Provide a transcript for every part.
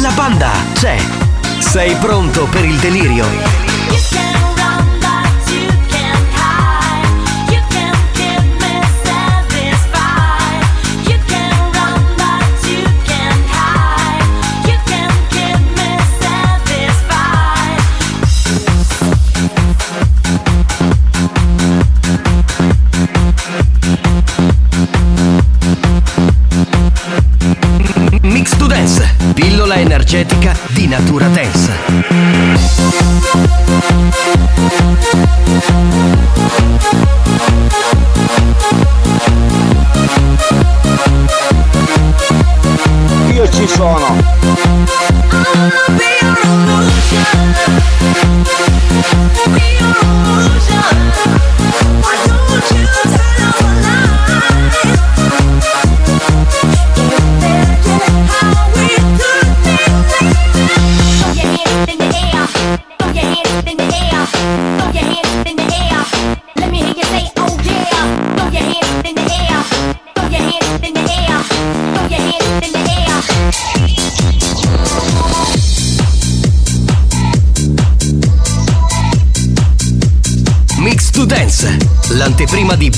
La banda c'è. Sei pronto per il delirio? Energetica di natura dance. Io ci sono.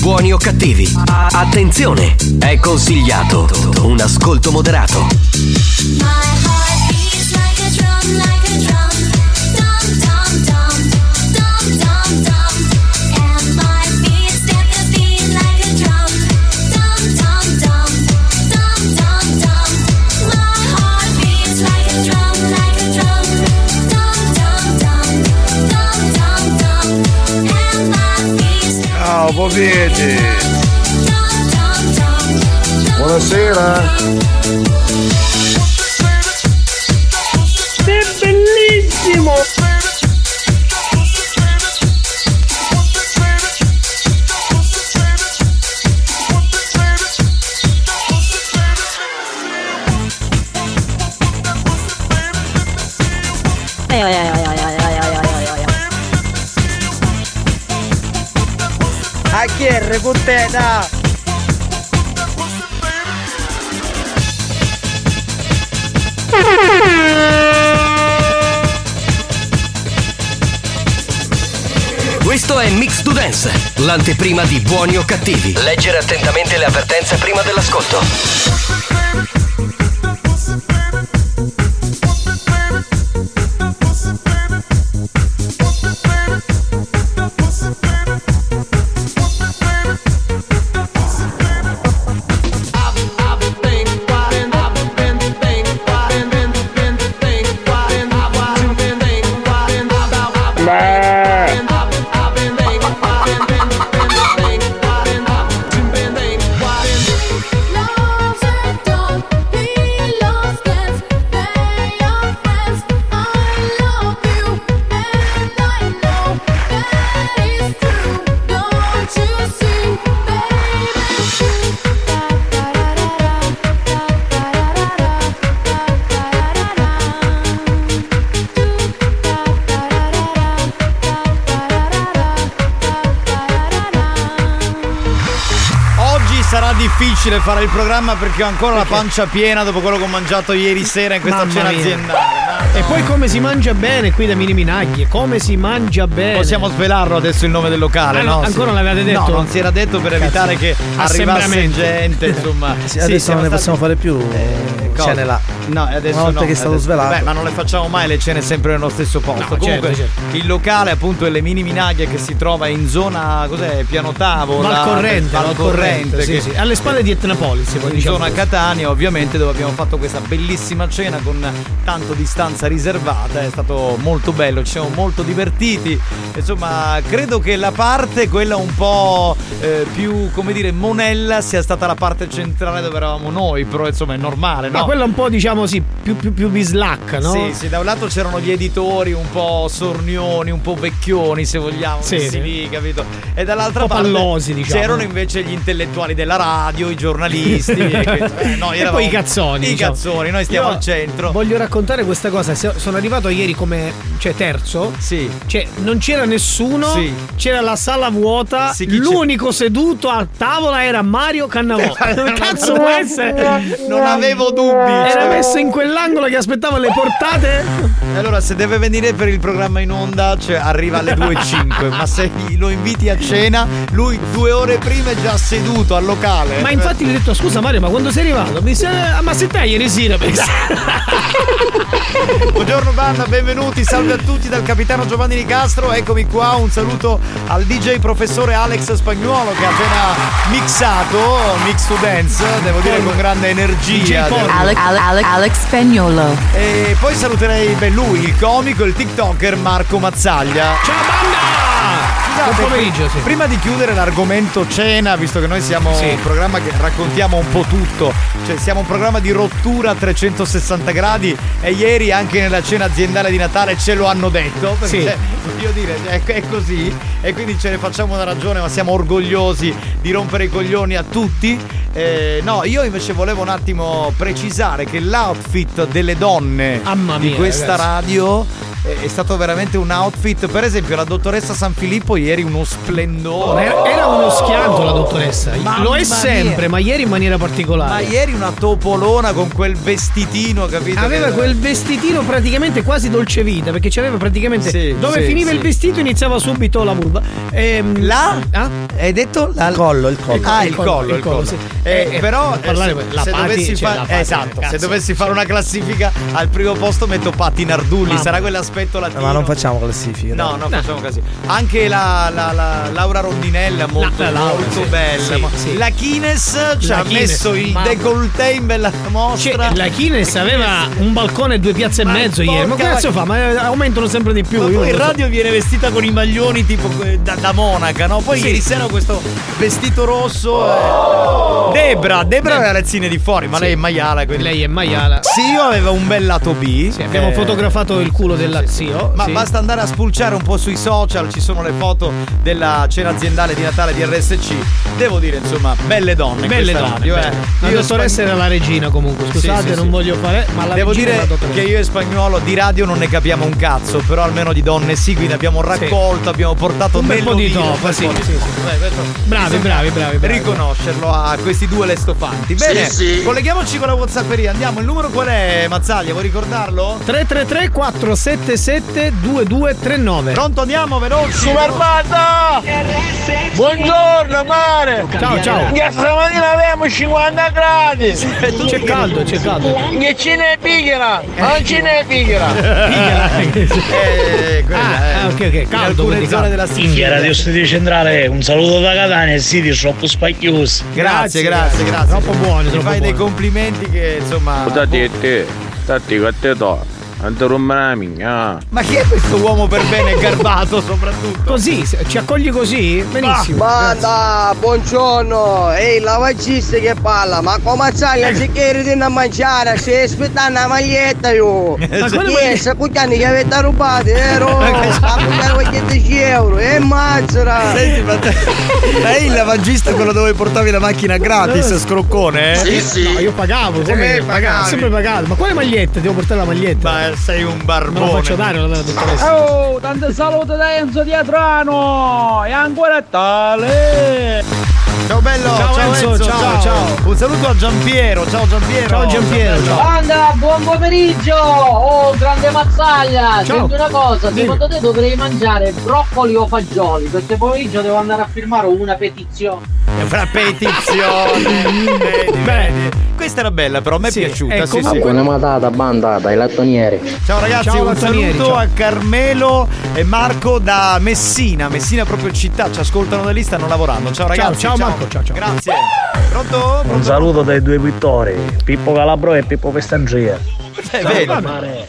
Buoni o cattivi. Attenzione, è consigliato un ascolto moderato. Poveri. Buonasera. Da? Questo è Mix to Dance, l'anteprima di buoni o cattivi. Leggere attentamente le avvertenze prima dell'ascolto. Difficile fare il programma perché ho ancora la pancia piena dopo quello che ho mangiato ieri sera in questa Mamma cena mia. aziendale. E poi come si mangia bene qui da Mini Minaghi? Come si mangia bene? Possiamo svelarlo adesso il nome del locale, Ah, no? ancora non l'avevate detto? No, non si era detto per evitare che arrivasse gente, insomma. Sì, adesso siamo non ne stati- possiamo fare più cosa? cene là. No, adesso Una volta no, che è stato adesso- svelato. Beh, ma non le facciamo mai le cene sempre nello stesso posto. No, Comunque, certo, certo. il locale appunto è le Mini Minaglie che si trova in zona, cos'è? Piano Tavola. Valcorrente, Valcorrente, Valcorrente, sì, che- sì. Alle spalle di Etnapolis, poi in diciamo. zona Catania ovviamente dove abbiamo fatto questa bellissima cena con tanto di stanza riservata è stato molto bello ci siamo molto divertiti insomma credo che la parte quella un po' eh, più come dire monella sia stata la parte centrale dove eravamo noi però insomma è normale no? Ma quella un po' diciamo sì, più, più, più bislacca, no? Sì, sì, da un lato c'erano gli editori un po' sornioni, un po' vecchioni, se vogliamo, Sì, sì. lì, capito? E dall'altra parte pallosi, diciamo. c'erano invece gli intellettuali della radio, i giornalisti. e, che- eh, noi E poi i cazzoni. I diciamo. cazzoni, noi stiamo Io al centro. Voglio raccontare questa cosa. Sono arrivato ieri come cioè, terzo. Sì. Cioè, non c'era nessuno. Sì. C'era la sala vuota. Sì, chi c'è? L'unico seduto a tavola era Mario Cannavò. Che cazzo può essere? Non avevo dubbi. Era cioè. messo in quell'angolo che aspettava le portate. E Allora, se deve venire per il programma in onda, cioè arriva alle 2.05. ma se lo inviti a cena, lui due ore prima è già seduto al locale. Ma infatti gli ho detto scusa Mario, ma quando sei arrivato? Mi dice, "Ah, ma se te ieri sera pensa. Buongiorno banda, benvenuti, salve a tutti dal capitano Giovanni Nicastro, eccomi qua, un saluto al DJ professore Alex Spagnuolo che ha appena mixato Mix to Dance, devo dire con grande energia. Alex, Alex, Alex, Alex Spagnolo. E poi saluterei beh, lui, il comico, il TikToker Marco Mazzaglia. Ciao banda! Scusate, Buon pomeriggio, sì. Prima di chiudere l'argomento cena, visto che noi siamo Sì. un programma che raccontiamo un po' tutto, cioè siamo un programma di rottura a 360 gradi e ieri anche nella cena aziendale di Natale ce lo hanno detto, perché Sì. voglio dire, è, è così e quindi ce ne facciamo una ragione, ma siamo orgogliosi di rompere i coglioni a tutti. Eh, no, io invece volevo un attimo precisare che l'outfit delle donne Mamma di mia, questa ragazzi. radio è, è stato veramente un outfit. Per esempio, la dottoressa San Filippo ieri uno splendore. Era era uno schianto la dottoressa. Mamma Lo è mia. sempre, ma ieri in maniera particolare. Ma ieri una topolona con quel vestitino, capito? Aveva quel vestitino praticamente quasi dolce vita, perché c'aveva praticamente Sì, dove sì, finiva sì. il vestito iniziava subito la vulva. Ehm, La? Ah? Hai detto la... Il collo, il collo. Ah, il collo, il collo. Eh, Eh, però parlare eh, poi, se, la se dovessi cioè, fare esatto, se dovessi fare una classifica al primo posto metto Patti Nardulli, Mamma. sarà quell'aspetto latino. Ma non facciamo classifiche. No, dai. non facciamo così. Anche la, la- la- Laura Rondinella molto, La- la Laura, molto sì. bella. Sì, Ma- sì. La Kines ci ha Kines, messo il mamma. décolleté in bella mostra. Cioè, la Kines aveva un balcone e due piazze e Ma mezzo ieri. Ma che cazzo fa? Ma eh, aumentano sempre di più. Ma poi in lo so. radio viene vestita con i maglioni tipo eh, da, da monaca, no? Poi ieri sera questo vestito rosso. eh. Debra, Debra aveva le lezzine di fuori, ma lei è maiala. Quindi... Lei è maiala. Zio aveva un bel lato B. Abbiamo eh, fotografato il culo della zio. Ma basta andare a spulciare un po' sui social, ci sono le foto della cena aziendale di Natale di RSC. Devo dire, insomma, belle donne. Belle donne. radio, belle. eh. La Io dottoressa spagn- era la regina comunque. Scusate, Sì, sì, non sì. voglio fare. Ma la Devo dire che io e spagnolo di radio non ne capiamo un cazzo, però almeno di donne sì, quindi abbiamo raccolto, abbiamo portato Un bel po' di top, sì, sì, Bravi, bravi, bravi, bravi. Riconoscerlo a questi due lestofanti. Bene, colleghiamoci con la Whatsapperia. Andiamo, il numero qual è, Mazzaglia? Vuoi ricordarlo? 333 477 2239. Pronto, andiamo, veloci. Super banda! Buongiorno mare! Ciao, ciao. Che stamattina avevamo 50 gradi! C'è caldo, c'è caldo. Che ce n'è pigliera! Non ce n'è pigliera! Eh, quella, Ah, eh. ah, ok, ok, In caldo, alcune quindi zone caldo. della Sicilia. Radio Studio Centrale, un saluto da Catania e Siti troppo spacchiosi. Grazie, Grazie, grazie, grazie. Troppo buoni, Mi troppo fai dei complimenti che insomma. Dati te, dati che te do, la migna. Ma chi è questo uomo per bene e garbato soprattutto? Così, se- ci accogli così? Benissimo. Banda, buongiorno! Ehi, lavagista che parla, ma come sai che chiedi di non mangiare? Stai aspettando la maglietta io! Ma quelle Chi è? Sta cucchiando che avete rubato, vero? Sta cucchiando 10 euro, e mazzara! Senti, ma te. Ma è il lavagista quello dove portavi la macchina gratis, scroccone? Eh? No, io pagavo, come? pagavi. sempre pagato. Ma quale maglietta? Devo portare la maglietta? Ma sei un Me lo barbone. faccio dare la dottoressa. Oh, tanti saluti da Enzo Diatrano! E ancora tale! Ciao bello, Ciao, ciao, Enzo, ciao, ciao. Un saluto a Giampiero, ciao Giampiero. Ciao, Giampiero, ciao. Banda, buon pomeriggio! Oh, grande mazzaglia! Ciao. Senti una cosa, Dimmi. secondo te dovrei mangiare broccoli o fagioli? Perché pomeriggio devo andare a firmare una petizione. È una petizione. vedi, vedi. Questa era bella, però a me è Sì, piaciuta. eh, sì, comunque- sì. matata, banda, dai lattonieri. Ciao ragazzi, Ciao, un Lattonieri, saluto ciao. a Carmelo e Marco da Messina. Messina proprio città, ci ascoltano da lì, stanno lavorando. Ciao ragazzi. ciao, Marco, ciao, ciao. Grazie. Pronto? Pronto? Un saluto dai due pittori, Pippo Calabro e Pippo Pestangea. Eh.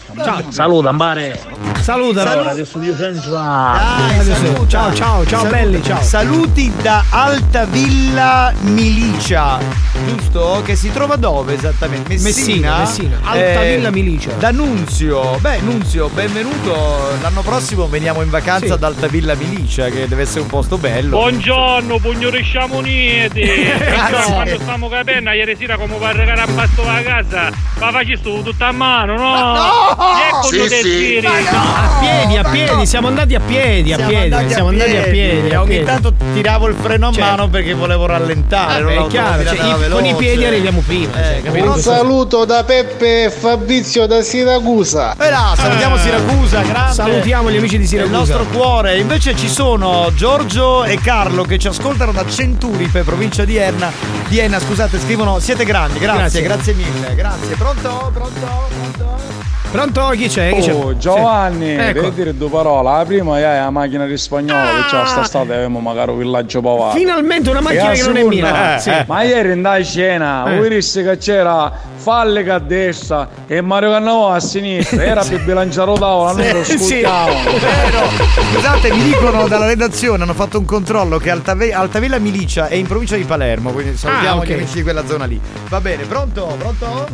Saluta, Mare. Saluta. Radio Studio Centrale. Dai, saluta. Ciao, ciao, ciao, Saluta. belli, ciao. Saluti da Altavilla Milicia, giusto? Che si trova dove esattamente? Messina. Messina, Messina. Altavilla Milicia. Da Nunzio. Beh, Nunzio, benvenuto. L'anno prossimo veniamo in vacanza Sì. ad Altavilla Milicia, che deve essere un posto bello. Buongiorno, pugno di sciamoniti! Quando stiamo capendo ieri sera come va a regare a basto la casa, ma faccio tutto a mano, no? No! Sì, sì. A piedi, a piedi, siamo andati a piedi, a Siamo piedi, andati siamo andati a piedi. a ogni piedi. tanto tiravo il freno a Cioè- mano perché volevo rallentare. non Vabbè, è chiaro, cioè, i- con i piedi arriviamo prima, cioè, Eh, capito? un saluto da Peppe e Fabrizio da Siracusa. E là, salutiamo Siracusa, grande. Salutiamo gli amici di Il Siracusa. nostro cuore. Invece ci sono Giorgio e Carlo che ci ascoltano da Centuripe, provincia di Enna. Di Enna, scusate, scrivono siete grandi, grazie, Grazie. grazie, mille, grazie. Pronto? Pronto? Pronto? Pronto? Chi c'è? Chi c'è? Oh, Giovanni, Sì. Ecco. devi dire due parole. La prima è la macchina di spagnolo, che c'è sta estate avevamo magari un villaggio pavato. Finalmente una macchina che non è mia. eh, Sì. Ma ieri andai a cena, Eh. voi disse che c'era Fallega a destra e Mario Cannavò a sinistra, era per bilanciare la tavola, noi lo Sì. ascoltavamo. Vero. Scusate, mi dicono dalla redazione, hanno fatto un controllo che Altave- Altavilla Milicia è in provincia di Palermo, quindi salutiamo Ah, ok. gli amici di quella zona lì. Va bene, pronto? Pronto?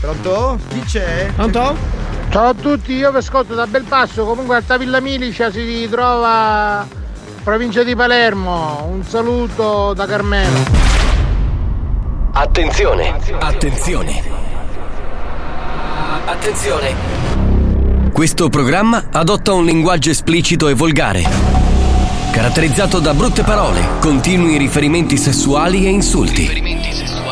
Pronto? Chi c'è? Pronto? Ciao a tutti, io vi ascolto da Belpasso, comunque Altavilla Milicia si trova provincia di Palermo. Un saluto da Carmelo. Attenzione, attenzione. Attenzione. Questo programma adotta un linguaggio esplicito e volgare, caratterizzato da brutte parole, continui riferimenti sessuali e insulti.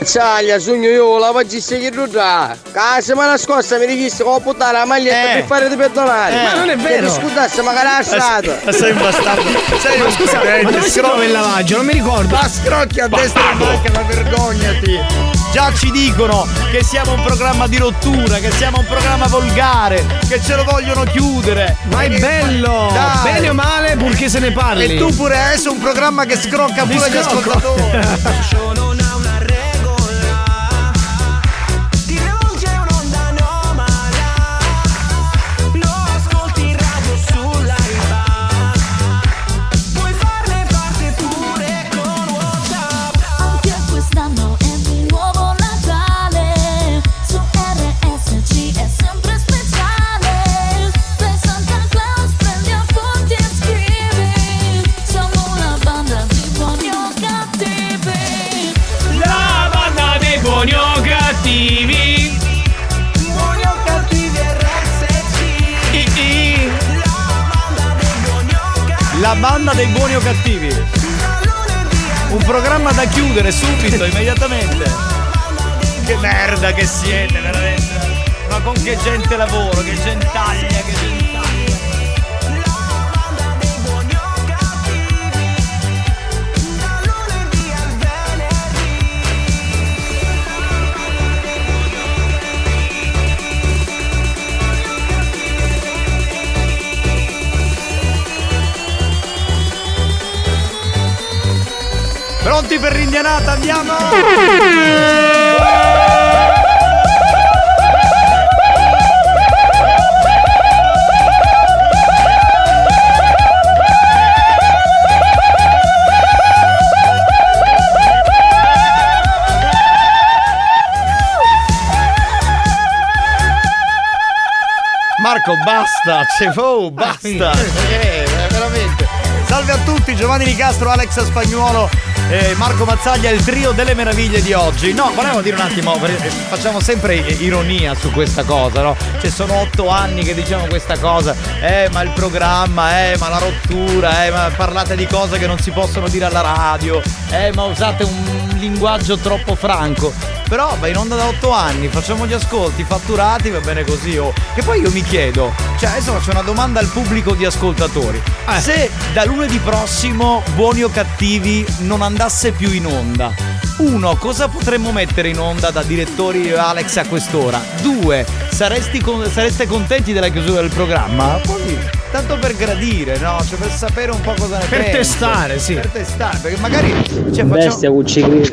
Mazzaglia, sogno io, la faccio che ruda. La settimana scorsa mi richiesti come buttare la maglietta Eh. per fare di perdonare. Eh. Ma non è vero. Che mi scusasse, magari la strada. Sei un bastardo. Sei Ma un scusa, credente, ma dove si trova il lavaggio? Non mi ricordo. Ma scrocchi a destra e a manca, ma vergognati. Già ci dicono che siamo un programma di rottura, che siamo un programma volgare, che ce lo vogliono chiudere. Ma è bello! Dai. Bene o male, purché se ne parli. E tu pure adesso un programma che scrocca pure gli ascoltatori. cattivi. Un programma da chiudere subito, immediatamente. Che merda che siete, veramente. Ma con che gente lavoro, che gentaglia, che Pronti per l'indianata, andiamo! Marco, basta! Cefou, basta! Eh, Salve a tutti, Giovanni Di Castro, Alex Spagnuolo e Marco Mazzaglia, il trio delle meraviglie di oggi. No, volevo dire un attimo, perché facciamo sempre ironia su questa cosa, no? Cioè, sono otto anni che diciamo questa cosa. Eh, ma il programma, eh, ma la rottura, eh, ma parlate di cose che non si possono dire alla radio, eh, ma usate un linguaggio troppo franco. Però va in onda da otto anni, facciamo gli ascolti fatturati, va bene così. Oh. Che poi io mi chiedo, cioè adesso faccio una domanda al pubblico di ascoltatori. Se da lunedì prossimo, buoni o cattivi, non andasse più in onda. Uno, cosa potremmo mettere in onda da direttori Alex a quest'ora? Due, saresti con- sareste contenti della chiusura del programma? Poi, tanto per gradire, no? Cioè per sapere un po' cosa ne Per pensi. testare, sì. Per testare, perché magari cioè, facciamo... Bestia Gucci.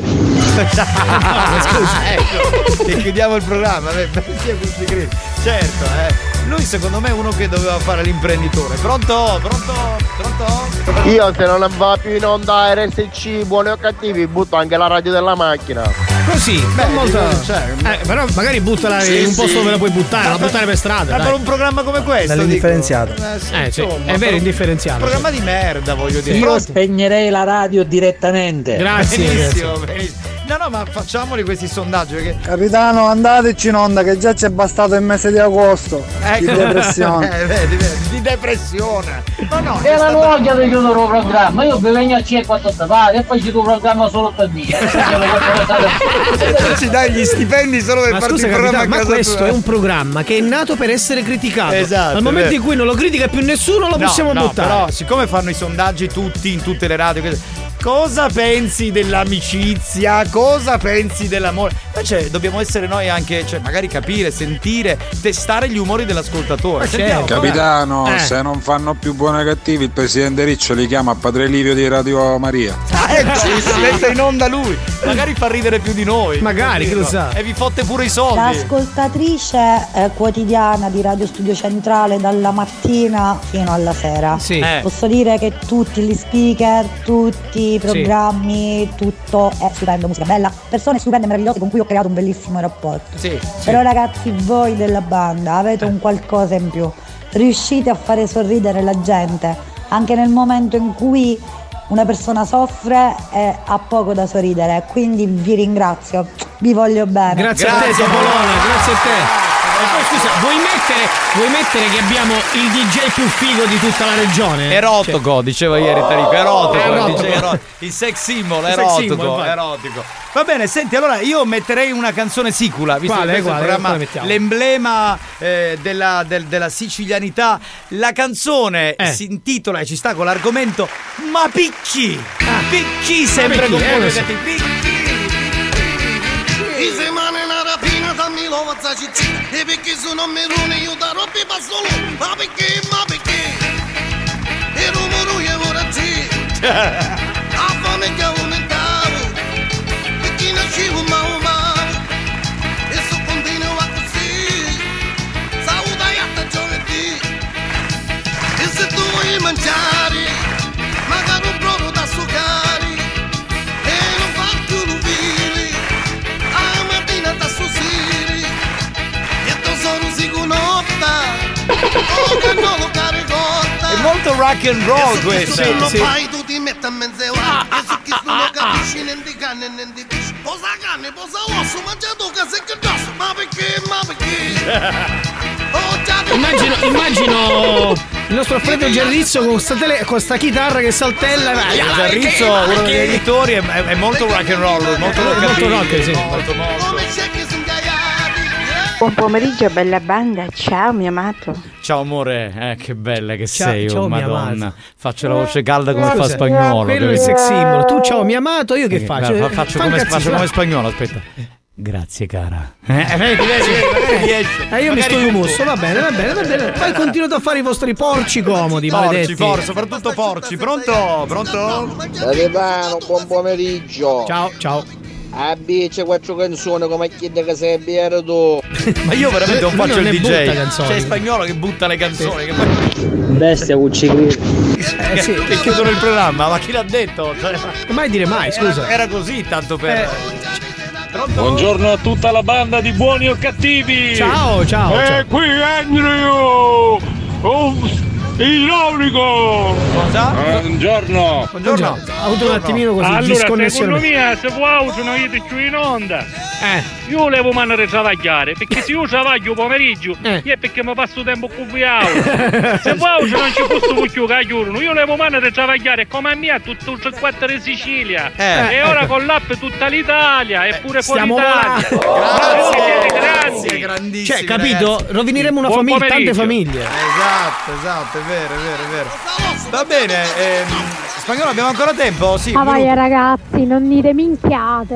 Scusa, ecco, che chiudiamo il programma, beh, bestia Gucci. Certo, eh. Lui secondo me è uno che doveva fare l'imprenditore. Pronto? Pronto? Pronto? Io se non va più in onda RSC, buoni o cattivi, butto anche la radio della macchina. Così, Beh, molto- dico, cioè, eh, però magari buttala Sì, in un posto sì. dove la puoi buttare, la buttare per strada. Ma per un programma come questo? Dall'indifferenziato. dico. Eh, sì, Eh, sì, insomma, è vero, indifferenziato. Un programma di merda, voglio dire. Io spegnerei la radio direttamente. Grazie. Benissimo, benissimo. No, no, ma facciamoli questi sondaggi perché. Capitano, andateci in onda che già c'è bastato il mese di agosto. Di depressione. Eh, vedi, vedi, di depressione. Ma no, è Era stata- l'oggia di chiudere il programma, io vi vengo a circa a fare e poi ci un programma solo per me. ci dai gli stipendi solo per Ma farti scusa, il programma capitano, a ma casa questo tua. è un programma che è nato per essere criticato. Esatto, Al è momento vero. in cui non lo critica più nessuno, lo No, possiamo no, buttare. Però, siccome fanno i sondaggi tutti in tutte le radio, cosa pensi dell'amicizia? Cosa pensi dell'amore? Invece dobbiamo essere noi anche, cioè, magari capire, sentire, testare gli umori dell'ascoltatore. Ma Sentiamo, certo. Capitano, Eh. se non fanno più buoni o cattivi, il presidente Riccio li chiama Padre Livio di Radio Maria. Ah, ecco, si mette in onda lui. Magari fa ridere più di noi. Magari, chi lo sa. E vi fotte pure i soldi. ascoltatrice eh, quotidiana di Radio Studio Centrale dalla mattina fino alla sera. Sì. Eh. Posso dire che tutti gli speaker, tutti i programmi, tutto è stupendo, musica bella, persone stupende e meravigliose con cui ho creato un bellissimo rapporto. Sì. Però ragazzi, voi della banda avete un qualcosa in più. Riuscite a fare sorridere la gente anche nel momento in cui una persona soffre e ha poco da sorridere. Quindi vi ringrazio, vi voglio bene. Grazie, a te, Topolone, grazie a te. Poi scusa, vuoi mettere, vuoi mettere che abbiamo il DJ più figo di tutta la regione? Erotico, diceva ieri Tarico, erotico, Erotico. il DJ ero- il sex symbol, Il sex erotico, symbol, erotico. Va bene, senti, allora io metterei una canzone sicula, visto Quale, che questo è quale? il programma, Quale mettiamo? l'emblema eh, della, del- della sicilianità. La canzone Eh. si intitola e ci sta con l'argomento Ma picchi! Picchi sempre picchi, con eh, voi, lo so. vedete, picchi! Vazza città E perché sono merone io da passo lu Ma perché, ma perché E rumoro io ora ci A fame che aumentavo Perché nascevo ma umavo E so continua così Saluta e hasta giovedì E se tu vuoi mangiare È molto rock and roll questo. se lo Sì. fai tu ti metti a mezzo e se chi tu non capisci niente canne pesce posa posa osso mangia tu che sei che dosso. Ma perché ma perché? Oh Immagino, immagino il nostro Alfredo Gerrizzo con sta, tele- con sta chitarra che saltella. che- uno degli che- editori, è, è- molto rock and roll, molto Molto rockabilly, rock, sì. molto, molto. Buon pomeriggio, bella banda. Ciao, mio amato. Ciao amore, eh, che bella che Ciao- sei, ciao, oh madonna. Faccio la voce calda come fa Scusa, spagnolo. Quello è il sex symbol. Tu ciao, mi amato, io che Eh, faccio? fa- faccio, Fa come, faccio come spagnolo, aspetta. Grazie cara. Eh, vedi, vedi, riesci. Eh, io mi sto tu. va bene, va bene, va bene. Poi continuate a fare i vostri porci comodi, Porci, maledetti. porci, soprattutto porci. Pronto? Pronto? Capitano, buon pomeriggio. Ciao, ciao. A B c'è quattro canzoni come chiede che sei biero tu. Ma io veramente non faccio non il DJ. C'è il spagnolo che butta le canzoni. Che poi Bestia Grill. Eh sì. che chiudono il programma. Ma chi l'ha detto? Cioè, Mai dire mai, scusa. Era, era così, tanto per. Buongiorno a tutta la banda di buoni o cattivi. Ciao, ciao. E ciao. qui Andrew, un idraulico. Cosa? Buongiorno. Buongiorno. Ha avuto un attimino così allora, disconnessione. secondo me, se vuoi non avete più in onda. Eh. Io devo mandare a travagliare, perché se io travaglio pomeriggio, è perché mi passo tempo con voi Se vuoi non ci fosse più che giorno, io devo mandare a travagliare come a me tutto il quattro di Sicilia. Eh. e ora con l'app tutta l'Italia, e pure fuori Italia. Grazie. Siete grandi. grandissimi. Cioè, capito? Rovineremo una Buon famiglia, tante pomeriggio. famiglie. Esatto, esatto, è vero, è vero, è vero. Va bene, ehm, spagnolo abbiamo ancora tempo? Sì. Ma vai ragazzi, non dite minchiate.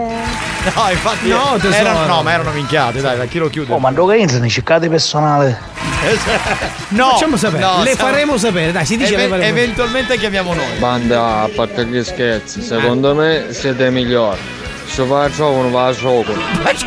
No, infatti. No, erano, no, ma erano minchiate, dai, da chi lo chiude? Oh, ma l'organizza ne cercate personale. No, Facciamo sapere, no, le faremo sapere, dai, si dice Eve- le faremo. eventualmente chiamiamo noi. Banda, a parte gli scherzi, secondo me siete i migliori. Se va a gioco non va a gioco. Radio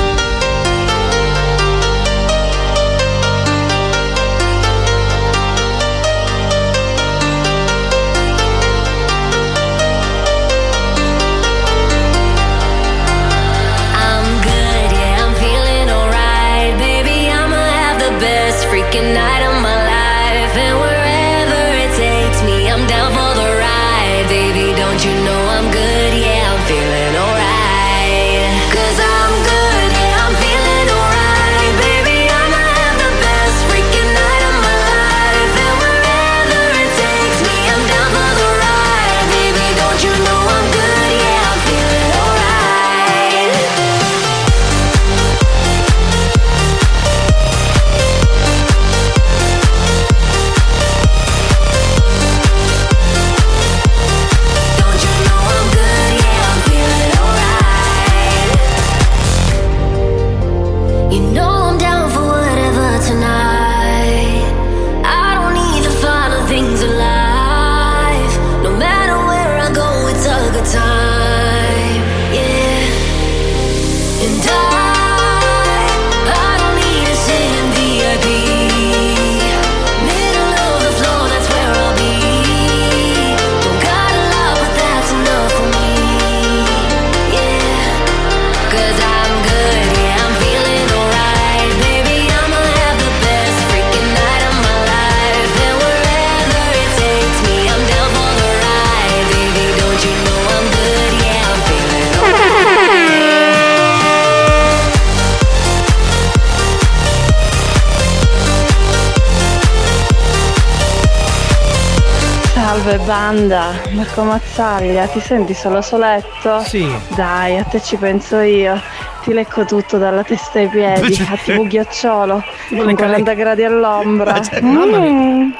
Salve banda, Marco Mazzaglia, ti senti solo soletto? Sì. Dai, a te ci penso io. Ti lecco tutto dalla testa ai piedi, a tipo ghiacciolo, con lecca 40 gradi all'ombra. Ma cioè, mamma mia. Mm.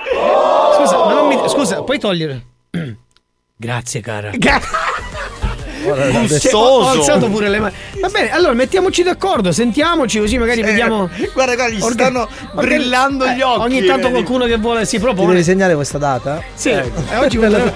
Scusa, mi- scusa, puoi togliere? Grazie, cara. Cioè, ho- alzato pure le mani. Va bene, allora mettiamoci d'accordo, sentiamoci così magari vediamo. Guarda, guarda, gli Orga- stanno brillando gli eh, occhi. Ogni tanto vedi? qualcuno che vuole si Ti devi propone. segnare questa data? Sì, Ecco. eh, oggi volevo-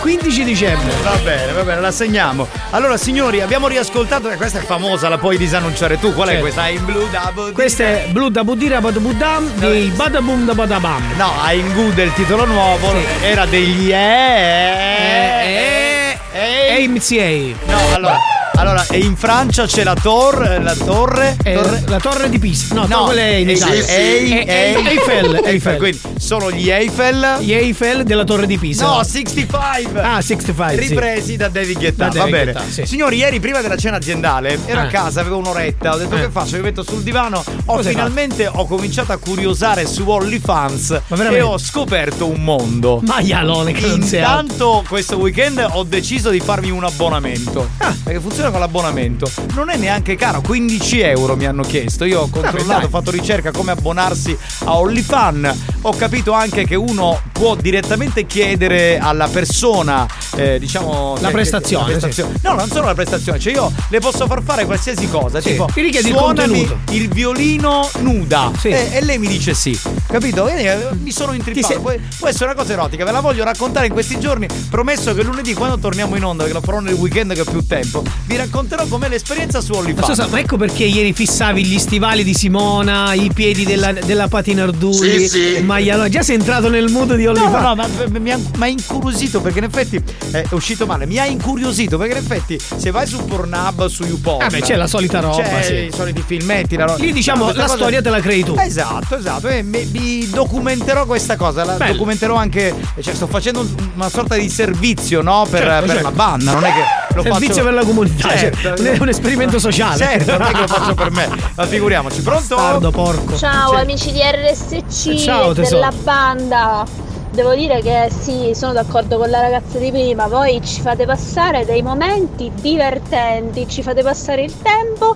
15 dicembre. Va bene, va bene, la segniamo. Allora, signori, abbiamo riascoltato. e Questa è famosa, la puoi disannunciare tu. Qual è Certo. questa? In blu da Questo è Blue da Budira Badabudam di Badabum da Badabam. No, a Ingu del titolo nuovo. Era degli Eh, e. MCA. No, allora. Allora, e in Francia c'è la torre. La torre. torre- La torre di Pisa. No, No, quella è in eh, Italia. sì, sì. Eh, eh, Eiffel, Eiffel. Quindi sono gli Eiffel. Gli Eiffel della torre di Pisa. No, 65. Ah, 65. sì. Ripresi da David Guetta. Da Va David bene. Guetta, sì. Signori, ieri prima della cena aziendale ero a Eh. casa, avevo un'oretta. Ho detto Eh. che faccio? Mi metto sul divano. Ho Cosa finalmente ho cominciato a curiosare su OnlyFans e ho scoperto un mondo. Maialone che. Intanto questo weekend ho deciso di farmi un abbonamento. Ah. Perché funziona Attenzione con l'abbonamento, non è neanche caro, 15 euro mi hanno chiesto. Io ho controllato, ho fatto ricerca come abbonarsi a OnlyFan. Ho capito anche che uno può direttamente chiedere alla persona, eh, diciamo. La che- prestazione, la prestazione. No, non solo la prestazione, cioè io le posso far fare qualsiasi cosa. Sì, tipo, ti richiedi il suonami contenuto. il violino nuda. Sì. E, e lei mi dice sì. Capito? Quindi, eh, mi sono intrippato. Può, può essere una cosa erotica, ve la voglio raccontare in questi giorni. Promesso che lunedì, quando torniamo in onda, che lo farò nel weekend che ho più tempo, vi racconterò com'è l'esperienza su Ma OnlyFans. scusa, ma ecco perché ieri fissavi gli stivali di Simona, i piedi della, della Patina Ardulli, Sì, sì. il magliano. Già sei entrato nel mood di No, OnlyFans. no, no, ma ma mi ha, incuriosito perché in effetti eh, è uscito male. Mi ha incuriosito perché in effetti se vai su Pornhub, su YouPorn, Ah, beh, c'è la solita roba, c'è sì. i soliti filmetti. La ro- Lì, diciamo, questa la storia te la crei tu. Esatto, esatto. E mi, mi documenterò questa cosa. La Bello. documenterò anche. Cioè, sto facendo un- una sorta di servizio, no? Per, Certo, per certo. la banda. Non è che lo Servizio faccio per la comunità, Certo. cioè, un- è un esperimento sociale. Certo, non è che lo faccio per me. Ma figuriamoci. Pronto? Bastardo, porco. Ciao Sì. amici di RSC Ciao, e tesoro. della banda. Devo dire che sì, sono d'accordo con la ragazza di prima, voi ci fate passare dei momenti divertenti, ci fate passare il tempo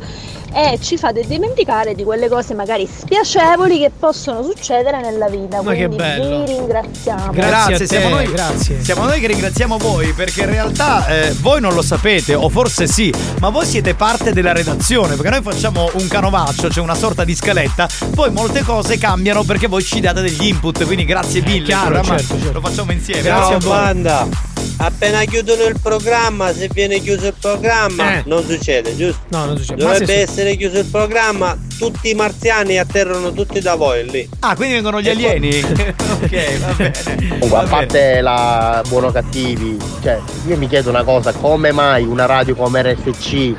e ci fate dimenticare di quelle cose magari spiacevoli che possono succedere nella vita. Ma che Quindi bello. vi ringraziamo. Grazie a te, siamo noi, grazie. Siamo noi che ringraziamo voi perché in realtà eh, voi non lo sapete, o forse sì, ma voi siete parte della redazione perché noi facciamo un canovaccio, cioè una sorta di scaletta, poi molte cose cambiano perché voi ci date degli input, quindi grazie mille. chiaro, certo, certo. Lo facciamo insieme. Ciao grazie a voi. banda, appena chiudono il programma, se viene chiuso il programma, Eh. non succede, giusto? No, non succede. Dovrebbe se- essere chiuso il programma, tutti i marziani atterrano tutti da voi lì. Ah, quindi vengono gli alieni? ok, va bene. Comunque, Va a bene. parte la buono cattivi, cioè, io mi chiedo una cosa, come mai una radio come RSC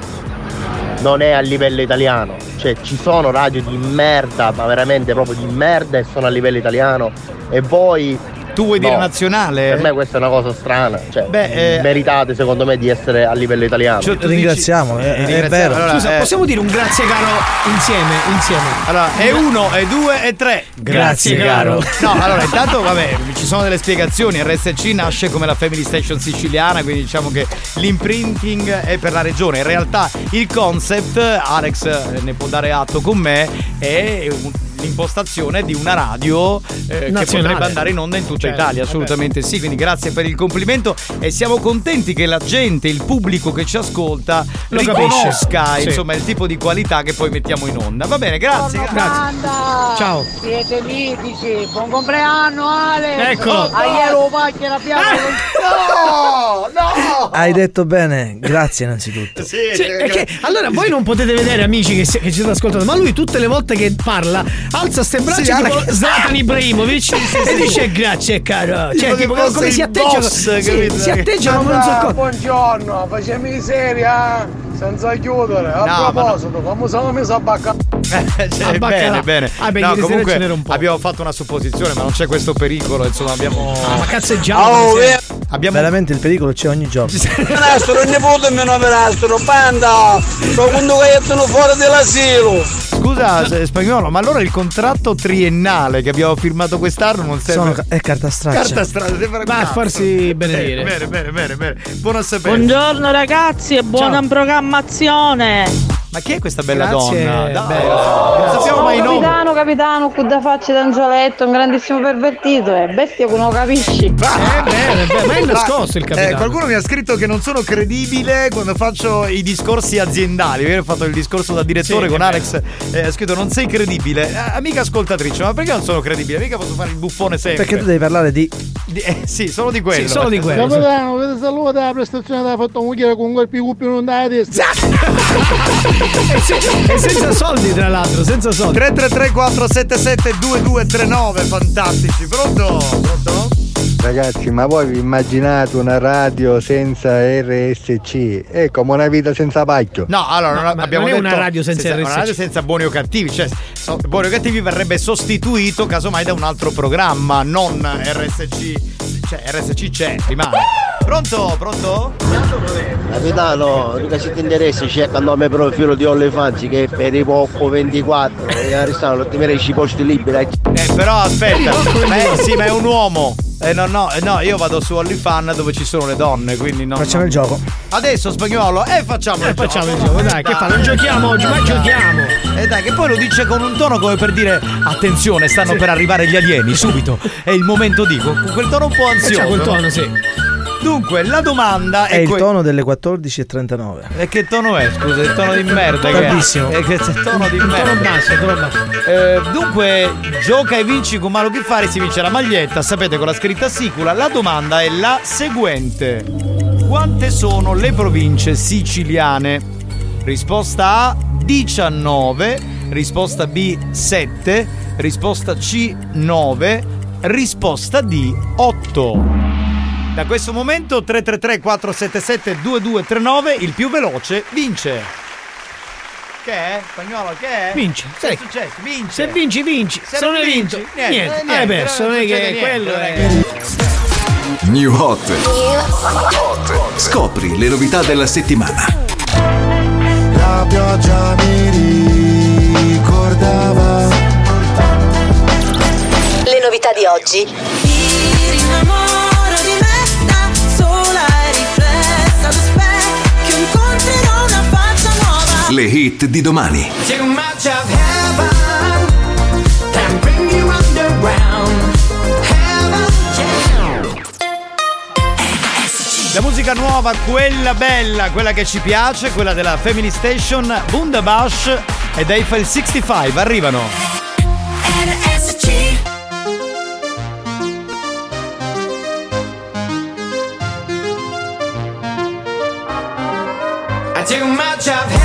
non è a livello italiano? Cioè, ci sono radio di merda, ma veramente proprio di merda e sono a livello italiano. E voi. Tu vuoi dire no. nazionale? Per me questa è una cosa strana. Cioè, Beh, eh, meritate secondo me di essere a livello italiano. Cioè, tu Ringraziamo, dici- è- eh, è ringraziamo. vero. Allora, Scusa, eh, possiamo dire un grazie caro insieme, insieme. Allora, è uno, è due, è tre. Grazie, caro. No, allora, intanto, vabbè, ci sono delle spiegazioni. RSC nasce come la Family Station siciliana, quindi diciamo che l'imprinting è per la regione. In realtà il concept, Alex eh, ne può dare atto con me, è un- l'impostazione di una radio eh, che potrebbe andare in onda in tutta Certo, Italia, assolutamente sì. Quindi grazie per il complimento e siamo contenti che la gente, il pubblico che ci ascolta, Lo riconosca capisce. Sì. insomma il tipo di qualità che poi mettiamo in onda. Va bene, grazie. grazie. Banda! Ciao. Siete mitici! Buon compleanno Ale! Eccolo. A ieri lo pacchia l'abbiamo No! No! Hai detto bene, grazie innanzitutto. Sì, Sì, perché allora voi non potete vedere amici che, che ci state ascoltando, ma lui tutte le volte che parla alza ste braccia Sì, tipo Ale- Zlatan Ibrahimovic e dice grazie caro. Cioè, Tipo come si atteggia boss, sì, si atteggiano come non so cosa. buongiorno, facciamo miseria senza chiudere. A No, ma no. proposito, come sono messo a bacca. Eh, cioè, bene, bene. Ah, beh, no, comunque ce n'era un po'. abbiamo fatto una supposizione, ma non c'è questo pericolo. Insomma, abbiamo. Ah, ma cazzeggiamo. Oh, eh. abbiamo Veramente il pericolo c'è ogni giorno. Nastro, il nipote mio nastro, banda! Secondo che sono fuori dell'asilo. Scusa, se- spagnolo, ma allora il contratto triennale che abbiamo firmato quest'anno non serve. Sono, è carta straccia. Carta strada, sembra Va a farsi benedire. Bene, bene, bene, bene. Buono a sapere. Buongiorno ragazzi e buona programmazione. Ma chi è questa bella Grazie, donna? Dai, bella. non sappiamo mai nomi. capitano, capitano, con da faccia d'angioletto, un grandissimo pervertito, è bestia che non lo capisci. Eh, bene, bene, ma è nascosto il Eh, capitano. qualcuno mi ha scritto che non sono credibile quando faccio i discorsi aziendali. Io ho fatto il discorso da direttore Sì, con Alex. eh, ha scritto non sei credibile. Eh, amica ascoltatrice, ma perché non sono credibile? Mica posso fare il buffone sempre. Perché tu devi parlare di. Di- eh, sì, solo di quello. Sì, solo di quello. Capitano, vedete saluta la prestazione da fatto moglie con quel più non dai testa. E, e senza soldi, tra l'altro, senza soldi. 333 477 2239 fantastici. Pronto? Pronto? Ragazzi, ma voi vi immaginate una radio senza RSC? È come una vita senza pacchio. No, allora No, non abbiamo non è detto una radio senza Una RSC. radio senza buoni o cattivi, cioè so- buoni o cattivi verrebbe sostituito casomai da un altro programma, non RSC. Cioè RSC c'è, rimane. Pronto? Pronto? Capitano, mica se ti interessa cerca il nome profilo di OnlyFans che è per i Poppo 24 e a restare lo ti mereci i posti liberi. Eh, però aspetta, ma è, sì, ma è un uomo. Eh no, no, eh, no, io vado su OnlyFan dove ci sono le donne, quindi no. Facciamo il gioco. Adesso spagnolo, e facciamo Eh, il gioco. facciamo il gioco, dai, che fa? Non giochiamo oggi, ma giochiamo. E dai, che poi lo dice con un tono come per dire attenzione, stanno per arrivare gli alieni, subito. È il momento di, con quel tono un po' ansioso. C'ha quel tono, sì. Dunque, la domanda È è, il que- tono delle 14.39. E che tono è? Scusa, il tono di merda. che è? Tardissimo. Eh, che tono di merda. Tono basso, tono basso. Eh, dunque, gioca e vinci con Malo Fare si vince la maglietta, sapete con la scritta sicula. La domanda è la seguente: Quante sono le province siciliane? Risposta A 19, risposta B 7, risposta C 9, risposta D 8. Da questo momento 333 477 2239 il più veloce vince. Che è? Spagnolo, che è? Vince. Che è Sì. successo? Vince. Se vinci, vinci. Se, non hai vinto, niente, niente. eh, Hai perso. Non è che niente, quello non è. che- New Hot. Scopri le novità della settimana. La pioggia mi ricordava Le novità di oggi. Le hit di domani. Too much of heaven can bring you underground Heaven, yeah La musica nuova, quella bella, quella che ci piace, quella della Family Station, Bundabash ed Eiffel 65 arrivano. RSC Too much of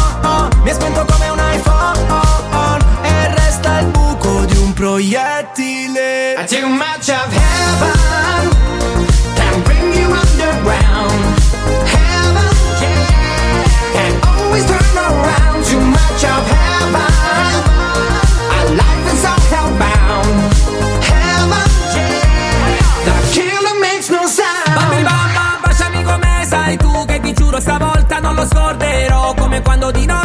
Mi ha spento come un iPhone E resta il buco di un proiettile Too much of heaven can bring you underground. Heaven, yeah, can always turn around. Too much of heaven, our life is all hellbound. Heaven, yeah, the killer makes no sound. Bambi bamba, baciami come sai tu Che ti giuro stavolta non lo scorderò Come quando di blu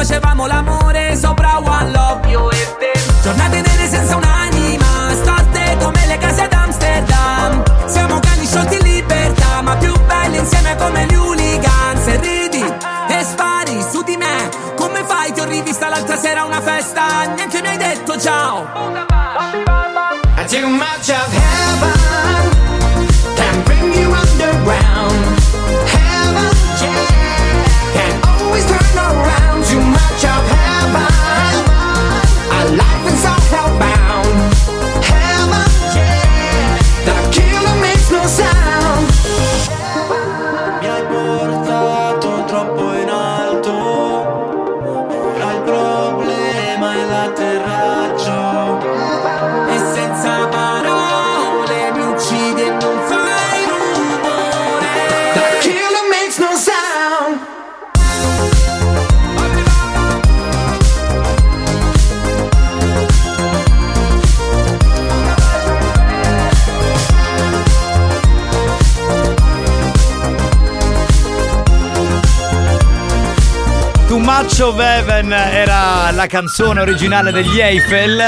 Facevamo l'amore sopra One Love. Io e te. Giornate nere senza un'anima Storte come le case ad Amsterdam. Siamo cani sciolti in libertà Ma più belli insieme come gli hooligans. E ridi e spari su di me Come fai? Ti ho rivista l'altra sera a una festa Neanche mi hai detto ciao Too Much of Heaven era la canzone originale degli Eiffel.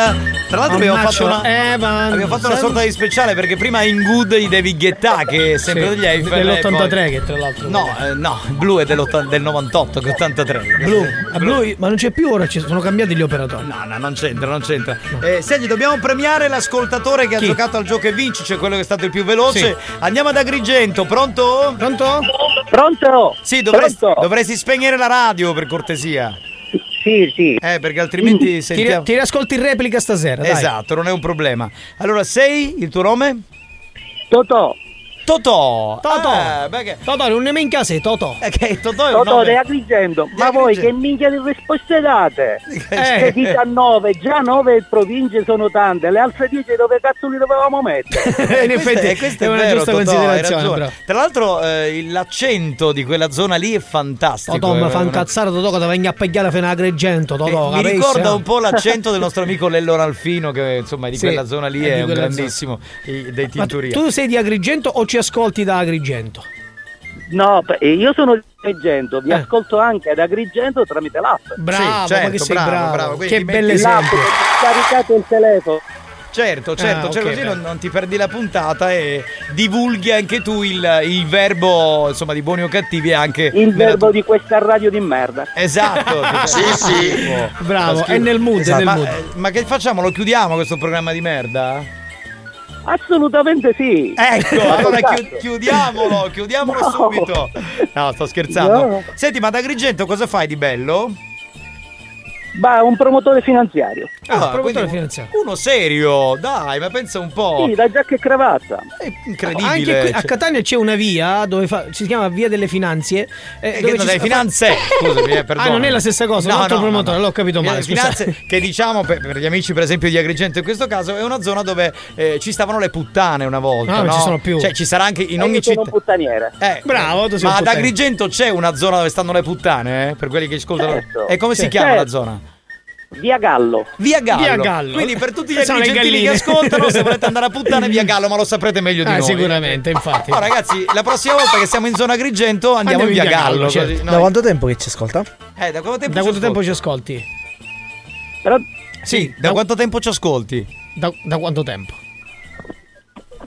Tra l'altro abbiamo fatto, una, abbiamo fatto una sorta di speciale perché prima In Good di David Guetta che è sempre Sì, degli Eiffel. e dell'83 poi- che tra l'altro. No, eh, no, blu è del 98 che 83. Blu, a blu, ma non c'è più ora, ci sono cambiati gli operatori. No, no, non c'entra, non c'entra. Eh, senti, dobbiamo premiare l'ascoltatore che Chi? ha giocato al gioco e vinci, cioè quello che è stato il più veloce. Sì. Andiamo ad Agrigento, pronto? Pronto? Pronto? Sì, dovresti, Pronto? dovresti spegnere la radio per cortesia. Sì, sì. Eh, perché altrimenti Ti, sentiamo... ti riascolti in replica stasera, dai. Esatto, non è un problema. Allora, sei il tuo nome? Totò. Totò. Totò. Eh, che- Totò, non ne minchia sei, Totò. Eh, che Totò è un Totò nome- Agrigento, ma voi che minchia di risposte date? Eh. Eh. 19, già 9 province sono tante, le altre 10 dove cazzo li dovevamo mettere? in Questo effetti è, questo è è una vero, giusta Totò, considerazione. Tra l'altro eh, l'accento di quella zona lì è fantastico. Totò mi eh, fa incazzare Totò che ti venga a pigliare fino a Agrigento, Totò, mi ricorda eh? un po' l'accento del nostro amico Lello Ralfino che insomma di Sì, quella zona lì è è, di un grandissimo i- dei Ma tinturia. tu sei di Agrigento o ci ascolti da Agrigento? No, io sono di Agrigento, vi ascolto anche ad Agrigento tramite l'app. Bravo, certo, ma che sei bravo, bravo, bravo. Che bell'esempio. L'app, caricate il telefono. Certo, certo, Ah, cioè ok, così non, non ti perdi la puntata e divulghi anche tu il, il verbo insomma di buoni o cattivi e anche Il verbo di questa radio di merda. Esatto. Sì, sì. Bravo, è nel mood, è nel ma, mood. eh, ma che facciamo? Lo chiudiamo questo programma di merda? Assolutamente sì. Ecco, allora chi- chiudiamolo, chiudiamolo No. subito. No, sto scherzando. No. Senti, ma ad Agrigento cosa fai di bello? Ma un promotore finanziario. Ah, promotore quindi finanziario. Uno serio, dai, ma pensa un po'. Sì, la giacca e cravatta. È incredibile. Anche qui a cioè. Catania c'è una via dove fa- si chiama Via delle Finanze. eh, Eh, dove non fa- finanze, scusami, eh, perdona. Ah, non è la stessa cosa, No, un altro no, promotore, no, no. l'ho capito Via male. delle scusa. Finanze, che diciamo per, per gli amici, per esempio, di Agrigento in questo caso, è una zona dove eh, ci stavano le puttane una volta. Ah, non no? ci sono più. Cioè, ci sarà anche in E ogni sono città. un puttaniere. Eh, Bravo, tu sei ma un ad. Agrigento c'è una zona dove stanno le puttane, eh? Per quelli che ascoltano. Certo. E come si Certo. chiama la Certo. zona? Via Gallo. Via Gallo. Via Gallo. Quindi per tutti gli le agrigentini che ascoltano, se volete andare a puttane via Gallo, ma lo saprete meglio di Ah, noi. sicuramente, infatti. No, ragazzi, la prossima volta che siamo in zona Agrigento andiamo, Andiamo in via via Gallo. Gallo, certo. così Da quanto tempo che ci ascolta? Eh, da quanto tempo Da ci quanto tempo ascolti? ci ascolti? Però Sì, da quanto tempo ci ascolti? Da, da quanto tempo?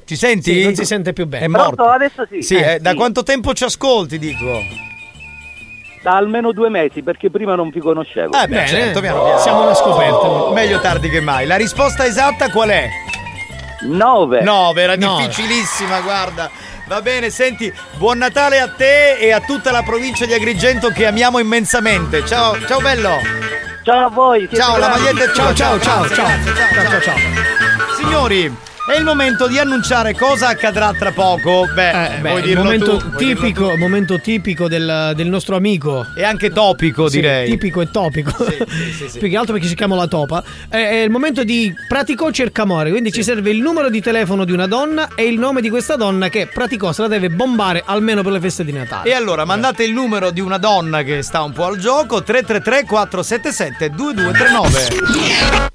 Ci senti? Sì, non si sente più bene. È morto. Pronto? Adesso sì. Sì, Eh, eh, da sì. quanto tempo ci ascolti, dico? Da almeno due mesi, perché prima non vi conoscevo. Eh beh, Bene, certo, piano piano. siamo alla scoperta. Meglio tardi che mai. La risposta esatta qual è? 9. 9, era Nove. difficilissima, guarda. Va bene, senti, buon Natale a te e a tutta la provincia di Agrigento che amiamo immensamente. Ciao, ciao bello. Ciao a voi. Ciao, la maglietta. Ciao, ciao, ciao, ciao. ciao, ciao, ciao. Signori, è il momento di annunciare cosa accadrà tra poco. Beh, Eh, beh, vuoi momento tu? Vuoi tipico, dirlo momento tipico del, del nostro amico. E anche topico, Sì, direi. tipico e topico. sì, sì. Più che altro perché si chiama la topa. È, è il momento di praticò cercamore. Quindi ci serve il numero di telefono di una donna e il nome di questa donna che praticò se la deve bombare almeno per le feste di Natale. E allora mandate il numero di una donna che sta un po' al gioco 333 477 2239.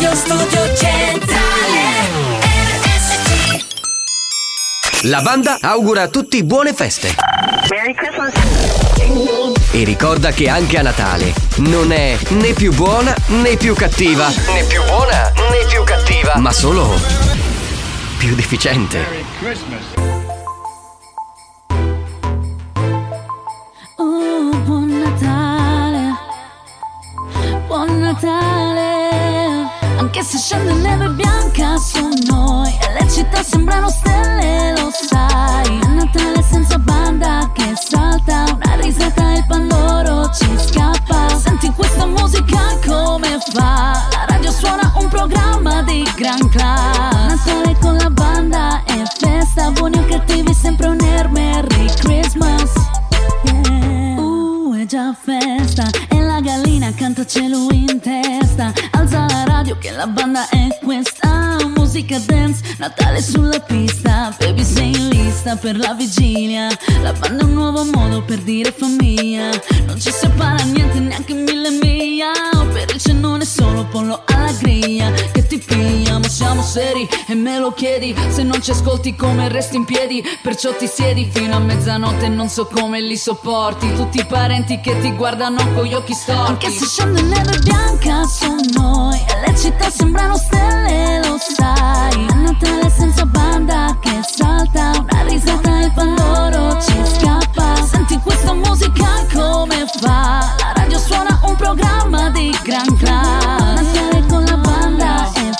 Radio Studio Centrale RSC La banda augura a tutti buone feste. Merry Christmas E ricorda che anche a Natale non è né più buona né più cattiva. Né più buona né più cattiva. Ma solo più deficiente. Oh, buon Natale, buon Natale. Anche se scende neve bianca su noi e le città sembrano stelle, lo sai. È Natale senza banda che salta, una risata e il pandoro ci scappa. Senti questa musica come fa? La radio suona un programma di gran class. Natale con la banda e festa, buoni o cattivi sempre un air Merry Christmas. Yeah. Uh, è già festa e la gallina canta cielo in testa. Alza la radio che la banda è questa. Musica dance, Natale sulla pista, baby sei in lista per la vigilia. La banda è un nuovo modo per dire famiglia, non ci separa niente neanche mille miglia. Per il cenone solo pollo alla griglia, che ti piglia, ma siamo seri e me lo chiedi. Se non ci ascolti come resti in piedi, perciò ti siedi fino a mezzanotte non so come li sopporti. Tutti i parenti che ti guardano con gli occhi storti. Anche se scende neve bianca su noi, e le città sembrano stelle, lo sai. A Natale senza banda che salta, una risata e pandoro ci scappa. Senti questa musica come fa? La radio suona un programma di gran class. Natale con la banda festa,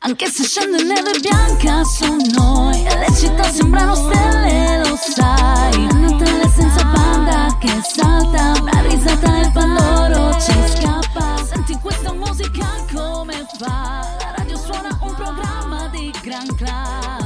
Anche se scende neve bianca su noi E le città sembrano stelle, lo sai. A Natale senza banda che salta Una risata e il pandoro ci scappa. Senti questa musica come fa. La radio suona un programma di gran class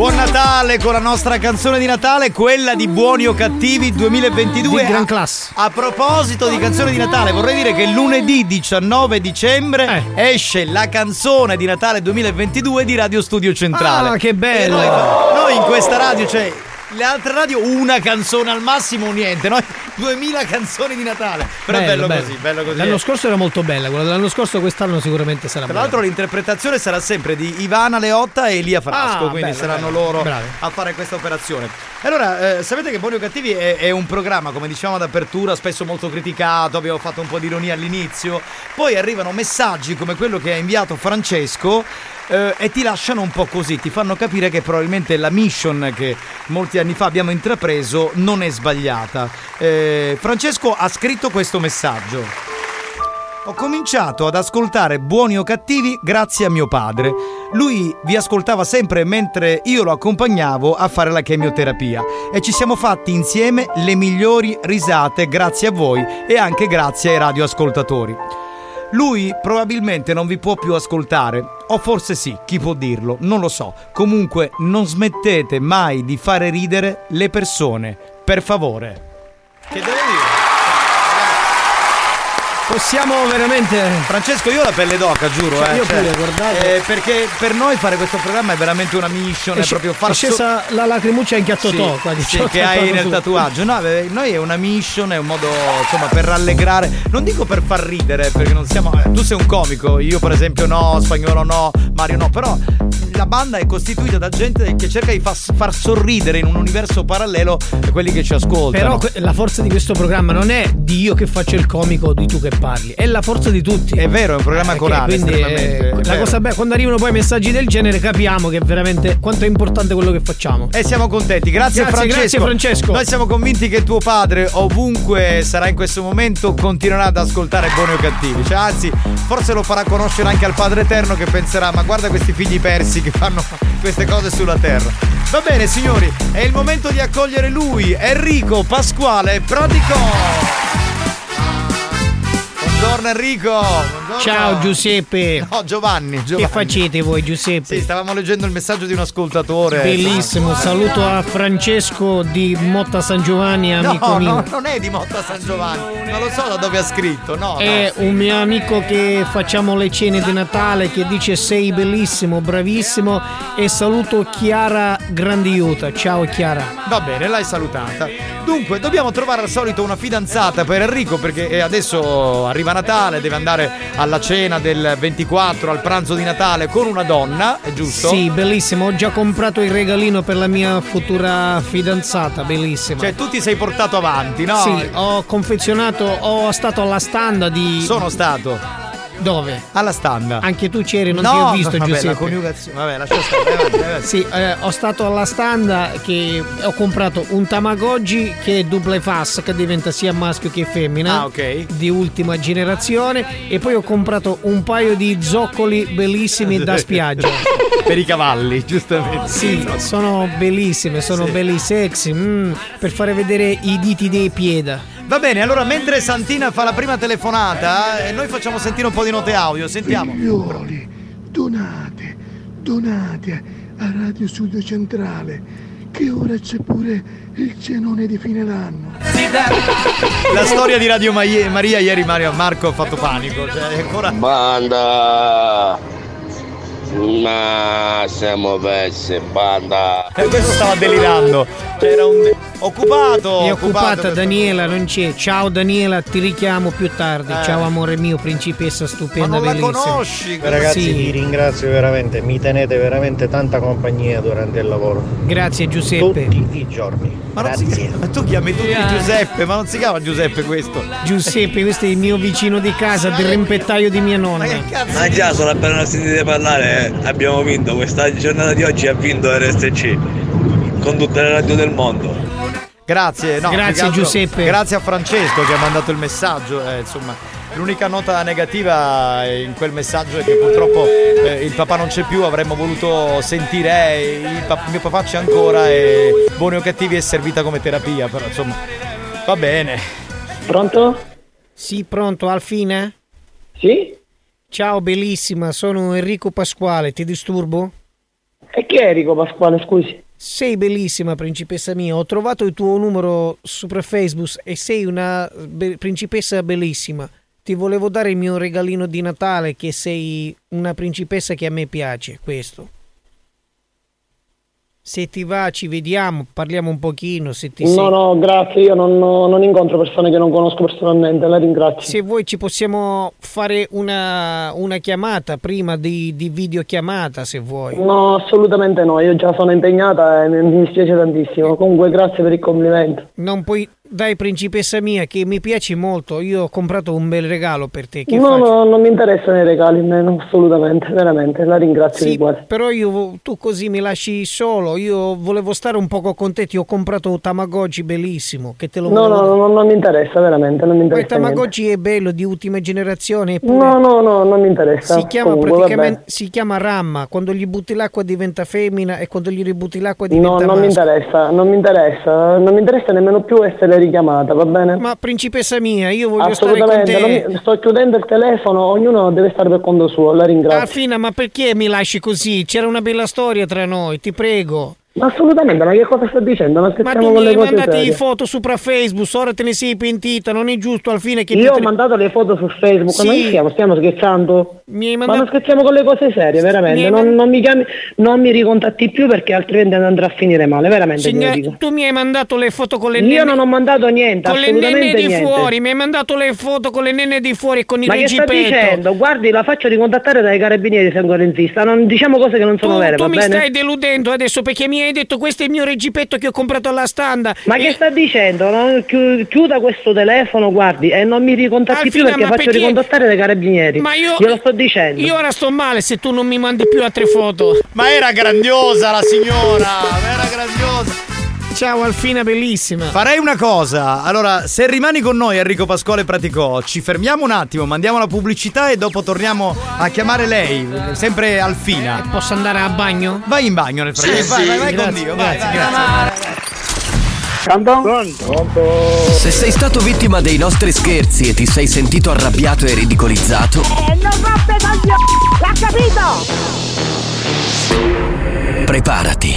Buon Natale con la nostra canzone di Natale, quella di Buoni o Cattivi 2022. Di gran A- class. A, proposito di canzone di Natale, vorrei dire che lunedì 19 dicembre Eh. esce la canzone di Natale 2022 di Radio Studio Centrale. Ah, che bello. Noi, noi in questa radio, cioè, le altre radio una canzone al massimo, niente. Noi 2000 canzoni di Natale. Però è bello, così, bello così. L'anno scorso era molto bella, quella dell'anno scorso quest'anno sicuramente sarà Tra bella. l'altro l'interpretazione sarà sempre di Ivana Leotta e Elia Frasco, Ah, quindi bello, saranno bello. loro Bravi. a fare questa operazione. Allora, eh, sapete che Buoni o Cattivi è, è un programma, come dicevamo ad apertura, spesso molto criticato, abbiamo fatto un po' di ironia all'inizio, poi arrivano messaggi come quello che ha inviato Francesco eh, e ti lasciano un po' così, ti fanno capire che probabilmente la mission che molti anni fa abbiamo intrapreso non è sbagliata. Eh, Francesco ha scritto questo messaggio. Ho cominciato ad ascoltare Buoni o Cattivi grazie a mio padre. Lui vi ascoltava sempre mentre io lo accompagnavo a fare la chemioterapia e ci siamo fatti insieme le migliori risate grazie a voi e anche grazie ai radioascoltatori. Lui probabilmente non vi può più ascoltare, o forse sì, chi può dirlo, non lo so. Comunque non smettete mai di fare ridere le persone, per favore. Che devo dire? Possiamo veramente. Francesco, io ho la pelle d'oca, giuro. Cioè, eh, io pure, guardate. eh, perché per noi fare questo programma è veramente una mission, è È proprio far è scesa la lacrimuccia in chiattotò Sì, qua, sì, diciamo, che hai proprio nel su. tatuaggio. No, beh, noi è una mission, è un modo insomma per rallegrare. Non dico per far ridere, perché non siamo. eh, tu sei un comico, io per esempio no, spagnolo no, Mario no. Però la banda è costituita da gente che cerca di far, far sorridere in un universo parallelo quelli che ci ascoltano. Però que- la forza di questo programma non è di io che faccio il comico di tu che parli, è la forza di tutti. È vero, è un programma Eh, corale, Quindi eh, la cosa bella, quando arrivano poi messaggi del genere capiamo che veramente quanto è importante quello che facciamo. E siamo contenti, grazie, Grazie, Francesco. grazie, Francesco. Noi siamo convinti che tuo padre, ovunque sarà in questo momento, continuerà ad ascoltare buoni o cattivi. Cioè, anzi, forse lo farà conoscere anche al Padre Eterno che penserà: ma guarda questi figli persi che fanno queste cose sulla terra. Va bene, signori, è il momento di accogliere lui, Enrico Pasquale Pratico. Buongiorno Enrico. Buongiorno. Ciao Giuseppe. No, Giovanni, Giovanni. Che facete voi Giuseppe? Sì, stavamo leggendo il messaggio di un ascoltatore. Bellissimo, saluto a Francesco di Motta San Giovanni, amico no, mio. no, non è di Motta San Giovanni. Non lo so da dove ha scritto, no. È un mio amico che facciamo le cene di Natale che dice sei bellissimo, bravissimo e saluto Chiara Grandiuta. Ciao Chiara. no. Va bene, l'hai salutata. Dunque, dobbiamo trovare al solito una fidanzata per Enrico perché eh, adesso arriva Natale, deve andare alla cena del 24, al pranzo di Natale con una donna, è giusto? Sì, bellissimo. Ho già comprato il regalino per la mia futura fidanzata, bellissima. Cioè, tu ti sei portato avanti, no? Sì, ho confezionato, ho stato alla standa di. Sono stato. Dove? Alla standa. Anche tu c'eri, non no, ti ho visto vabbè, Giuseppe. la coniugazione. Vabbè, lascia stare. vai vai. Sì, eh, ho stato alla standa che ho comprato un Tamagotchi che è duple fast che diventa sia maschio che femmina. Ah, ok. Di ultima generazione. E poi ho comprato un paio di zoccoli bellissimi da spiaggia. per i cavalli, giustamente. Sì, sono bellissime, sono Sì. belli sexy. mm, per fare vedere i diti dei piedi. Va bene, allora mentre Santina fa la prima telefonata, eh, noi facciamo sentire un po' di note audio. Sentiamo. Figliuoli, donate, donate a Radio Studio Centrale, che ora c'è pure il cenone di fine d'anno. La storia di Radio Maria, ieri Mario Marco ha fatto panico. Cioè, ancora. Banda! Ma siamo persi, banda! Eh, questo stava delirando. C'era un. de- Occupato! È occupata Daniela, non c'è. Ciao Daniela, ti richiamo più tardi. Eh. Ciao amore mio, principessa stupenda, Ma non la bellissima. conosci? Ragazzi, Sì. vi ringrazio veramente, mi tenete veramente tanta compagnia durante il lavoro. Grazie Giuseppe. Tutti i giorni. Ma, non si, ma tu chiami tutti Giuseppe, ma non si chiama Giuseppe questo. Giuseppe, questo è il mio vicino di casa, del rimpettaio di mia nonna. Ma già sono appena sentite parlare, abbiamo vinto questa giornata di oggi ha vinto RSC con tutte le radio del mondo. Grazie, no, Grazie, altro Giuseppe. Grazie a Francesco che ha mandato il messaggio. eh, insomma, l'unica nota negativa in quel messaggio è che purtroppo eh, il papà non c'è più. Avremmo voluto sentire eh, il, pa- mio papà c'è ancora e buoni o cattivi è servita come terapia. Però insomma, va bene. Pronto? Sì, pronto, Alfine? Sì? Ciao bellissima, sono Enrico Pasquale, ti disturbo? E chi è Enrico Pasquale, scusi? Sei bellissima principessa mia, ho trovato il tuo numero su Facebook e sei una be- principessa bellissima. Ti volevo dare il mio regalino di Natale che sei una principessa che a me piace, questo. Se ti va ci vediamo, parliamo un pochino, se ti No, sei- no, grazie, io non, non incontro persone che non conosco personalmente, la ringrazio. Se vuoi ci possiamo fare una, una chiamata prima di, di videochiamata, se vuoi. No, assolutamente no, io già sono impegnata e mi mi dispiace tantissimo. Comunque grazie per il complimento. Non puoi... Dai, principessa mia, che mi piaci molto. Io ho comprato un bel regalo per te. Che No, faccio? no, non mi interessano i regali, no, no, assolutamente, veramente, la ringrazio Sì, di cuore. però io, tu così mi lasci solo. Io volevo stare un poco con te. Ti ho comprato un Tamagotchi bellissimo. Che te lo No, no, no, non mi interessa, veramente, non mi Quel interessa niente. Tamagotchi è bello, di ultima generazione. No, no, no, non mi interessa. Si chiama Comunque, praticamente vabbè. si chiama ramma. Quando gli butti l'acqua diventa femmina e quando gli ributti l'acqua diventa No, non mi maschio. interessa, non mi interessa, non mi interessa nemmeno più essere richiamata, va bene? Ma principessa mia, io voglio stare Assolutamente, te. non mi- sto chiudendo il telefono, ognuno deve stare per conto suo, la ringrazio. Alfina, ma perché mi lasci così? C'era una bella storia tra noi, ti prego. Ma assolutamente, ma che cosa sta dicendo? Ma Ma tu mi mandato serie. foto sopra Facebook, ora te ne sei pentita, non è giusto al fine che Io ho mandato le foto su Facebook, Sì. ma che stiamo, stiamo scherzando? Mi hai Ma mandato- non scherziamo con le cose serie, veramente. Non, man- non mi chiami, non mi ricontatti più perché altrimenti andrà a finire male, veramente. Signor- tu mi hai mandato le foto con le Io nenne non ho mandato niente, con le nenne assolutamente di niente. fuori, mi hai mandato le foto con le nenne di fuori e con il Ma che sta reggipetto. dicendo? Guardi, la faccio ricontattare dai carabinieri se ancora insista. Non diciamo cose che non sono vere, Tu mi bene? stai deludendo adesso perché mi hai detto questo è il mio reggipetto che ho comprato alla standa. Ma che sta dicendo? Non- chi- chiuda questo telefono, guardi, e non mi ricontatti più Alfina, perché ma faccio perché- ricontattare dai carabinieri. Ma io Glielo sto dicendo. Io ora sto male se tu non mi mandi più altre foto. Ma era grandiosa la signora, era grandiosa. Ciao Alfina bellissima. Farei una cosa, allora se rimani con noi Enrico Pasquale Praticò, ci fermiamo un attimo, mandiamo la pubblicità e dopo torniamo a chiamare lei, sempre Alfina. Posso andare a bagno? Vai in bagno nel frattempo, vai, vai, vai con Grazie, Dio, vai, grazie, vai, grazie. vai. Se sei stato vittima dei nostri scherzi e ti sei sentito arrabbiato e ridicolizzato, E non roppe coglioni! L'ha capito? preparati.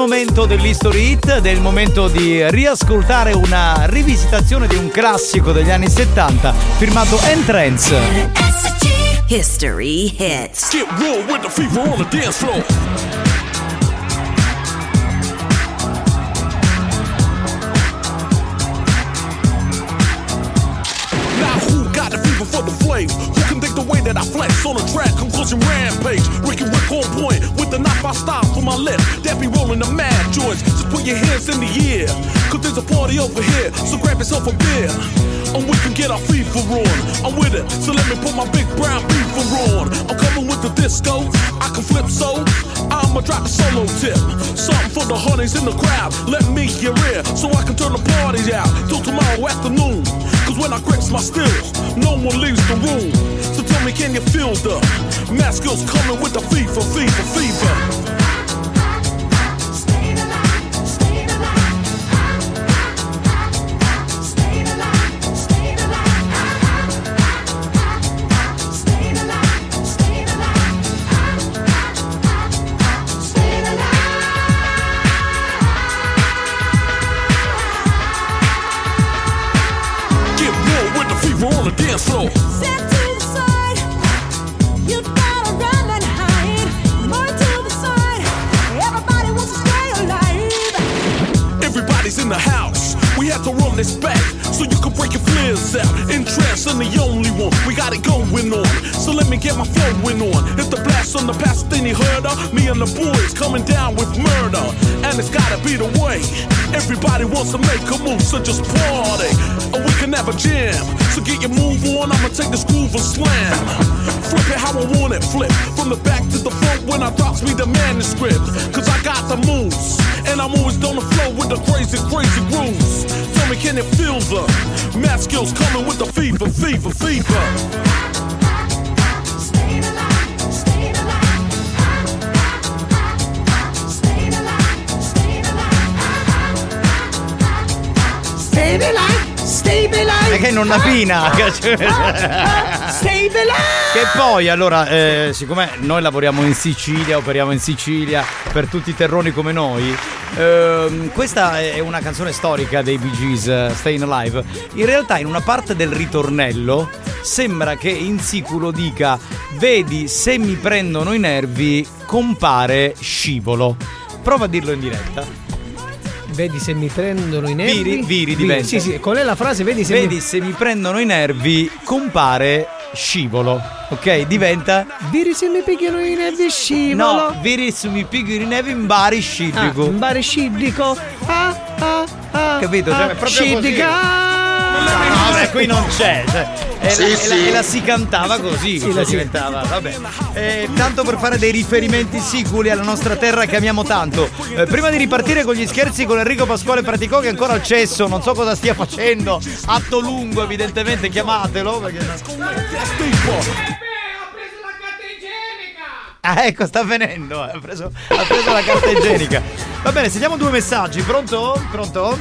momento dell'History Hit ed è il momento di riascoltare una rivisitazione di un classico degli anni 70 firmato Entrance. History Hits. Get real with the fever on the dance floor. Now who got the fever for the flame? Flex on the track, concussion rampage. Ricky Rick on point with the knife I style for my left. That be rolling the mad joints. Just put your hands in the air. Cause there's a party over here, so grab yourself a beer. And we can get our FIFA on. I'm with it, so let me put my big brown beaver on. I'm coming with the disco, I can flip so. I'ma drop a solo tip. Something for the honeys in the crowd. Let me hear it, so I can turn the party out till tomorrow afternoon. Cause when I grips my stills, no one leaves the room. Tell me, can you feel the mask coming with the fever, fever, fever? Get my flowing on. It's the blast on the past thing you heard of. Me and the boys coming down with murder. And it's gotta be the way. Everybody wants to make a move, so just party. Or we can have a jam. So get your move on. I'ma take this groove and slam. Flip it how I want it. Flip from the back to the front when I drops me the manuscript. Cause I got the moves. And I'm always on the flow with the crazy, crazy grooves. Tell me, can it feel the math skills coming with the fever, fever, fever? Che non napina. Stay alive. Che poi, allora, eh, siccome noi lavoriamo in Sicilia, operiamo in Sicilia per tutti i terroni come noi, ehm, questa è una canzone storica dei Bee Gees, eh, Stayin' Alive. In realtà, in una parte del ritornello, sembra che Insiculo dica: Vedi, se mi prendono i nervi, compare scivolo. Prova a dirlo in diretta. Vedi se mi prendono i nervi. Viri, viri diventa. Sì, sì, qual è la frase? Vedi se Vedi, mi... se mi prendono i nervi, compare scivolo. Ok, diventa. Viri se mi picchiano i nervi scivolo. No, viri se mi picchiano i nervi in bari Ah, scidico. un bare scidico. Ah, ah, ah, Capito? Cioè, ah, è proprio così. No, beh, qui non c'è. Cioè, e, Sì, la, e la- sì. e la si cantava così. Sì, cioè, la si- diventava. Vabbè. Eh, tanto per fare dei riferimenti sicuri alla nostra terra che amiamo tanto. Eh, prima di ripartire con gli scherzi con Enrico Pasquale Praticò, che è ancora al cesso, non so cosa stia facendo. Atto lungo, evidentemente, chiamatelo. Perché... Ah, ecco, sta venendo. Ha preso, ha preso la carta igienica. Va bene, sentiamo due messaggi. Pronto? Pronto?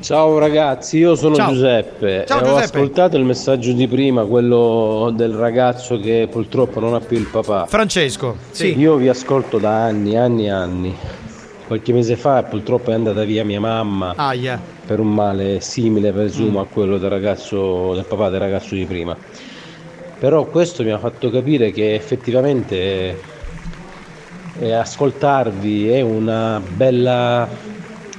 Ciao ragazzi, io sono Ciao. Giuseppe Ciao, e ho Giuseppe. ascoltato il messaggio di prima, quello del ragazzo che purtroppo non ha più il papà. Francesco, sì. Io vi ascolto da anni, anni, anni. Qualche mese fa purtroppo è andata via mia mamma Aia. per un male simile, Mm. presumo, a quello del ragazzo, del papà del ragazzo di prima. Però questo mi ha fatto capire che effettivamente eh, ascoltarvi è una bella,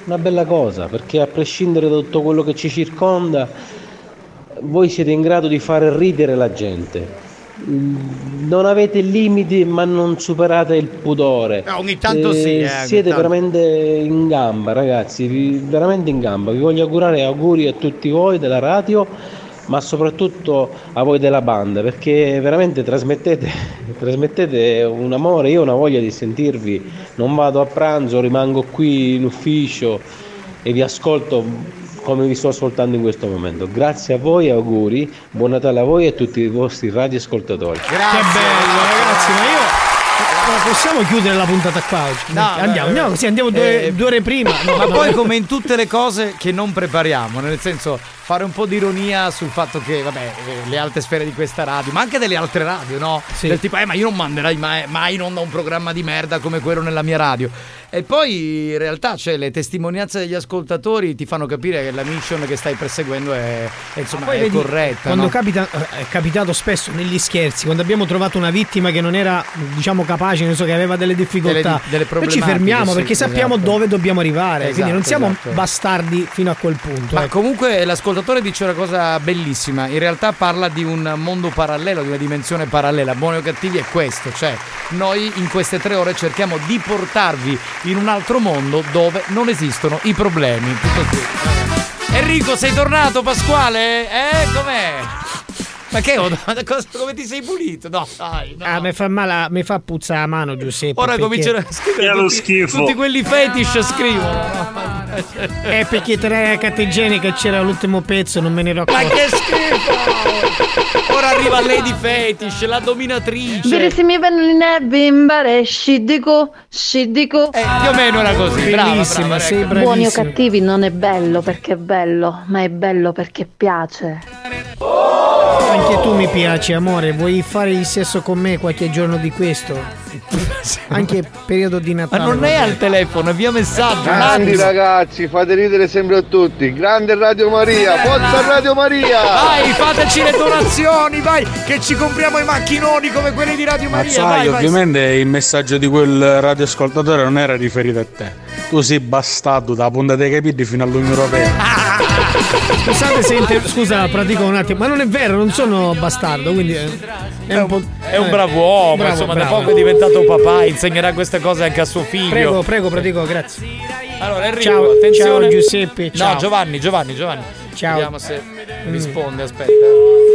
una bella cosa, perché a prescindere da tutto quello che ci circonda, voi siete in grado di fare ridere la gente. Mm, Non avete limiti ma non superate il pudore. Eh, ogni tanto sì, eh, ogni siete tanto. veramente in gamba ragazzi, veramente in gamba. Vi voglio augurare auguri a tutti voi della radio, ma soprattutto a voi della banda, perché veramente trasmettete, trasmettete un amore, io ho una voglia di sentirvi, non vado a pranzo, rimango qui in ufficio e vi ascolto come vi sto ascoltando in questo momento. Grazie a voi auguri, buon Natale a voi e a tutti i vostri radioascoltatori. Che bello, ragazzi, possiamo chiudere la puntata qua oggi? No, andiamo, andiamo, così andiamo due, eh, due ore prima. No, ma no, poi come in tutte le cose che non prepariamo, nel senso fare un po' di ironia sul fatto che, vabbè, eh, le alte sfere di questa radio, ma anche delle altre radio, no? Sì. Del tipo, eh, ma io non manderai mai, mai in onda un programma di merda come quello nella mia radio. E poi in realtà cioè, le testimonianze degli ascoltatori ti fanno capire che la mission che stai perseguendo è, è, insomma, è vedi, corretta. Quando no? capita, eh, è capitato spesso negli scherzi, quando abbiamo trovato una vittima che non era, diciamo, capace, non so, che aveva delle difficoltà, Delle- delle noi ci fermiamo sì, perché sappiamo esatto. dove dobbiamo arrivare. quindi non Esatto, siamo esatto. bastardi fino a quel punto. Ma ecco. comunque l'ascoltatore dice una cosa bellissima, in realtà parla di un mondo parallelo, di una dimensione parallela, buoni o cattivi è questo, cioè noi in queste tre ore cerchiamo di portarvi in un altro mondo dove non esistono i problemi. Tutto qui. Enrico sei tornato Pasquale? Eh com'è? Ma che cosa- come ti sei pulito? No, dai, no. Ah, mi fa male, mi fa puzzare la mano, Giuseppe. Ora perché- cominciano a scrivere tutti, schifo. tutti quelli fetish scrivono. È perché tra la carta igienica c'era l'ultimo pezzo, non me ne ero Ma accorto. che schifo! Ora arriva Lady Fetish, la dominatrice. Vedi se mi vengono i nervi in bare, scidico, scidico. Eh, più o meno era così, brava, Bellissima, brava, sei ecco. Buoni o bravissima. cattivi non è bello perché è bello, ma è bello perché piace. Anche tu mi piaci, amore. Vuoi fare il sesso con me qualche giorno di questo? Anche periodo di Ma Natale. non è al telefono, è via messaggio. Grandi ragazzi, fate ridere sempre a tutti. Grande Radio Maria, forza Radio Maria! Vai, fateci le donazioni, vai, che ci compriamo i macchinoni come quelli di Radio Maria. sai, vai, vai. ovviamente il messaggio di quel radioascoltatore non era riferito a te. Tu sei bastardo da punta dei capelli fino all'Unione Europea. Scusate se inter- scusa, pratico un attimo, ma non è vero, non sono bastardo, quindi eh, è, un po'. È un eh, bravo uomo, bravo, insomma, bravo. da poco è diventato papà, insegnerà queste cose anche a suo figlio. Prego, prego, pratico, grazie. Allora, Enrico, Ciao, attenzione. ciao Giuseppe, ciao. No, Giovanni, Giovanni, Giovanni. Ciao. Vediamo se Mm. risponde, aspetta.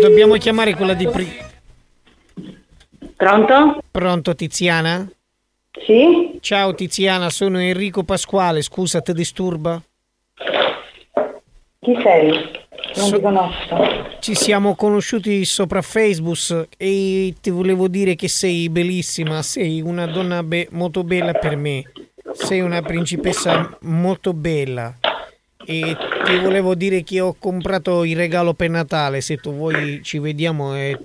Dobbiamo chiamare quella di pri- Pronto? Pronto Tiziana? Sì? Ciao Tiziana, sono Enrico Pasquale, scusa, ti disturba? Chi sei? Non ti conosco. Ci siamo conosciuti sopra Facebook e ti volevo dire che sei bellissima, sei una donna be- molto bella per me, sei una principessa molto bella e ti volevo dire che ho comprato il regalo per Natale, se tu vuoi ci vediamo e,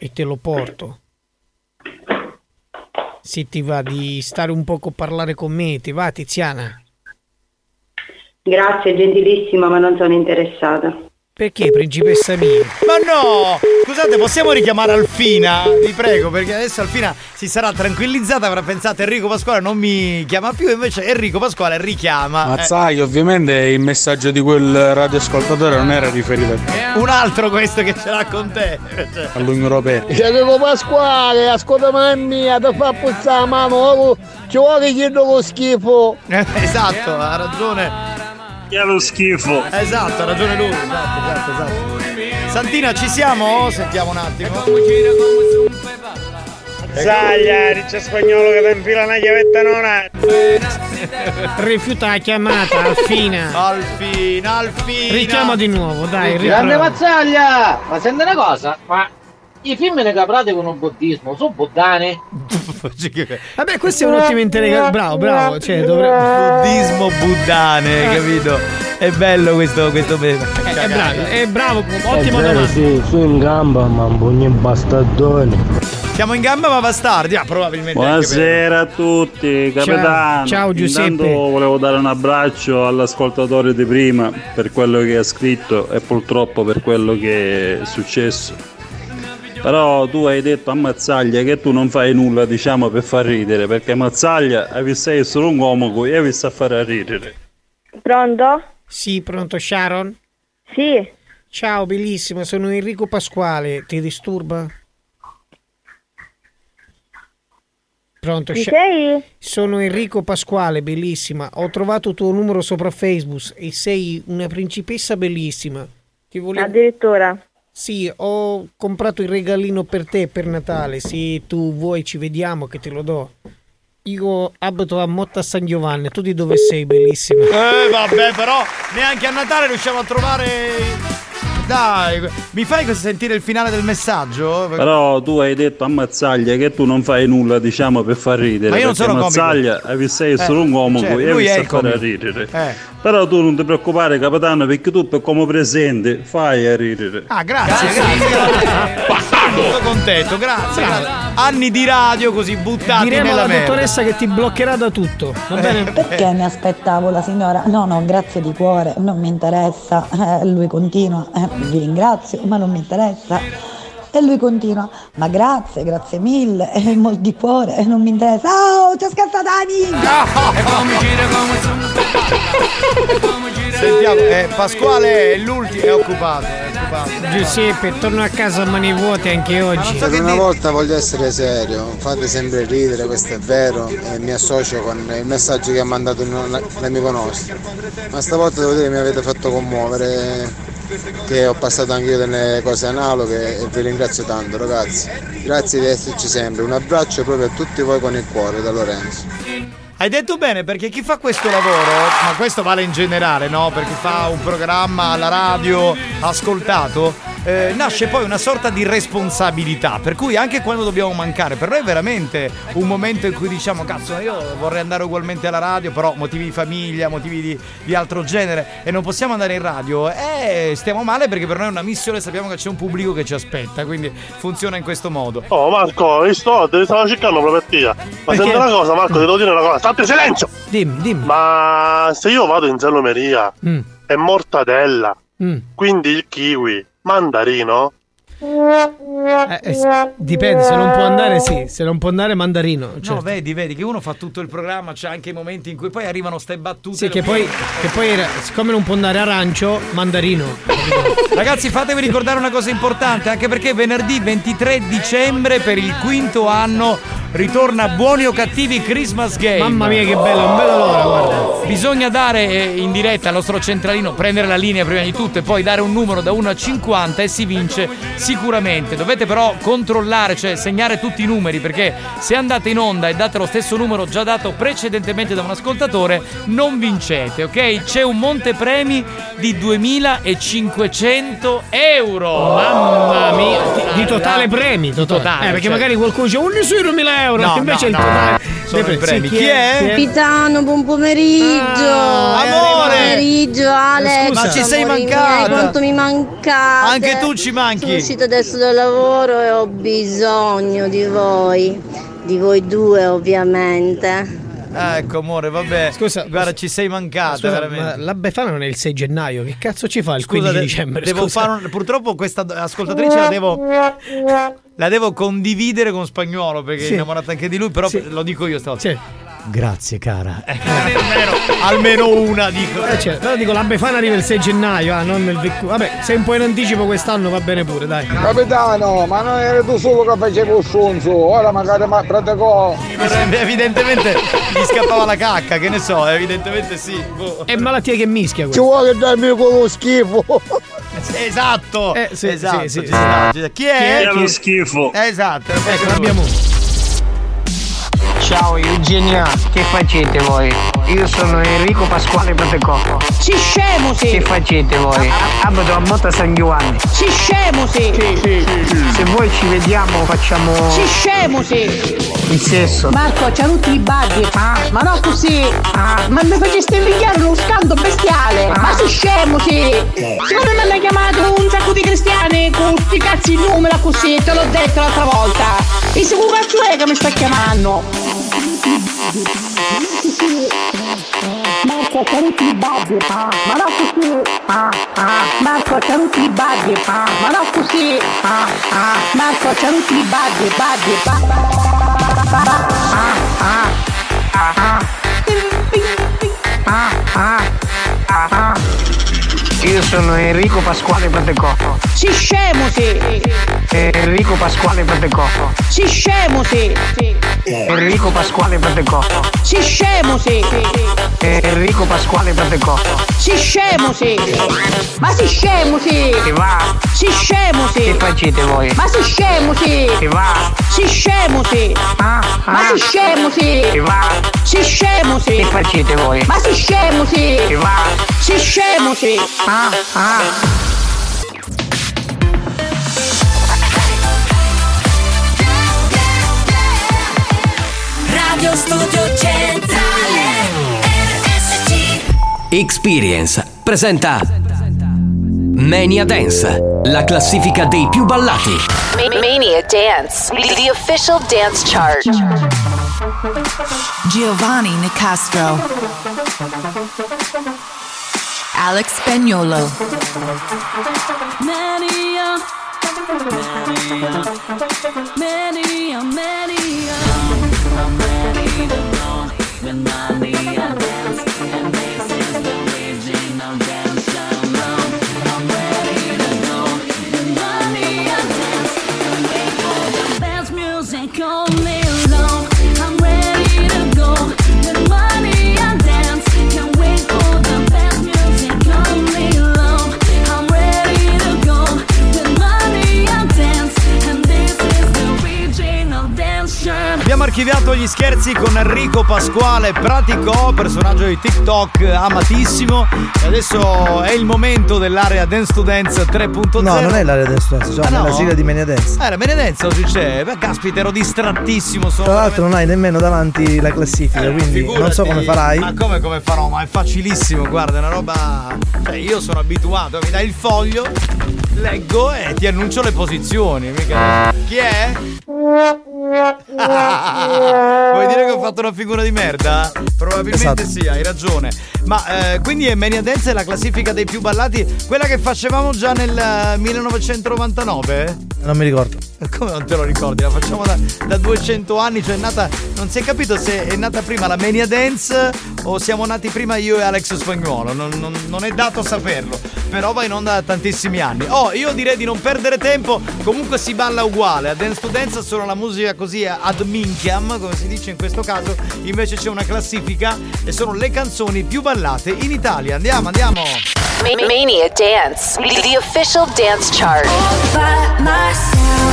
e te lo porto. Se ti va di stare un poco a parlare con me, ti va Tiziana? Grazie, gentilissima, ma non sono interessata. Perché principessa mia? Ma no! Scusate, possiamo richiamare Alfina? Vi prego, perché adesso Alfina si sarà tranquillizzata, avrà pensato Enrico Pasquale non mi chiama più, invece Enrico Pasquale richiama. Ma Eh, sai, ovviamente il messaggio di quel radioascoltatore non era riferito a te. un altro questo che ce l'ha con te. Cioè, All'Unione Europea. Enrico Pasquale, ascolta mamma mia, ti fa puzzare la mano, ci vuole che chiedo lo schifo. esatto, ha ragione. Che è lo schifo. Esatto, ha ragione lui. Esatto, esatto, esatto. Santina, ci siamo? Sentiamo un attimo. Zaglia, riccia spagnolo che ti infila una chiavetta non ha. Rifiuta la chiamata, Alfina. Alfina, Alfina. Richiama di nuovo, dai, Grande mazzaglia! Ma senti una cosa, ma i film ne caprate con un buddismo, sono buddane? Vabbè, questo è un ottimo interrogativo. Bravo, bravo. Cioè, dovrebbe... Buddismo buddane, capito? È bello questo, questo meme. È bravo, è bravo, ottima vero, domanda. sì, su in gamba, ma un pugno bastardone. Siamo in gamba ma bastardi. Ah, probabilmente. anche Buonasera a tutti, Ciao. capitano. Ciao, Giuseppe. Intanto volevo dare un abbraccio all'ascoltatore di prima per quello che ha scritto e purtroppo per quello che è successo. Però tu hai detto a Mazzaglia che tu non fai nulla, diciamo, per far ridere, perché Mazzaglia hai visto essere un uomo che hai visto a fare ridere. Pronto? Sì, pronto Sharon? Sì. Ciao, bellissima, sono Enrico Pasquale. Ti disturba? Pronto, Sha- sei? Sono Enrico Pasquale, bellissima. Ho trovato il tuo numero sopra Facebook e sei una principessa bellissima. Ti volevo... Addirittura. Sì, ho comprato il regalino per te per Natale. Se tu vuoi ci vediamo che te lo do. Io abito a Motta San Giovanni. Tu di dove sei, bellissima? Eh, vabbè, però neanche a Natale riusciamo a trovare. Dai, mi fai sentire il finale del messaggio? Però tu hai detto a Mazzaglia che tu non fai nulla, diciamo, per far ridere. Ma io non sono comico. Mazzaglia hai visto essere Eh, un uomo certo, che hai lui è visto a il fare comico. ridere. Eh. Però tu non ti preoccupare, capitano, perché tu per come presente fai a ridere. Ah, grazie, grazie. Molto contento, grazie. grazie. Anni di radio così buttati Diremo nella alla merda. dottoressa che ti bloccherà da tutto. Va bene? Perché mi aspettavo la signora? No, no, grazie di cuore, non mi interessa. Eh, lui continua, eh, vi ringrazio, ma non mi interessa. E lui continua, ma grazie, grazie mille, eh, molto di cuore, non mi interessa. Oh, c'è scattata la Sentiamo, eh, Pasquale è l'ultimo, è occupato, è occupato. Giuseppe, torno a casa a mani vuote anche oggi. Per una volta voglio essere serio, fate sempre ridere, questo è vero, e mi associo con il messaggio che ha mandato un- l'amico nostro. Ma stavolta devo dire che mi avete fatto commuovere, che ho passato anche io delle cose analoghe e vi ringrazio tanto ragazzi. Grazie di esserci sempre, un abbraccio proprio a tutti voi con il cuore da Lorenzo. Hai detto bene perché chi fa questo lavoro, ma questo vale in generale, no? Per chi fa un programma alla radio ascoltato, eh, nasce poi una sorta di responsabilità. Per cui anche quando dobbiamo mancare, per noi è veramente un momento in cui diciamo, cazzo, io vorrei andare ugualmente alla radio, però motivi di famiglia, motivi di, di altro genere, e non possiamo andare in radio, e stiamo male perché per noi è una missione, sappiamo che c'è un pubblico che ci aspetta, quindi funziona in questo modo. Oh Marco, hai sto, te stavo cercando proprio a te. Ma senti una cosa, Marco, ti devo dire una cosa. State silenzio! Dimmi, dimmi. Ma se io vado in salumeria Mm. è mortadella, Mm. quindi il kiwi, mandarino, Eh, eh, dipende, se non può andare sì, se non può andare mandarino. No, certo. vedi, vedi che uno fa tutto il programma, c'è anche i momenti in cui poi arrivano ste battute. Sì, che poi, che poi era- siccome non può andare arancio, mandarino. Ragazzi, fatevi ricordare una cosa importante, anche perché venerdì 23 dicembre per il quinto anno ritorna Buoni o Cattivi Christmas Game. Mamma mia, che bello, non vedo l'ora, guarda. Bisogna dare eh, in diretta al nostro centralino, prendere la linea prima di tutto e poi dare un numero da 1 a 50 e si vince sicuramente. Dovete però controllare, cioè segnare tutti i numeri, perché se andate in onda e date lo stesso numero già dato precedentemente da un ascoltatore, non vincete, ok? C'è un montepremi di 2500 euro. Mamma mia, di, di totale premi. Totale. totale, eh, perché cioè- magari qualcuno dice un sui 2000 euro. No, invece no, il no, totale. sono dei i premi. Sì, Chi è? Capitano, buon pomeriggio. amore. Buon pomeriggio, Alex. Ma ci sei amori mancata. miei, quanto mi mancate. Anche tu ci manchi. Sono uscita adesso dal lavoro e ho bisogno di voi. Di voi due, ovviamente. Ecco, amore, vabbè. Scusa, guarda, ci sei mancata, Scusa, veramente. ma la Befana non è il 6 gennaio. Che cazzo ci fa il Scusa, 15 de- dicembre? devo Scusa. fare un- purtroppo questa ascoltatrice la devo la devo condividere con spagnolo perché Sì. è innamorata anche di lui, però Sì. lo dico io stavolta. Sì. Grazie cara. Ecco, almeno, almeno una dico. Eh, cioè, però dico, la Befana arriva il 6 gennaio, ah, non nel vecchio. Vabbè, sei un po' in anticipo quest'anno, va bene pure, dai. Capitano, ma non eri tu solo che facevi il sonzo, ora magari ma praticò. Evidentemente gli scappava la cacca, che ne so, evidentemente sì. boh. È malattia che mischia Ci questa. vuole darmi quello schifo. Esatto. Eh, sì, esatto. sì, sì, ci ci sta. Chi è? Chi è lo schifo? Esatto. Ecco, l'abbiamo. Ciao Eugenia, che facete voi? Io sono Enrico Pasquale Patecò. Si scemo, sì. Che facete voi? Abito a Motta San Giovanni. Si scemo, sì. Se voi ci vediamo facciamo Si scemo, sì. il sesso. Marco, c'ha tutti i baghi. Ma no così. Ma mi faceste invidiare uno scando bestiale. Ma si scemo, sì. Secondo me mi hanno chiamato un sacco di cristiani con sti cazzi di numero così, te l'ho detto l'altra volta. E se che cazzo è che mi sta chiamando? Marco, c'ha tutti i baghi. Ma no così. Marco, c'ha tutti i baghi. Ma no così. Marco, c'ha tutti i baghi, baghi, Io sono Enrico Pasquale Patecò. Si scemo, sì. Enrico Pasquale Patecò. Si scemo, sì. Enrico Pasquale Patecò. Si scemo, sì. Enrico Pasquale Patecò. Si scemo, sì. Ma si scemo, sì. Che va? Si scemo, sì. Che facete voi? Ma si scemo, sì. Che va? Si scemo, sì. Ma si scemo, sì. Che va? Si scemo, sì. Che facete voi? Ma si scemo, sì. Che va? Si scemo, sì. Ah, ah. Radio Studio Centrale RSC Experience presenta Mania Dance, la classifica dei più ballati. Ma- Mania Dance, the official dance chart. Giovanni Nicastro. Alex Spagnolo. Mania. Mania, mania. I'm ready to go with mania archiviato gli scherzi con Enrico Pasquale Pratico, personaggio di TikTok amatissimo. E adesso è il momento dell'area Dance to Dance 3.0. No, non è l'area dance dance, cioè Ah, no? la sigla di Mania Dance. Eh, la Benedetta oggi c'è. Beh, caspita, ero distrattissimo. Sono Tra l'altro non hai nemmeno davanti la classifica, quindi non so Figurati. come farai. Ma come come farò? Ma è facilissimo, guarda, è una roba. Cioè, io sono abituato, mi dai il foglio, leggo e ti annuncio le posizioni. Mica. Chi è? Vuoi dire che ho fatto una figura di merda? Probabilmente Esatto. sì, hai ragione. Ma eh, quindi è Mania Dance è la classifica dei più ballati, quella che facevamo già nel eh, 1999? Non mi ricordo. Come non te lo ricordi? La facciamo da, da 200 anni, cioè è nata. Non si è capito se è nata prima la Mania Dance o siamo nati prima io e Alex Spagnuolo. Non, non- non è dato saperlo. Però va in onda da tantissimi anni. Oh, io direi di non perdere tempo. Comunque si balla uguale. A Dance to Dance solo la musica così ad minchiam, come si dice in questo caso. Invece c'è una classifica e sono le canzoni più ballate in Italia. Andiamo, andiamo. Ma- Mania Dance, the official dance chart.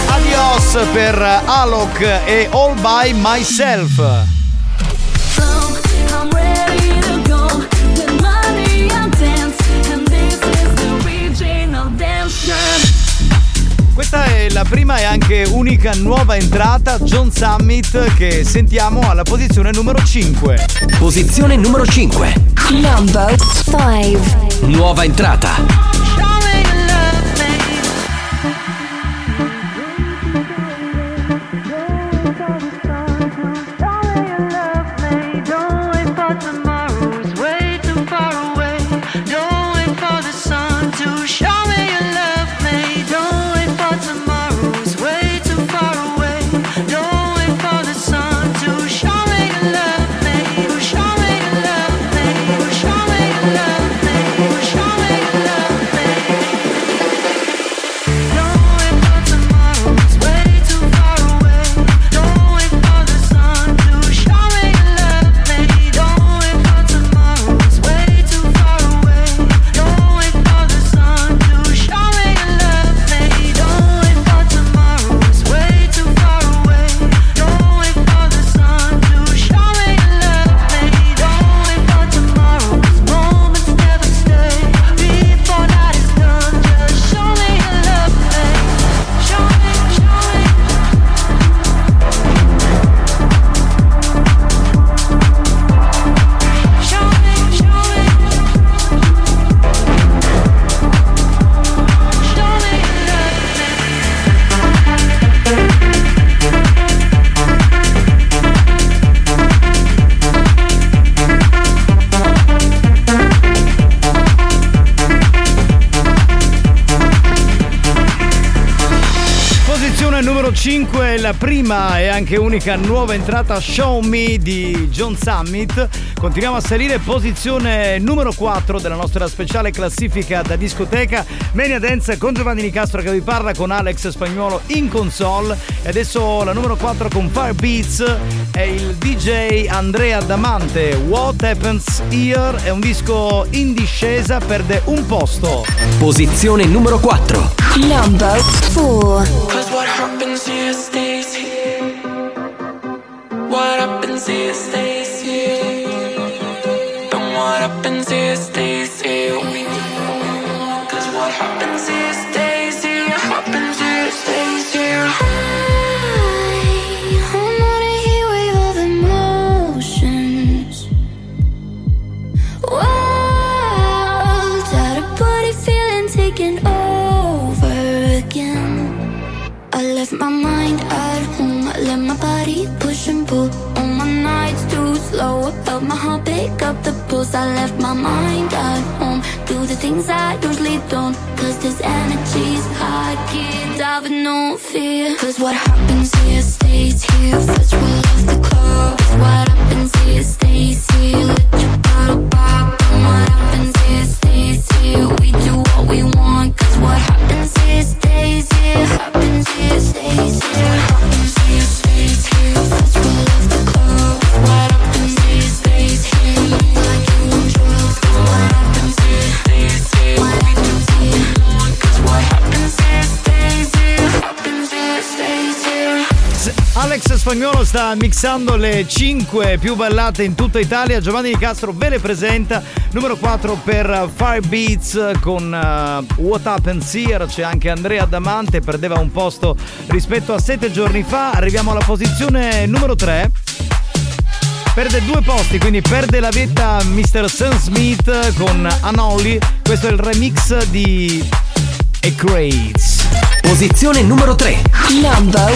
Adios per Alok e All by Myself. Questa è la prima e anche unica nuova entrata John Summit che sentiamo alla posizione numero 5. Posizione numero 5. Number 5. Nuova entrata. Anche unica nuova entrata Show Me di John Summit. Continuiamo a salire, posizione numero 4 della nostra speciale classifica da discoteca. Mania Dance con Giovanni Nicastro che vi parla con Alex Spagnuolo in console. E adesso la numero 4 con Fire Beats è il DJ Andrea Damante. What Happens Here è un disco in discesa, perde un posto. Posizione numero 4. Number 4. What I left my mind at home. Do the things I usually don't. Cause this energy's. Get out with no fear. Cause what happens here stays here. First we'll off the club. Spagnolo sta mixando le 5 più ballate in tutta Italia. Giovanni Di Castro ve le presenta. Numero 4 per Fire Beats con eh, What Happens Here. C'è anche Andrea Damante, perdeva un posto rispetto a 7 giorni fa. Arriviamo alla posizione numero 3. Perde due posti, quindi perde la vetta Mr. Sam Smith con Anoli. Questo è il remix di A Craze. Posizione numero 3. Number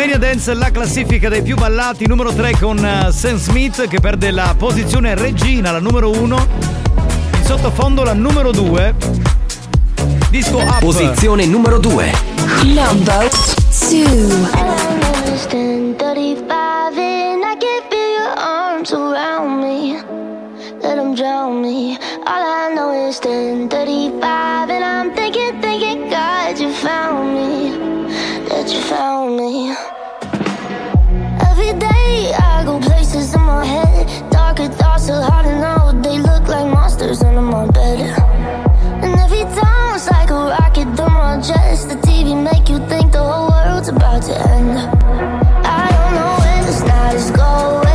Ascoltando Mania Dance, la classifica dei più ballati, numero 3 con eh, Sam Smith che perde la posizione regina, la numero 1. In sottofondo la numero 2. Disco up. Posizione numero 2. Number 2. Understand 35 and I can feel your arms around me. Let them drown me. All I know is 1035 and I'm thinking, thinking, God, you found me. Found me. Every day I go places in my head. Darker thoughts are hard to know. They look like monsters under my bed. And every time it's like a rocket through my chest. The TV make you think the whole world's about to end. I don't know where this night is going,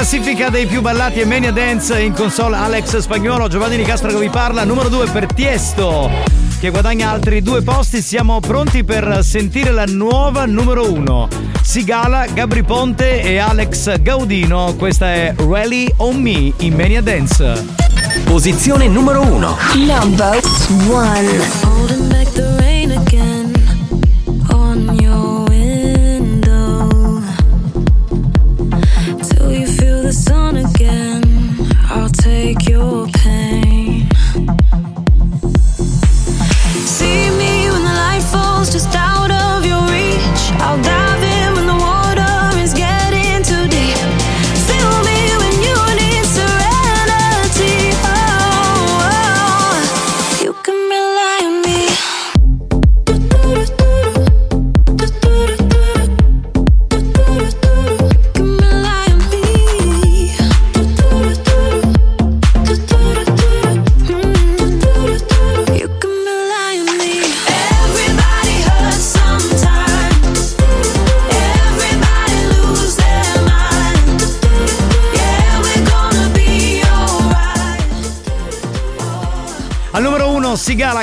classifica dei più ballati e Mania Dance in console Alex Spagnolo, Giovanni Di Castro che vi parla, numero 2 per Tiesto che guadagna altri due posti, siamo pronti per sentire la nuova numero 1. Sigala, Gabri Ponte e Alex Gaudino, questa è Rally on Me in Mania Dance. Posizione numero 1. Number 1.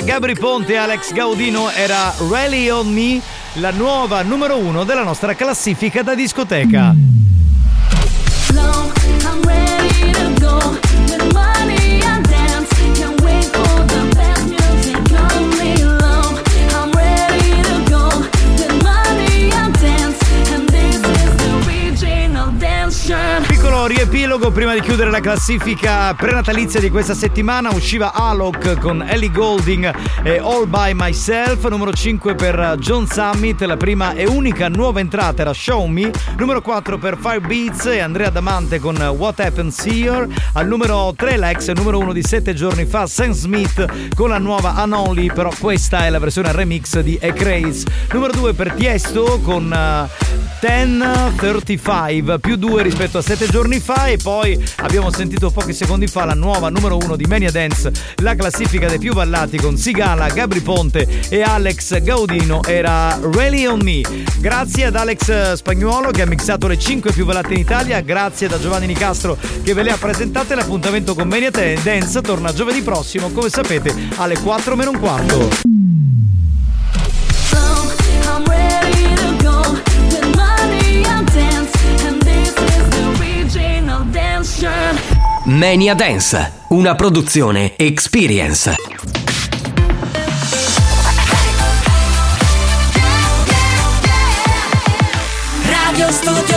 Gabri Ponte e Alex Gaudino era Rally on Me, la nuova numero uno della nostra classifica da discoteca. Riepilogo prima di chiudere la classifica prenatalizia di questa settimana usciva Alok con Ellie Golding e All By Myself, numero 5 per John Summit, la prima e unica nuova entrata era Show Me, numero 4 per Fire Beats e Andrea Damante con What Happens Here, al numero 3 la ex numero 1 di 7 giorni fa Sam Smith con la nuova Unonly, però questa è la versione remix di A Craze, numero 2 per Tiesto con eh, 1035 più 2 rispetto a 7 giorni fa e poi abbiamo sentito pochi secondi fa la nuova numero 1 di Mania Dance la classifica dei più ballati con Sigala, Gabri Ponte e Alex Gaudino era Really On Me grazie ad Alex Spagnuolo che ha mixato le 5 più ballate in Italia grazie da Giovanni Nicastro che ve le ha presentate l'appuntamento con Mania Dance torna giovedì prossimo come sapete alle 4 meno un quarto I'm ready to go. With money I dance. Mania Dance, una produzione Experience. Radio Studio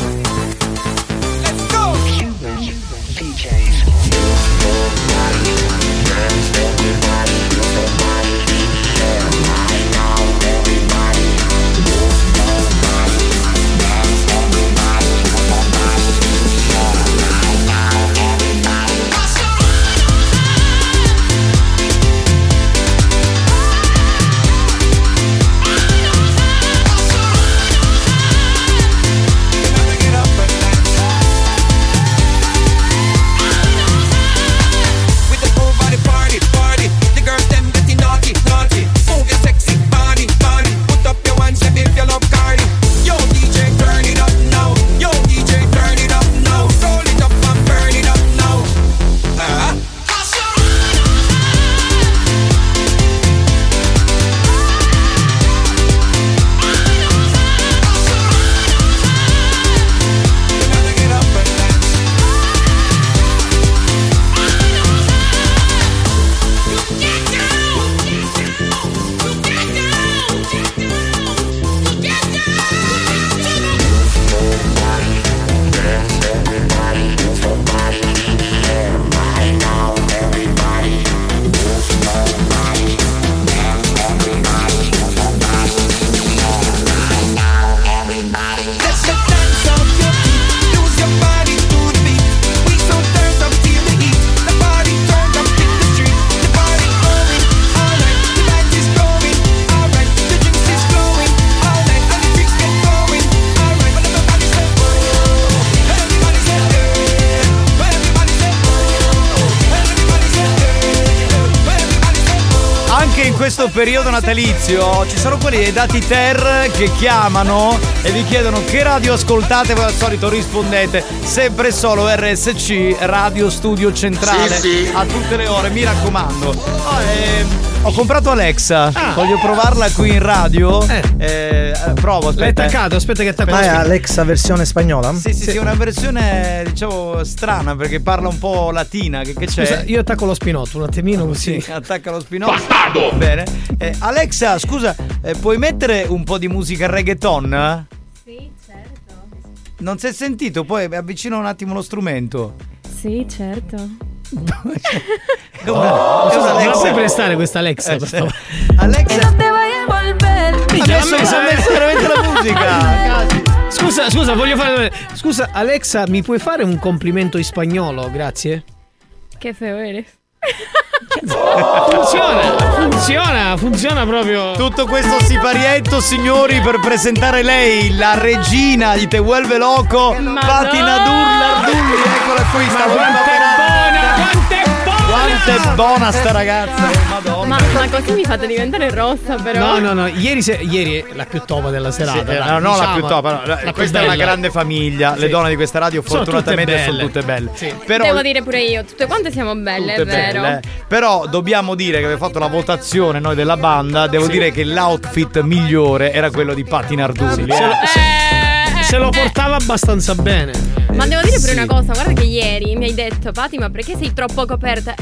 Questo periodo natalizio ci sono quelli dei dati Ter che chiamano e vi chiedono che radio ascoltate, voi al solito rispondete sempre solo RSC Radio Studio Centrale Sì, sì. a tutte le ore, mi raccomando. Oh, ehm, ho comprato Alexa, voglio provarla qui in radio. Eh, eh, provo, aspetta. L'hai eh. attaccato, aspetta che attacco. Ma è Alexa versione spagnola? Sì, sì, sì, una versione diciamo strana perché parla un po' latina. Che, che c'è? Scusa, io attacco lo spinotto un attimino così. Sì, attacca lo spinotto. Bastardo! Bene. Eh, Alexa, scusa, eh, puoi mettere un po' di musica reggaeton? Sì, certo. Non si è sentito? Poi avvicina un attimo lo strumento. Sì, certo. È una- è una me la Alexa. puoi prestare questa Alexa? Eh, favore? Alexa, Te voy a volver. Minchia, adesso l'ha mi sono messo veramente la musica. Scusa, scusa, voglio fare. Scusa, Alexa, mi puoi fare un complimento in spagnolo? Grazie. Qué feo eres. Funziona, funziona, funziona proprio. Tutto questo siparietto, signori, per presentare lei, la regina di Te Vuelve Loco, Patina Dullardulli. Eccola qui, sta buona, quanto è buona! Quanto è buona sta ragazza, madonna. Ma, ma così mi fate diventare rossa, però. No, no, no, ieri, se- ieri è la più top della serata. Sì, dai, eh, no, no, la diciamo, più top. no, la questa è una bella. grande famiglia. Le Sì. donne di questa radio, Sono tutte fortunatamente, sono belle. tutte belle. Sì. Però, Devo dire pure io, tutte quante siamo belle, tutte è vero. belle. Però dobbiamo dire che abbiamo fatto la votazione noi della banda. Devo dire che l'outfit migliore era quello di Patti Nardulli. Se lo, eh. Se- lo portava abbastanza bene. Ma devo dire pure sì. una cosa, guarda che ieri mi hai detto, Pati, ma perché sei troppo coperta?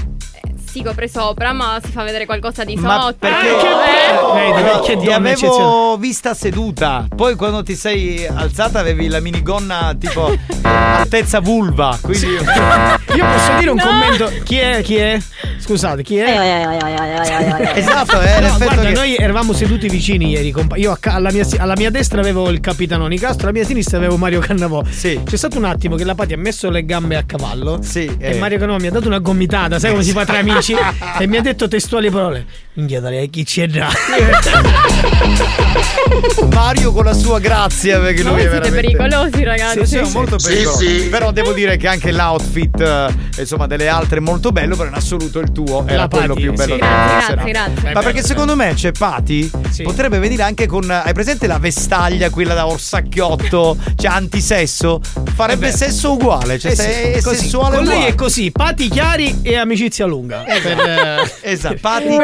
Eh, si copre sopra, ma si fa vedere qualcosa di Ma sotto. perché Eh, Vedi, Allora, che ti avevo vista seduta, poi quando ti sei alzata avevi la minigonna tipo altezza vulva, quindi Io posso dire un commento. Chi è? Chi è? Scusate, chi è? Esatto, è No, guarda, che- noi eravamo seduti vicini ieri. compa- Io alla, mia, alla mia destra avevo il capitano Nicastro, alla mia sinistra avevo Mario Cannavò. Sì. C'è stato un attimo che la Pati ha messo le gambe a cavallo. Sì, E eh. Mario Cannavò mi ha dato una gomitata, sai come si fa tra amici? E mi ha detto testuali parole. Minchia, dai, chi c'è già? Mario con la sua grazia perché Ma lui siete veramente pericolosi, ragazzi. Sì, sì, molto Sì, pericoloso. sì. Però devo dire che anche l'outfit, eh, insomma, delle altre è molto bello, però in assoluto il tuo era La quello Patti, più bello sì. della Grazie, serata. grazie, grazie. Ma perché secondo me c'è Pati Sì. potrebbe venire anche con. Hai presente la vestaglia, quella da orsacchiotto, cioè antisesso? Farebbe sesso uguale, cioè Eh se sì, è così. sessuale Con lei uguale. è così, pati chiari e amicizia lunga. Per, eh, Esatto, Pati Però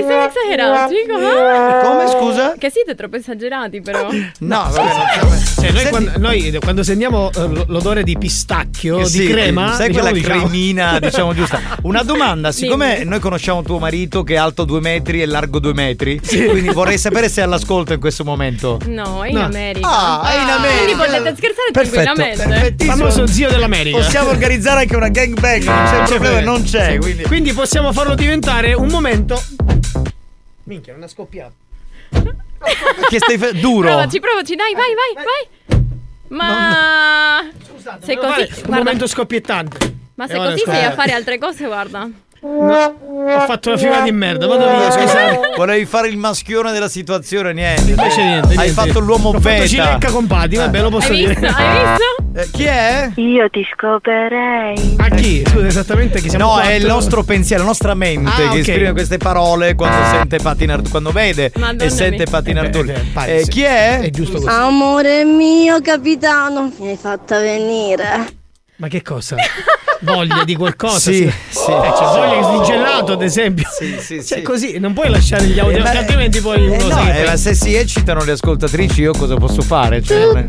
dai, chiari. siete esagerati, come? Come scusa? Che siete troppo esagerati, però. No, vabbè, non so. Cioè, noi, Senti- quando, noi quando sentiamo eh, l'odore di pistacchio, Sì, di crema, sai diciamo, quella diciamo- cremina, diciamo giusta. Una domanda, siccome noi conosciamo tuo marito che è alto due metri e largo due metri, quindi vorrei sapere se è all'ascolto in questo momento. No, è in No. America. Ah, è in America. Quindi potete scherzare Perfetto, tranquillamente. perfettissimo. famoso zio dell'America. Possiamo organizzare anche una gangbang, non c'è problema, non c'è, Sì. quindi Quindi possiamo farlo diventare un momento. Minchia, non ha scoppiato. che stai fa- duro. Provaci, provaci, dai, vai, vai, vai. Ma. sei Devo così. fare Un Guarda, momento scoppiettante. ma se E ora così sei a fare altre cose, guarda. No, ho fatto una figura di merda. Vado via, scusate. Volevi fare il maschione della situazione, niente. Invece niente. Hai niente. fatto l'uomo Ho fatto beta. cilecca con Pati, vabbè, lo posso Hai dire. visto? Hai visto? Eh, chi è? Io ti scoperei. A chi? Scusa, esattamente chi siamo No, quattro? è il nostro pensiero, la nostra mente Ah, che ok. esprime queste parole quando sente Patinar quando vede Madonna e sente. Patinardulli. Eh, eh, Eh, sì. chi è? È giusto così. Amore mio capitano, mi hai fatta venire. Ma che cosa? Voglia di qualcosa? Sì, sì. Eh, c'è voglia di gelato, ad esempio. Sì, sì, Cioè, sì. così non puoi lasciare gli audio, Eh, ma- altrimenti poi Eh, no, eh, ma se si eccitano le ascoltatrici, io cosa posso fare? Cioè,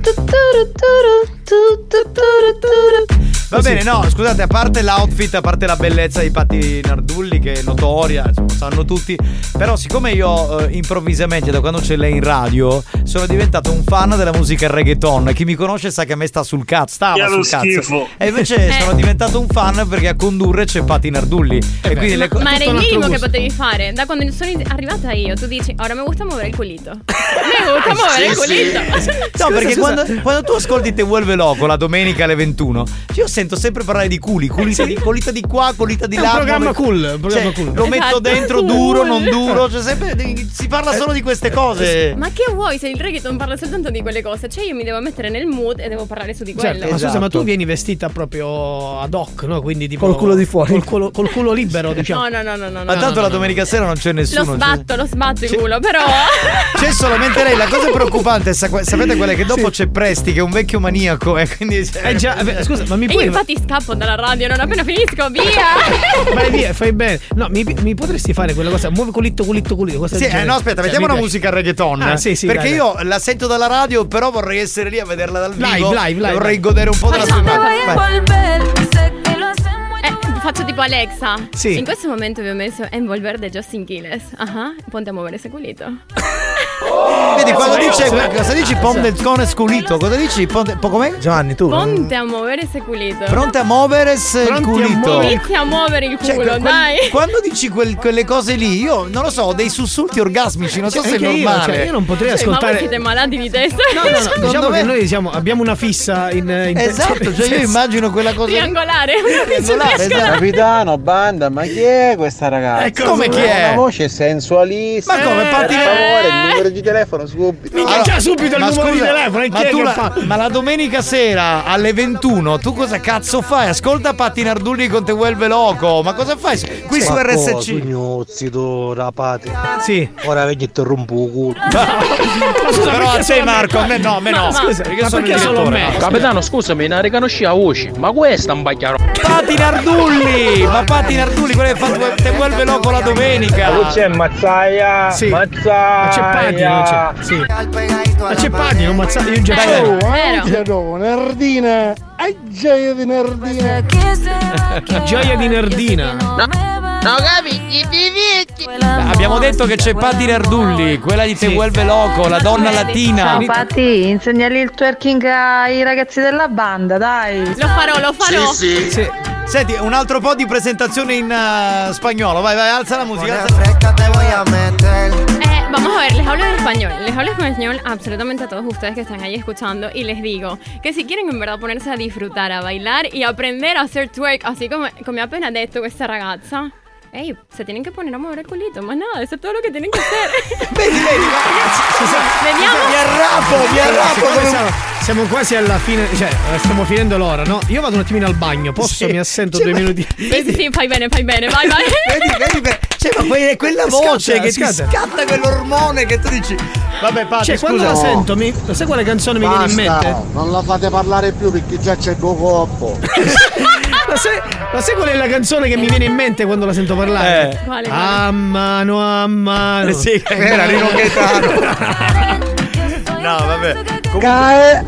Va bene, no, scusate, a parte l'outfit, a parte la bellezza di Patti Nardulli, che è notoria, insomma, sanno tutti. Però, siccome io eh, improvvisamente, da quando c'è lei in radio, sono diventato un fan della musica reggaeton. Chi mi conosce sa che a me sta sul cazzo, stava sul lo cazzo. schifo. E invece Eh. sono diventato un fan perché a condurre c'è Patti Nardulli. e quindi le co- Ma era il minimo che potevi fare. Da quando sono arrivata io, tu dici, ora mi gusta muovere il culito. Mi gusta muovere il culito. No, perché scusa. Quando, quando tu ascolti Te Vuelve Loco la domenica alle 21, io sento sempre parlare di culi, culita, di, colita di qua, colita di È un là. programma cool, un programma Cioè, cool. Lo metto Esatto. dentro duro, non duro, cioè sempre si parla solo di queste cose. Ma che vuoi se il reggaeton parla soltanto di quelle cose? Cioè io mi devo mettere nel mood e devo parlare su di quello. Certo, ma scusa, Esatto. ma tu vieni vestita proprio ad hoc, no? Quindi tipo Col culo di fuori. Col culo, col culo libero, diciamo. No, no, no, no, no. Ma no. tanto la domenica sera non c'è Lo nessuno. cioè- sbatto, lo sbatto il culo, però. C'è solamente lei. La cosa preoccupante, sa- sapete quella che dopo c'è Presti, che è un vecchio maniaco. E quindi. Eh già, eh, scusa, ma mi puoi infatti scappo dalla radio, non appena finisco, via! Vai via, fai bene. No, mi, mi potresti fare quella cosa? Muovi culitto, culitto, culitto. cosa Sì, eh, no, aspetta, Cioè, mettiamo una piace. musica reggaeton. Ah, sì, sì, perché dai, io la sento dalla radio, però vorrei essere lì a vederla dal Live, vivo. live, live, e Vorrei live. godere un po' della sua Faccio tipo Alexa. Sì. In questo momento vi ho messo Envolver di Justin Quiles. Ah, ponte a muovere ese culito. Vedi quando dice cosa dici pom del cone sculito? Cosa dici? Pom- po- com'è? Giovanni, tu. Ponte a muovere ese culito. Pronte a muovere il Pronti a culito. Inizia a muovere il Cioè, culo, quel- dai. Quando dici quel- quelle cose lì, io non lo so, ho dei sussulti orgasmici, non so Cioè, se è anche io, normale. cioè, io non potrei Ma voi ascoltare. siete malati di testa. No, no, no, diciamo che noi siamo- abbiamo una fissa in, in Esatto, cioè io immagino quella cosa. Triangolare. Triangolare, esatto. Capitano, banda, ma chi è questa ragazza? Ecco, come chi è? Una voce sensualissima. Ma come, Per Patti- favore, il numero di telefono subito. Minchia, già subito il numero di scusa, telefono, e ma chi è tu la, fa? ma la domenica sera alle 21 tu cosa cazzo fai? Ascolta Patti Nardulli con Te Vuelve Loco. Ma cosa fai qui su RSC? Gnozzi, tu rapate. Sì. Ora vedi ti rompo il culo. Ma scusa, Però a perché te solo Marco, a me no, a me no. Ma- Scusa, perché sono solo me? Capitano, scusami, non riconosci la voce, ma questa è un bacchiaro. Patti Nardulli! Ma Patti Nardulli, quello che fa Te Vuelve Loco la domenica. c'è Mazzaia? Sì. Ma c'è Patti, non c'è. Sì. Ma c'è Patti, non mazza. Io già Vero. Vero. Nerdina. Ai gioia di nerdina. Che gioia di nerdina. No, capisci? Abbiamo detto che c'è Patti Nardulli, quella di Te Vuelve Loco, la donna latina. Ciao Patti, insegnali il twerking ai ragazzi della banda, dai. Lo farò, lo farò. Sì. Senti, un altro po' di presentazione in eh, spagnolo. Vai, vai, alza la musica. alza- Eh, vamos a ver, les hablo en español. Les hablo en español absolutamente a todos ustedes que están ahí escuchando y les digo que si quieren en verdad ponerse a disfrutar, a bailar y aprender a hacer twerk, así como, como ha appena detto questa ragazza, Ey, se tienen que poner a mover el culito, más nada, eso es todo lo que tienen que hacer. Vedi, vedi, Vediamo. Mi arrappo, mi come- siamo, siamo quasi alla fine, cioè eh, stiamo finendo l'ora, no? Io vado un attimino al bagno, posso? Sì. Mi assento Sì, due ma- minuti. Sì, sì, sì, fai bene, fai bene, vai, vai. Vedi, vedi, vedi. Cioè, ma poi è quella Scatta, voce che ti scatta. scatta quell'ormone che tu dici. Vabbè, Patti, Cioè, quando scusa. la sento, mi, sai quale canzone mi viene in mente? non la fate parlare più perché già c'è due coppo. Ma sai, ma sai qual è la canzone che mi viene in mente quando la sento parlare? Eh. Quale, A mano a mano. Eh sì, era Rino Gaetano. No, vabbè. Cae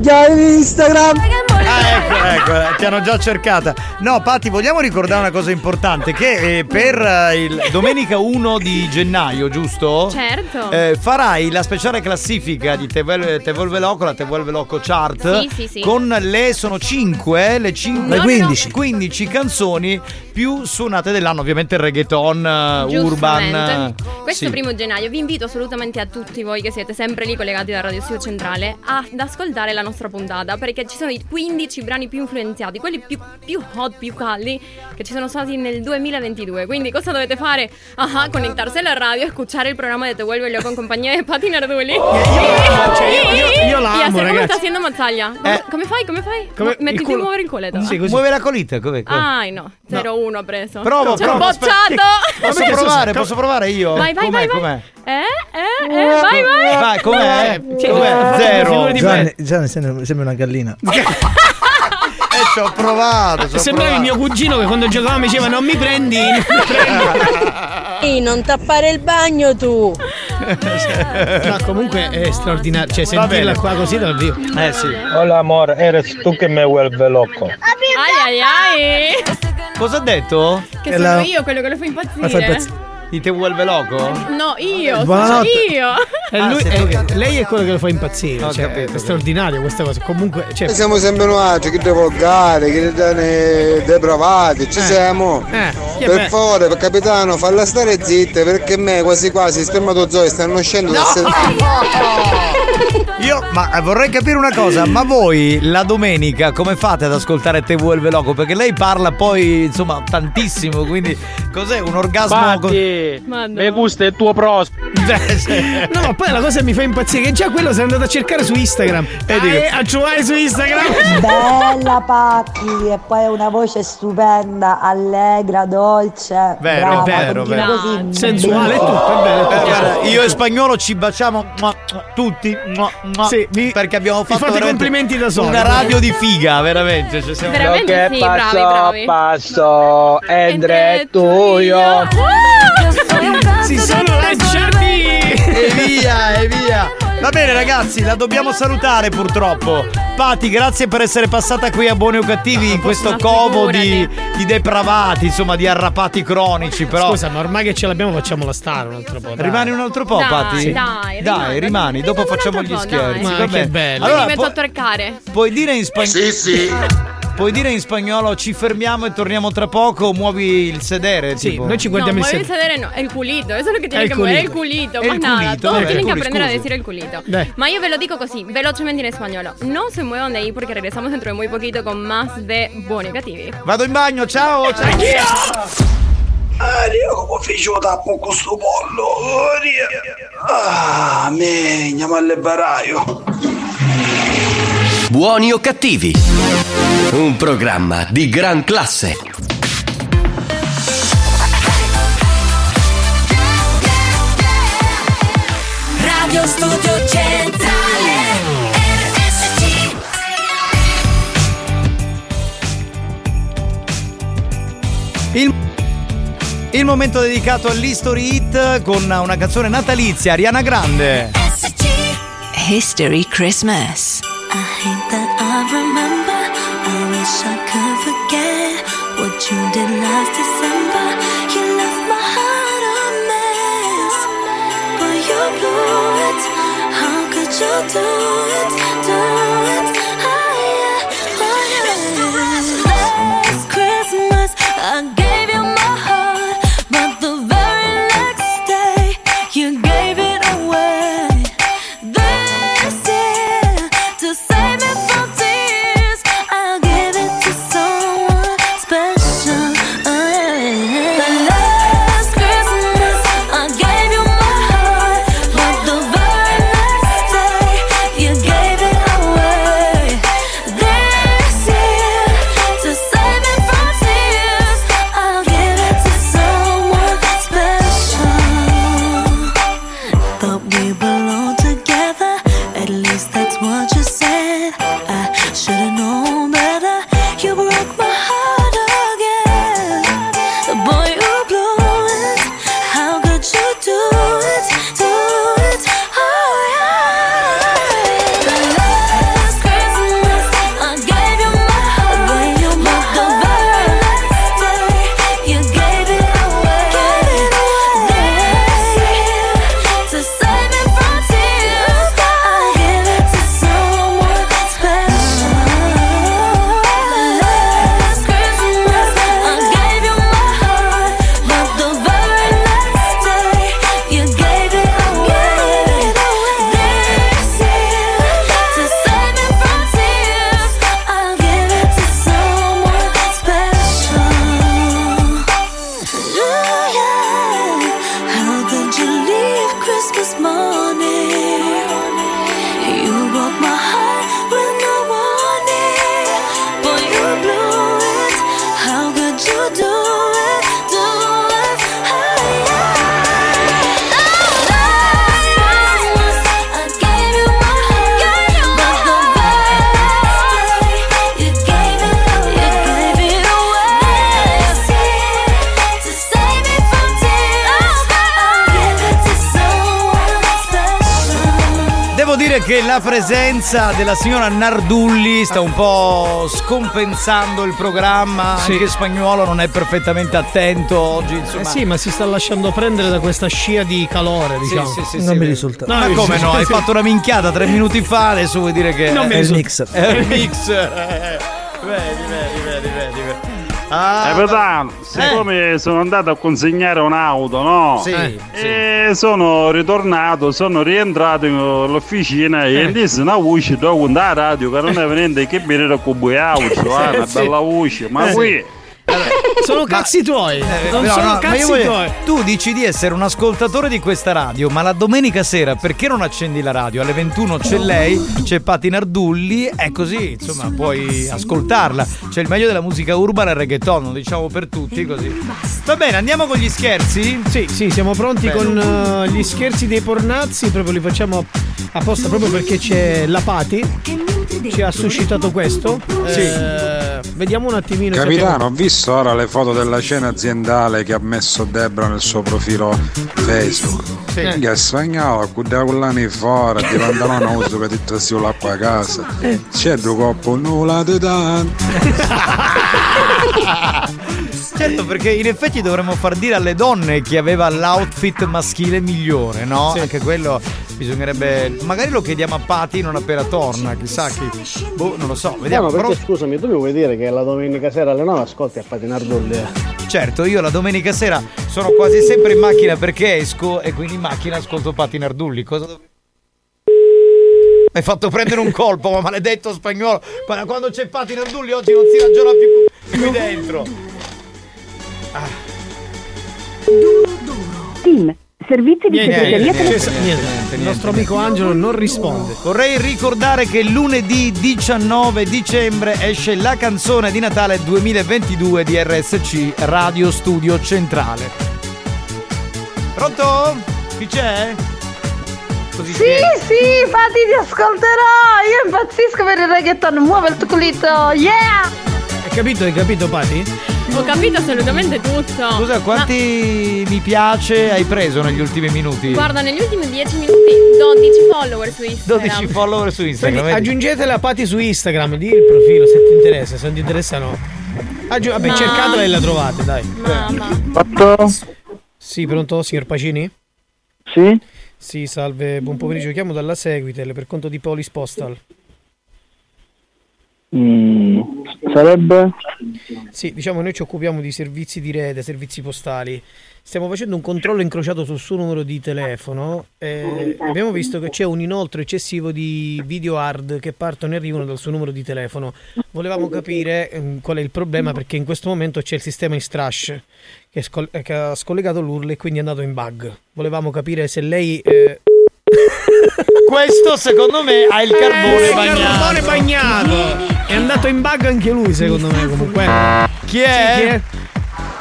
già in Instagram. Ecco, ecco, eh, ti hanno già cercata. No, Patti, vogliamo ricordare una cosa importante: che eh, per eh, il domenica 1 di gennaio, giusto? Certo. Eh, farai la speciale classifica di Te Vuelve Loco, la Te Vuelve Loco Chart. Sì, sì, sì. Con le sono 5, le 5, No, no, 15. 15 canzoni più suonate dell'anno. Ovviamente il reggaeton, eh, urban. Giustamente. eh, Questo sì. primo gennaio vi invito assolutamente a tutti voi che siete sempre lì collegati da Radio Studio Centrale ad ascoltare la nostra puntata perché ci sono i 15 brani più influenzati, quelli più, più hot, più caldi che ci sono stati nel 2022. Quindi cosa dovete fare? Ah, conectarse alla radio, escuchar el programa de Te Vuelve Loco en compañía de Patti Nardulli. cioè, io- io- io la amo, come sta haciendo Mazzaglia. Eh. Come fai? Come fai? Come- Mettiti il a muovere il culeto. Sì, così. Muove la colita, come? come? Ah, no, 0-1 ha preso. Provo, ho provo, aspetta. bocciato. Posso provare? Posso provare io? Vai, vai, com'è, vai, vai. com'è? Eh, eh, eh, vai, vai. Vai, com'è? Cioè, Com'è? Zero. Gianni, Gianni sembra, sembra una gallina. Eh, ci ho provato. ci ho Sembravi il provato. mio cugino che quando giocava mi diceva non mi prendi, non mi prendi. Ehi, non tappare il bagno tu! No, comunque è straordinario, cioè sentirla qua così dal vivo. Eh sì. Hola amor, eres tu che me vuelve loco. Ai ai ai. Cosa ha detto? Che È sono la- io quello che lo fa impazzire. Di te vuelve loco? No, io, sono Buonanotte. io. E Ah, lui- eh, che- lei è quello che lo fa impazzire, Ho cioè, capito, è straordinario questa cosa. Comunque, cioè, Noi siamo sempre noi, che dei volgari, che dei depravati, ci siamo. eh, chi è Per favore, per capitano, falla stare zitta perché me quasi quasi spermatozoi stanno uscendo dal se- Io, ma eh, vorrei capire una cosa, ma voi la domenica come fate ad ascoltare Te vuelve loco? Perché lei parla poi, insomma, tantissimo, quindi cos'è un orgasmo? Patti, Madonna. mi gusta il tuo pros. Eh, sì. No, ma poi la cosa che mi fa impazzire che già quello sei andato a cercare su Instagram. E dico- a trovare su Instagram. Bella Pacchi e poi una voce stupenda, allegra, dolce, Vero, brava, vero, vero. così. Sensuale, tutto, è bello. Eh, tutto. guarda, io e spagnolo ci baciamo mua, mua, tutti mua, Sì, vi- perché abbiamo fatto fate complimenti da soli. Una radio di figa, veramente. Cioè, siamo- Veramente sì, bravi, bravi. passo, Entre tu y yo. Si sono lanciati! E via, e via. Va bene ragazzi, la dobbiamo salutare purtroppo. Pati, grazie per essere passata qui a Buoni o Cattivi in questo covo di, di depravati, insomma di arrapati cronici. Però Scusa, ma ormai che ce l'abbiamo facciamola stare un altro po'. dai. rimani un altro po', Dai, Pati? dai, Dai, rimani, dopo facciamo gli po', scherzi. dai. Ma che bello. Allora, mi metto a torcare. puoi dire in spagnolo. Sì, sì. Puoi dire in spagnolo ci fermiamo e torniamo tra poco muovi il sedere? Sì, tipo? noi ci No, guardiamo muovi il sedere no, è il culito, eso es lo que tiene È il que mover, il culito. culito, È más il nada. culito, Todos vabbè, tienen que scusi, aprender a decir el culito. Dai. Ma io ve lo dico così, velocemente in español. No se muevan de ahí porque regresamos dentro de muy poquito con más de Buoni o Cattivi. Vado in bagno, ciao! ciao. Ah, Dio, come faccio tappo con sto pollo? Oh, Dio. Ah, me, andiamo al baraio. Buoni o cattivi? Un programma di gran classe. Radio Studio Centrale RSC Il, il momento dedicato all'History Hit con una canzone natalizia, Ariana Grande. History Christmas. Wish I could forget What you did last December. You left my heart a mess. But you blew it How could you do do presenza della signora Nardulli sta un po' scompensando il programma. Sì. Anche spagnolo non è perfettamente attento oggi. Insomma, Eh sì, ma si sta lasciando prendere da questa scia di calore, diciamo. sì, sì, Non sì, mi vero. risulta. No, Ma mi come risulta- no? Hai fatto una minchiata tre minuti fa, adesso vuoi dire che. Non mi è il risulta. mix. È il mix. Ah, Capitano, siccome sono andato a consegnare un'auto, no? Sì, Eh, sì. E sono ritornato, sono rientrato in- all'officina Eh. e disse una voce dopo la radio che non è venendo che venire con voi auto, eh, una Sì. bella voce, ma Eh, qui Sono cazzi tuoi. non No, sono no, cazzi io voglio- tuoi. Tu dici di essere un ascoltatore di questa radio, ma la domenica sera perché non accendi la radio? Alle 21 c'è lei, c'è Pati Nardulli, è così, insomma, puoi ascoltarla. C'è il meglio della musica urbana e reggaeton, lo diciamo per tutti così. Va bene, andiamo con gli scherzi? Sì, sì, siamo pronti Bello. con eh, gli scherzi dei pornazzi, proprio li facciamo apposta proprio perché c'è la Pati. Ci ha suscitato questo. Sì. Eh, Vediamo un attimino. Capitano, ho abbiamo- visto ora le foto della cena aziendale che ha messo Debra nel suo profilo Facebook. Sì. Che spagnolo, da collani fuori, di pantalone uso che ti trasio l'acqua a casa. C'è due coppo nulla di tanto. Certo, perché in effetti dovremmo far dire alle donne chi aveva l'outfit maschile migliore, no? Anche quello bisognerebbe. Magari lo chiediamo a Pati non appena torna, chissà chi. Boh, non lo so, vediamo. no, perché Però- scusami, tu mi vuoi dire che la domenica sera alle 9 ascolti a Patinar Dulli? Certo, io la domenica sera sono quasi sempre in macchina perché esco e quindi in macchina ascolto Pati Nardulli. Cosa dov- Mi hai fatto prendere un colpo, ma maledetto spagnolo. Guarda, quando c'è Pati Nardulli oggi non si ragiona più qui dentro. Team, servizi di segreteria niente, niente, Il nostro amico Angelo non risponde. Vorrei ricordare che lunedì 19 dicembre esce la canzone di Natale 2022 di RSC Radio Studio Centrale. Pronto? Chi c'è? Così Sì, sì, infatti ti ascolterò. Io impazzisco per il reggaeton. Muove il tuo culito, yeah! Hai capito, hai capito, Pati? Ho capito assolutamente tutto. Scusa, quanti mi piace hai preso negli ultimi minuti? Ma, guarda, negli ultimi 10 minuti 12 follower su Instagram. 12 follower su Instagram. Quindi aggiungetela a Pati su Instagram, di il profilo se ti interessa, se non ti interessa no. Aggi- vabbè, Ma- cercatela e la trovate, dai. Mamma. Sì, pronto, signor Pacini? Sì? Sì, salve, buon pomeriggio. Chiamo dalla Seguitel per conto di Polis Postal. Mm, sarebbe? Sì, diciamo noi ci occupiamo di servizi di rete, servizi postali. Stiamo facendo un controllo incrociato sul suo numero di telefono e abbiamo visto che c'è un inoltro eccessivo di video hard che partono e arrivano dal suo numero di telefono. Volevamo capire ehm, qual è il problema perché in questo momento c'è il sistema in strash che, è scol- che ha scollegato l'URL e quindi è andato in bug. Volevamo capire se lei... eh, Questo secondo me ha il carbone il bagnato. carbone bagnato. È andato in bug anche lui, secondo me, comunque. Chi è? Sì, chi è?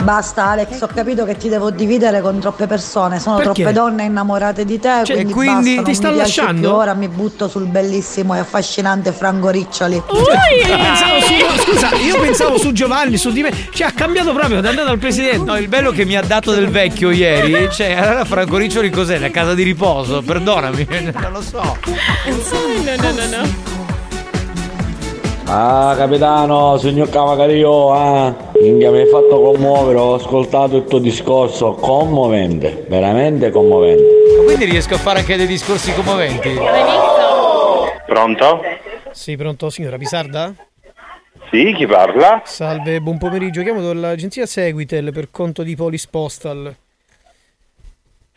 Basta Alex, ho capito che ti devo dividere con troppe persone, sono Perché? troppe donne innamorate di te, Cioè, quindi, e quindi basta, non ti sta lasciando? più, ora mi butto sul bellissimo e affascinante Franco Riccioli. Io pensavo su- scusa, io pensavo su Giovanni, su di me. Cioè, ha cambiato proprio, è andato al presidente. No, il bello che mi ha dato del vecchio ieri, cioè, allora Franco Riccioli cos'è? La casa di riposo? Perdonami, non lo so. No, no, no, no. Ah capitano, signor Cavacario, ah, minchia, mi hai fatto commuovere, ho ascoltato il tuo discorso, commovente, veramente commovente. Ma quindi riesco a fare anche dei discorsi commoventi? Pronto? Sì, pronto, signora Pisarda? Sì, chi parla? Salve, buon pomeriggio. Chiamo dall'agenzia Seguitel per conto di Polis Postal.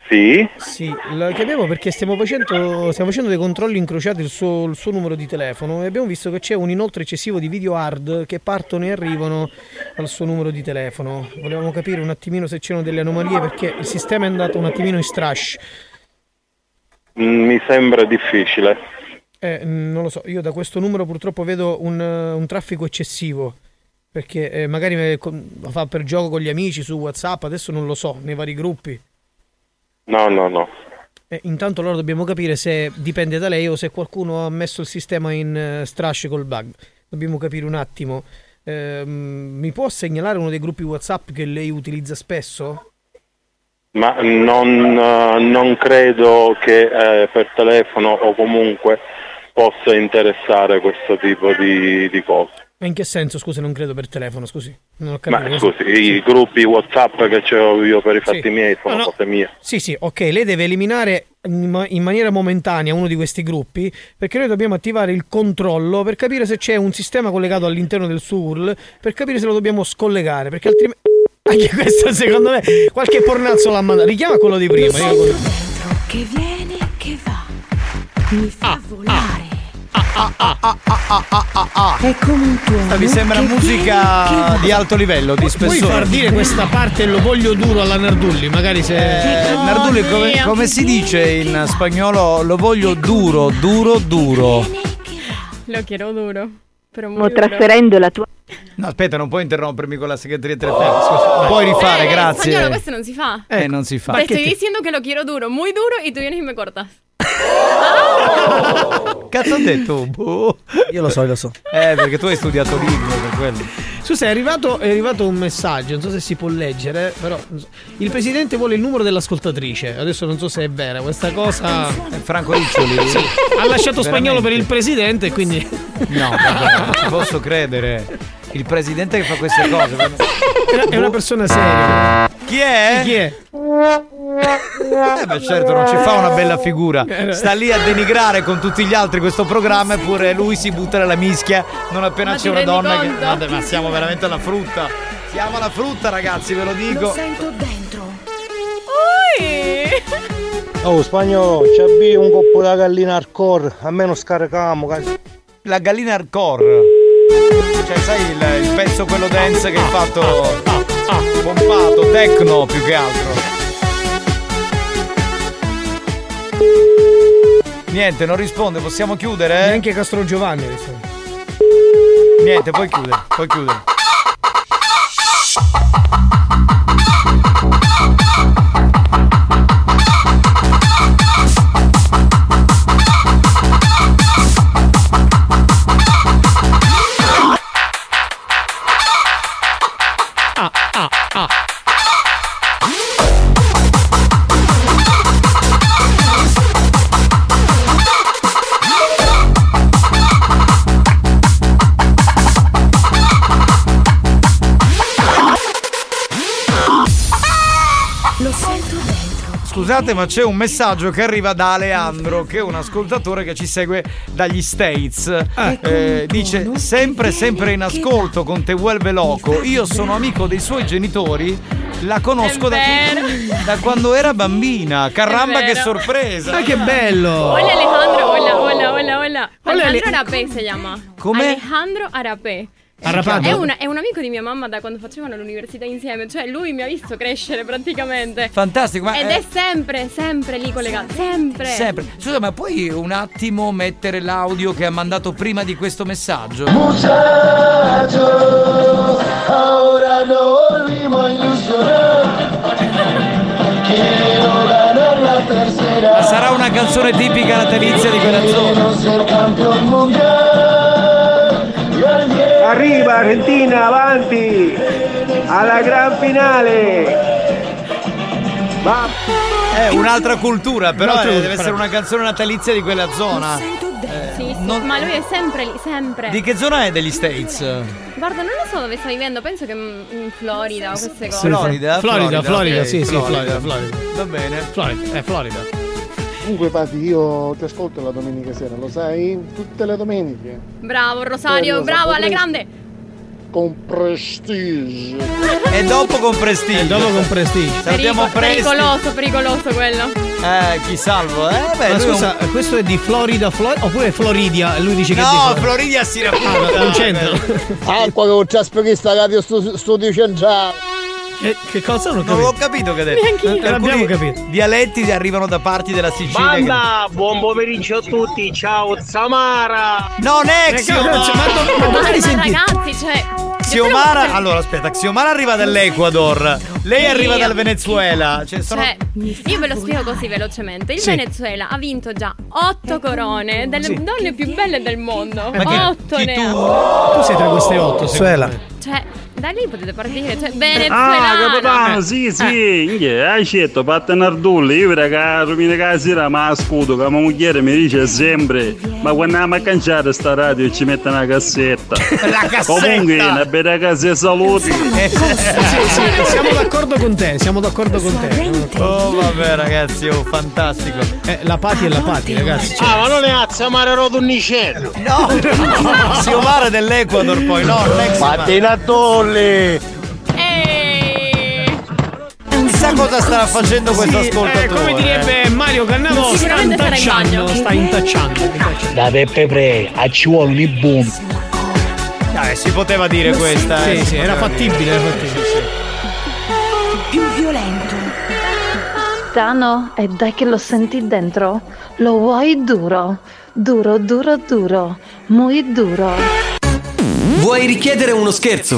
Sì? Sì, la chiamiamo perché stiamo facendo, stiamo facendo dei controlli incrociati sul suo, il suo numero di telefono e abbiamo visto che c'è un inoltre eccessivo di video hard che partono e arrivano al suo numero di telefono. Volevamo capire un attimino se c'erano delle anomalie perché il sistema è andato un attimino in strash. Mm, Mi sembra difficile. Eh, non lo so, io da questo numero purtroppo vedo un, eh, un traffico eccessivo. Perché eh, magari lo fa per gioco con gli amici su WhatsApp, adesso non lo so, nei vari gruppi. No, no, no. Eh, intanto allora dobbiamo capire se dipende da lei o se qualcuno ha messo il sistema in eh, strash col bug. Dobbiamo capire un attimo. Ehm, mi può segnalare uno dei gruppi WhatsApp che lei utilizza spesso? Ma non, eh, non credo che eh, per telefono o comunque possa interessare questo tipo di, di cose. Ma in che senso? Scusa, non credo per telefono, scusi. Non ho Ma scusi, i gruppi WhatsApp che ho io per i fatti Sì. miei sono No, no. cose mie. Sì, sì, ok, lei deve eliminare in, ma- in maniera momentanea uno di questi gruppi perché noi dobbiamo attivare il controllo per capire se c'è un sistema collegato all'interno del suo URL per capire se lo dobbiamo scollegare perché altrimenti... Anche questo secondo me qualche pornazzo l'ha mandato. Richiama quello di prima. io- Che viene, che va. Mi fa volare. È come un tuono. Mi sembra musica di alto livello, di Puoi spessore. far dire questa parte e lo voglio duro alla Nardulli, magari se... Eh, Nardulli, come, come si dice in spagnolo? Lo voglio duro, duro, duro. Lo quiero duro. Però duro. trasferendo la tua No, aspetta, non puoi interrompermi con la segreteria telefonica. Scusa, puoi rifare, Eh, grazie. spagnolo questo non si fa. Eh, non si fa. Te estoy diciendo que lo quiero duro, muy duro, y tú vienes y me cortas. Cazzo ho detto? Boh. Io lo so, io lo so. Eh, perché tu hai studiato libro per quello. Scusa, è arrivato, è arrivato un messaggio, non so se si può leggere, però so. il presidente vuole il numero dell'ascoltatrice. Adesso non so se è vera questa cosa. È Franco Riccioli. Sì, ha lasciato spagnolo per il presidente, quindi. No, vabbè, non ci posso credere. Il presidente che fa queste cose. È una persona seria. Chi è? Chi è? Eh beh certo, non ci fa una bella figura. Sta lì a denigrare con tutti gli altri questo programma eppure lui si butta nella mischia non appena Ma c'è una donna che... Guarda, ma siamo veramente alla frutta. Siamo alla frutta ragazzi, ve lo dico. sento dentro. Ui! Oh, spagnolo, c'è un coppo da gallina hardcore, a me non scaricamo. La gallina hardcore. Cioè, sai il, il pezzo quello dance che hai fatto pompato, techno più che altro. Niente, non risponde, possiamo chiudere? Neanche Castro Giovanni risponde. Niente, puoi chiudere, puoi chiudere. Ah, Scusate, ma c'è un messaggio che arriva da Aleandro, che è un ascoltatore che ci segue dagli States. Eh, dice: Sempre, sempre in ascolto con Te Vuelve Loco. Io sono amico dei suoi genitori. La conosco da, da quando era bambina. Caramba, che sorpresa! Ah, che bello! Hola Alejandro, hola, hola, hola, hola. Hola, Ale- Alejandro Arapé se llama. Come? Alejandro Arapé. Arrapato? È, una- è un amico di mia mamma da quando facevano l'università insieme, cioè lui mi ha visto crescere praticamente. Fantastico, ma Ed eh, è sempre, sempre lì collegato, sempre. sempre. Scusa, ma puoi un attimo mettere l'audio che ha mandato prima di questo messaggio? ahora no volvimos a ilusionar. Quiero ganar la tercera. Ma sarà una canzone tipica natalizia di quella zona. Arriva Argentina, avanti! Alla gran finale! Va! È un'altra cultura, però Un'altra eh, cultura. deve essere una canzone natalizia di quella zona. Sì, sì, ma lui è sempre lì, sempre. Di che zona è degli States? Guarda, non lo so dove sta vivendo, penso che in Florida o queste cose. Florida? Florida, Florida, ok, sì, sì, Florida, Florida. Va bene. Florida, è Florida. Comunque Pati, io ti ascolto la domenica sera, lo sai? Tutte le domeniche. Bravo Rosario, Bello, bravo alla grande. Con prestige. E dopo con prestigio. E dopo con prestigio. Salutiamo Presti. pericoloso, pericoloso quello. Eh, chi salvo? Eh, beh, Ma è un- scusa, questo è di Florida, Flor- oppure Floridia? E lui dice che è di No, Florida. Floridia si Ah, racconta. non c'entra. Acqua che ho trasferito radio stu- studio centrale. Che, che cosa non ho Non capito? l'ho capito che ha detto. Neanch'io. Non l'abbiamo Alcuni capito. Dialetti arrivano da parti della Sicilia. che- Banda, buon pomeriggio a tutti, ciao Samara! Non è Eh, ma ma Ma senti? ragazzi, cioè. Xiomara, allora aspetta, Xiomara arriva dall'Ecuador, lei arriva Io. dal Venezuela. Cioè, sono... Cioè, io ve lo spiego così velocemente. Il Sì. Venezuela ha vinto già otto corone delle Sì. donne più belle del mondo. Ma che- otto chi ne tu? ha. Tu sei tra queste otto, Suela. Cioè, da lì potete partire. Cioè, Ah, venezuelana. capitano, sì, sì, eh. hai scelto, fatta nardulli, io vedo che la sera ma scudo, che mia moglie mi dice sempre, ma quando andiamo a canciare sta radio ci mette una cassetta. La cassetta! Comunque, una bella casa e saluti. Sì, sì, siamo d'accordo con te, siamo d'accordo con te. Oh vabbè ragazzi, oh fantastico. Eh, la pati è la pati, ragazzi. Cioè, Ah, ma non è a Samara Rotunnicello! No! Xiomara dell'Ecuador poi, no, non è Ehi. Chissà cosa starà facendo questo sì, ascoltatore. eh, come direbbe Mario Cannavò, sta intacciando, sta intacciando. Da Peppe Pre, a ci vuole un boom! Eh, si poteva dire questa. eh, Sì, sì, era fattibile, era fattibile. Più violento. Tano, e dai che lo senti dentro? Lo vuoi duro? Duro, duro, duro. Muy duro. Vuoi richiedere uno scherzo?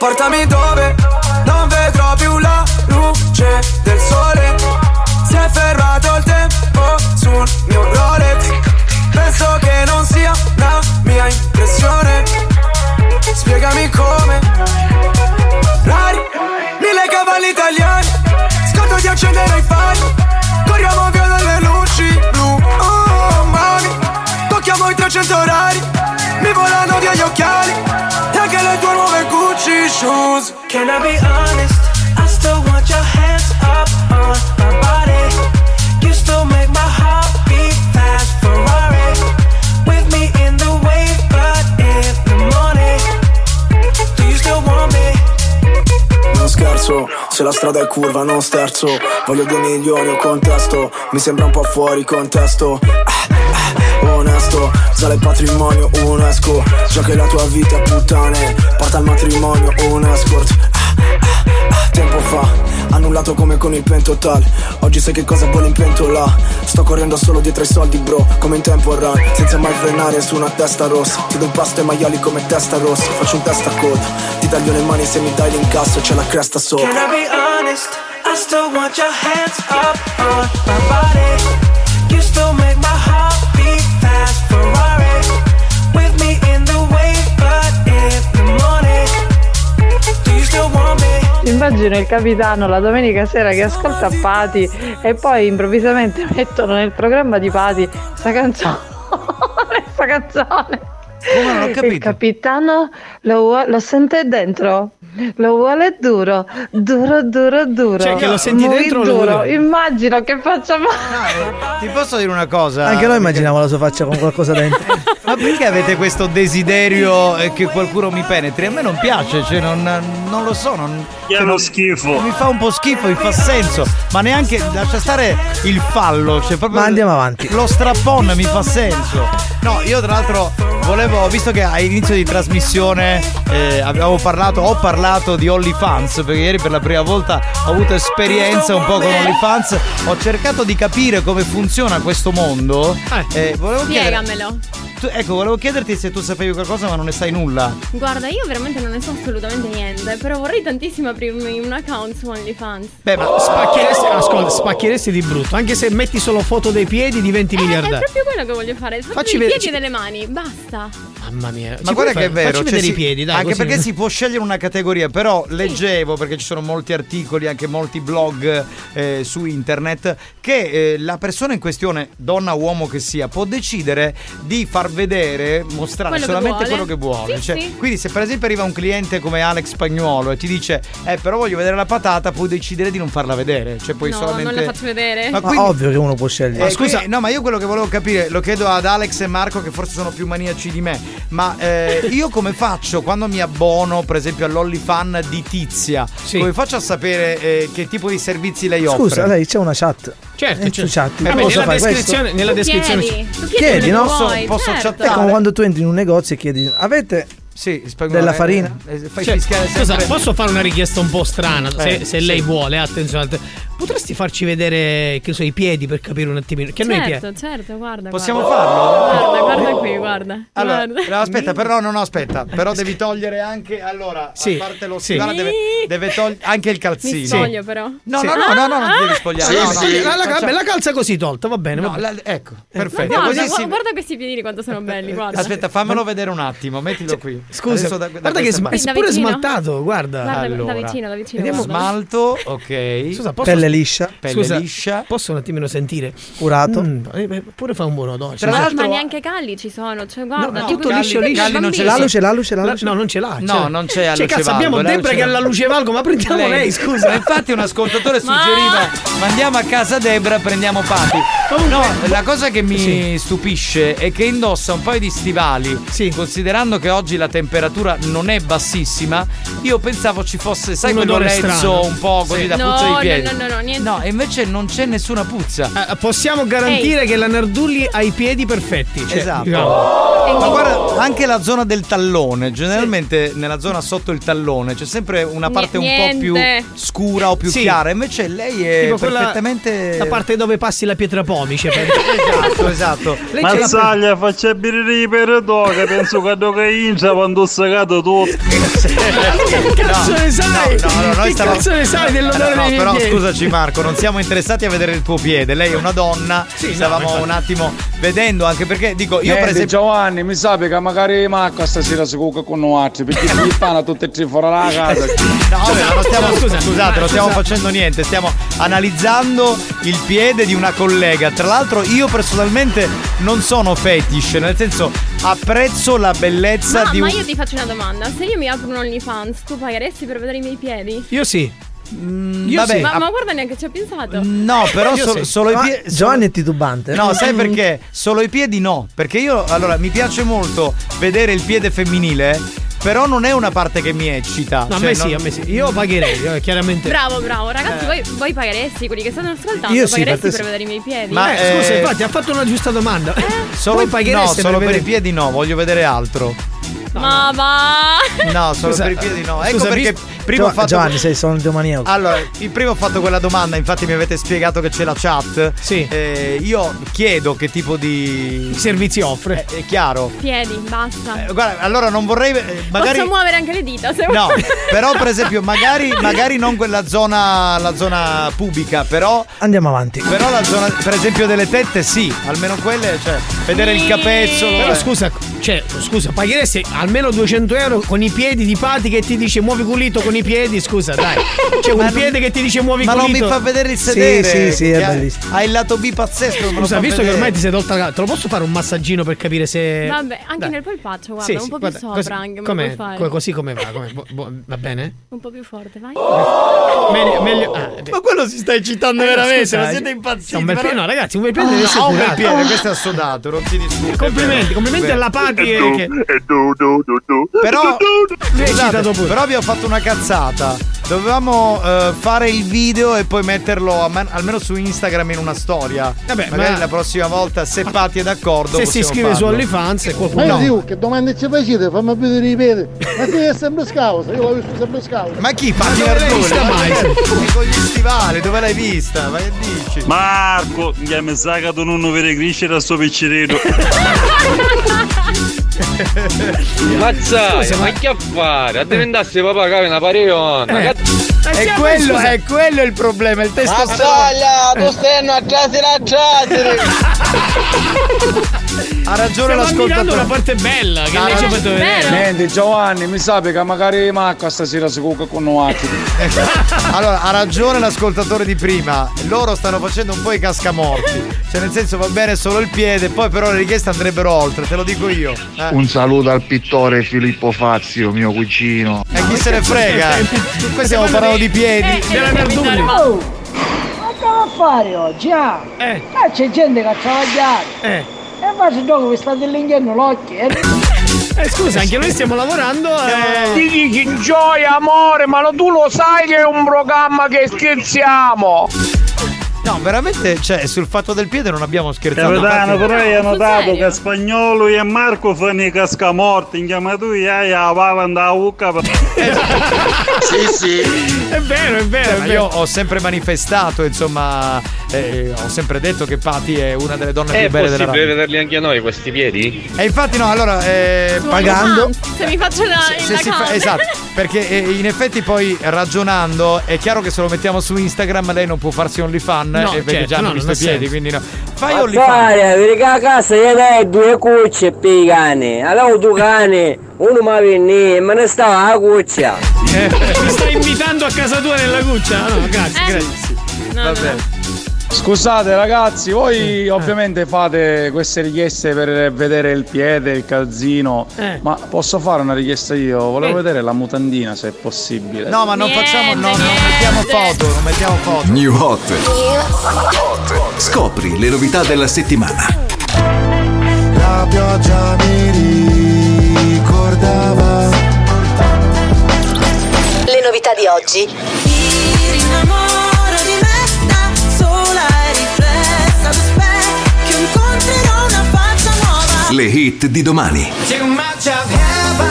Portami dove non vedrò più la luce del sole. Si è fermato il tempo sul mio Rolex. Penso che non sia la mia impressione. Spiegami come. Rari, mille cavalli italiani. Scotto di accendere i fari. Corriamo via 300 orari. Mi volano via gli occhiali. E anche le tue nuove Gucci shoes. Can I be honest? I still want your hands up on my body. You still make my heart beat fast, Ferrari. With me in the wave, but in the morning. Do you still want me? Non scherzo, se la strada è curva non sterzo Voglio due milioni o contesto Mi sembra un po' fuori contesto Ah, Onesto, sale il patrimonio UNESCO Già che la tua vita puttane Porta al matrimonio un escort Ah, ah, ah, Tempo fa, annullato come con il pentotal. Oggi sai che cosa vuole in pentola? Sto correndo solo dietro ai soldi bro Come in tempo run, senza mai frenare su una testa rossa. Ti do pasto ai maiali come testa rossa. Faccio un testa a coda Ti taglio le mani se mi dai l'incasso C'è la cresta sopra. Can I be honest? I still want your hands up on my body. You still make my Immagino il capitano la domenica sera che ascolta Pati e poi improvvisamente mettono nel programma di Pati sta canzone. sta canzone. Come non ho capito? Il capitano lo, lo sente dentro. Lo vuole duro, duro, duro, duro. Cioè, che lo senti Muy dentro lo duro. vuole- Immagino che faccia Ti posso dire una cosa? Anche noi immaginiamo la sua faccia con qualcosa dentro. Ma perché avete questo desiderio eh, che qualcuno mi penetri? A me non piace, cioè non, non lo so. Non, Che è cioè, uno schifo. Mi fa un po' schifo, mi fa senso. Ma neanche lascia stare il fallo. Cioè proprio Ma andiamo avanti. Lo strappon mi fa senso. No, io tra l'altro volevo, visto che a inizio di trasmissione eh, abbiamo parlato, ho parlato di OnlyFans, perché ieri per la prima volta ho avuto esperienza un po' con OnlyFans. Ho cercato di capire come funziona questo mondo. Eh, chiedere- Spiegamelo. Tu- ecco, volevo chiederti se tu sapevi qualcosa ma non ne sai nulla. Guarda, io veramente non ne so assolutamente niente, però vorrei tantissimo aprirmi un account su OnlyFans. Beh, ma spacchieresti, ascolta, spacchieresti di brutto. Anche se metti solo foto dei piedi, diventi È miliardario. proprio quello che voglio fare. Faccio Facci i vedere- piedi e delle mani, basta. Mamma mia. Ma guarda che è vero, Facci cioè vedere si- i piedi, dai. anche così. perché si può scegliere una categoria, però leggevo perché ci sono molti articoli, anche molti blog eh, su internet, che eh, la persona in questione, donna o uomo che sia, può decidere di far vedere, mostrare Quello che solamente vuole. quello che vuole. Sì, Cioè, sì. Quindi se per esempio arriva un cliente come Alex Spagnuolo e ti dice, eh però voglio vedere la patata, puoi decidere di non farla vedere. Cioè puoi no, solamente... non le faccio vedere. Ma Ma quindi- ovvio che uno può scegliere. eh, quindi- no, ma io quello che volevo capire, lo chiedo ad Alex e Marco che forse sono più maniaci di me, ma eh, io come faccio quando mi abbono, per esempio, all'OnlyFan di Tizia? Come faccio a sapere eh, che tipo di servizi lei offre? Scusa, lei c'è una chat. Certo, Eh, certo. chat. Vabbè, Posso nella fare descrizione- questo? nella Tu descrizione chiedi, tu chiedi Chiedi, no? vuoi, Posso certo. È come quando tu entri in un negozio e chiedi: Avete Sì, spagnolo, della eh, farina? eh, fai Cioè, fischiare scusa, posso fare una richiesta un po' strana? Se, Eh, se sì. lei vuole, attenzione. Potresti farci vedere, che so, i piedi per capire un attimino. Che a noi. Certo, certo, guarda. Possiamo guarda. farlo? Guarda, guarda qui, guarda. Allora, guarda. no, aspetta, però no, no, aspetta, però devi togliere anche allora, Sì, a parte lo sì. stivale deve, deve togliere anche il calzino. Mi spoglio però. No, Sì. no, no, no, no, non devi spogliare. Sì, no, no. sì, la, la- Facciamo- la calza così tolta, va bene. No, va bene. la- ecco, Ma perfetto. guarda, si- guarda questi piedini quanto sono belli, guarda. Aspetta, fammelo vedere un attimo, mettilo qui. Scusa, da- da guarda che sma- è pure smaltato, guarda. Guarda, Allora. da vicino, da vicino. Vediamo-. Smalto, ok. Scusa, posso, liscia, Pelle scusa, liscia. Posso un attimino sentire? curato. Mm, eh, pure fa un buon odore. Tra l'altro- Ma neanche calli ci sono, cioè guarda, no, tipo tutto liscio, bambini, liscio. Calli non ce. La luce, la luce, la La- luce. no, non ce l'ha. No, non c'è a Cioè, luce cazzo, abbiamo la Debra che ha la luce valgo, ma prendiamo lei, scusa. Ma infatti un ascoltatore Ma- suggeriva mandiamo a casa Debra, prendiamo Pati. No, la cosa che mi stupisce è che indossa un paio di stivali. Sì. Considerando che oggi la temperatura non è bassissima, io pensavo ci fosse, sai, Un quello strano. un po' così Sì. da No, puzza di no, piedi. no, no, no, niente. No, e invece non c'è nessuna puzza. Eh, possiamo garantire che la Nardulli ha i piedi perfetti. Cioè, Esatto. diciamo. Ma guarda, anche la zona del tallone, generalmente nella zona sotto il tallone c'è sempre una parte un po' più scura o più Sì. chiara, invece lei è Tipo perfettamente La parte dove passi la pietra pomice. per- Esatto, esatto. Lei Mazzaglia, faccia birri per doga, penso che doga incia quando ho sagato tutto. Che cazzo ne sai? No, no, no, noi che stavamo- cazzo ne sai dell'odore Eh, no, dei miei però piedi? scusaci Marco, non siamo interessati a vedere il tuo piede. Lei è una donna. Sì, Stavamo no, un attimo vedendo anche perché dico io Io per esempio Giovanni, mi sa che magari Marco stasera si cuoca con noi altri, perché gli fanno tutti e tre fuori la casa. No, vabbè, non stiamo, Scusa, scusate, non stiamo facendo niente, stiamo analizzando il piede di una collega. Tra l'altro, io personalmente non sono fetish, nel senso apprezzo la bellezza Ma, di ma un. io ti faccio una domanda. Se io mi apro un OnlyFans, tu pagheresti per vedere i miei piedi? Io sì. Mm, Io vabbè, sì. Ma, a- ma guarda neanche ci ho pensato. No, però Io so- sì. solo i piedi. Giovanni è titubante. No, sai perché? Solo i piedi no. Perché io, allora, mi piace molto vedere il piede femminile, però non è una parte che mi eccita. No, a Cioè, me sì, non- a me sì. Io pagherei, eh, chiaramente. Bravo, bravo. Ragazzi, Eh. voi, voi pagheresti, quelli che stanno ascoltando, Io sì, pagheresti per per, te sì. vedere i miei piedi? Ma- Eh, scusa, eh, infatti ha fatto una giusta domanda. Solo, Voi no, paghereste solo per, vedere- i piedi no, voglio vedere altro. Ma va! No, solo Scusa, per i piedi no. Ecco scusa, perché prima ho fatto. Giovanni, sei solito maniaco. Allora, il primo ho fatto quella domanda, infatti mi avete spiegato che c'è la chat. Sì. Eh, io chiedo che tipo di. I servizi offre. Eh, è chiaro. Piedi, basta. Eh, guarda, allora non vorrei. eh, magari. Posso muovere anche le dita se No, vuoi. però per esempio, magari, magari non quella zona, la zona pubica, però, Andiamo avanti. però la zona, per esempio, delle tette, sì, almeno quelle, cioè, vedere il capezzolo. Però eh. scusa, cioè, scusa, pagheresti almeno 200 euro con i piedi di Pati che ti dice muovi culito con i piedi, scusa, dai. C'è Ma un non- piede che ti dice muovi Ma non culito. mi fa vedere il Sì, sedere. sì, sì, è che ha- bellissimo. Ha il lato B pazzesco. non Scusa, fa visto che vedere. ormai ti sei tolta la te lo posso fare un massaggino per capire se Vabbè, anche Dai. nel polpaccio, guarda, Sì, un sì, po' guarda, più sopra così- anche, me lo com'è? puoi fare. Co- così come va? Come- bu- bu- va bene? Un po' più forte, vai. Meglio, meglio. ah, Ma quello si sta eccitando eh, veramente, scusa, non eh, siete impazziti. un bel però- piede, no, ragazzi, un bel piede deve Ah, essere un bel piede, questo è assodato, non si discute. Complimenti, complimenti alla Pati che Però, lui è scusate, però abbiamo fatto una cazzata. Dovevamo eh, fare il video e poi metterlo a man- almeno su Instagram in una storia. Vabbè, Magari ma- la prossima volta, se Patti è d'accordo. se si possiamo iscrive su farlo. OnlyFans e Ma qualcuno io no. dico che domande ci facete, fammi vedere i piedi. Ma tu è sempre scausa, io l'ho visto sempre scausa. Ma chi? Patti dove l'hai vista Ma mai? con gli stivali, dove l'hai vista? Ma che dici? Marco, mi sa che tu non vedi crescere a suo piccerino. Mazzai, Scusa, ma ma- che a fare? A diventasse papà che una pariona. Eh. È sì, quello, è quello il problema, il testosterone. tu stai a trasere a trasere. Ha ragione Stiamo ammirando la l'ascoltatore. parte bella che Ah, lei ci ha fatto vedere. Niente, Giovanni, mi sa che magari Marco stasera si cuoca con noi altri. Allora, ha ragione l'ascoltatore di prima. Loro stanno facendo un po' i cascamorti. Cioè, nel senso, va bene solo il piede, poi però le richieste andrebbero oltre, te lo dico io. Eh. Un saluto al pittore Filippo Fazio, mio cugino. E chi se ne frega? Qui stiamo parlando di piedi. Eh, Della eh, Nardulli. ma- Oh, ma che va a fare oggi? Ah? Eh, Ah, c'è gente che ha travagliato. eh. E invece dopo vi state all'inghierno l'occhio. eh. Eh, scusa, anche noi stiamo lavorando. eh. Ti dici gioia, amore, ma tu lo sai che è un programma che scherziamo. No, veramente, cioè, sul fatto del piede non abbiamo scherzato. Capitano, però hai notato che Spagnolo e Marco fanno i cascamorti, in chiama tu e hai la pava andava a bucca. Sì, sì. È vero, è vero. Ma io ho sempre manifestato, insomma, eh, ho sempre detto che Patti è una delle donne È più belle della possibile radio. vederli anche a noi questi piedi? E infatti no, allora, eh, pagando... Se mi faccio la, Se la si fa- esatto, perché eh, in effetti poi ragionando è chiaro che se lo mettiamo su Instagram lei non può farsi OnlyFan No, e perché certo, già hanno no, visto i piedi, senso. quindi no. Fai Ma OnlyFan. fare, perché a casa io dai due cucce per i cani. Allora due cani, uno mi venne e me ne stava la cuccia. Mi stai invitando a casa tua nella cuccia? No, grazie, Eh. grazie. No, no, no. Scusate ragazzi, voi Eh. ovviamente fate queste richieste per vedere il piede, il calzino, Eh. ma posso fare una richiesta io? Volevo Eh. vedere la mutandina se è possibile. No, ma non facciamo, no, non mettiamo foto, non mettiamo foto. New Hot. Scopri le novità della settimana. La pioggia mi ricordava Le novità di oggi. Mi rinnamoro Le hit di domani. Too much of heaven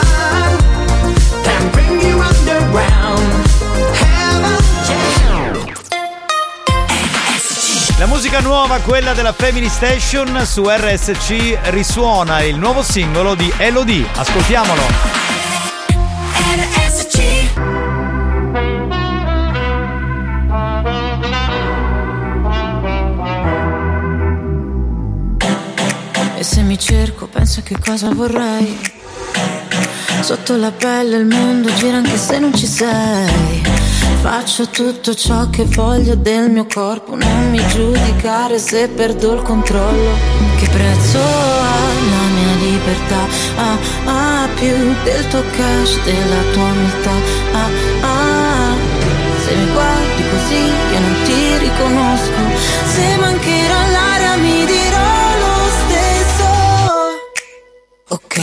can bring you underground La musica nuova, quella della Family Station su RSC risuona il nuovo singolo di Elodie. Ascoltiamolo. Cerco, penso a che cosa vorrei. Sotto la pelle il mondo gira anche se non ci sei. Faccio tutto ciò che voglio del mio corpo, non mi giudicare se perdo il controllo. Che prezzo ha la mia libertà? Ah, ah, più del tuo cash, della tua umiltà. Ah, ah, se mi guardi così io non ti riconosco. Se mancherà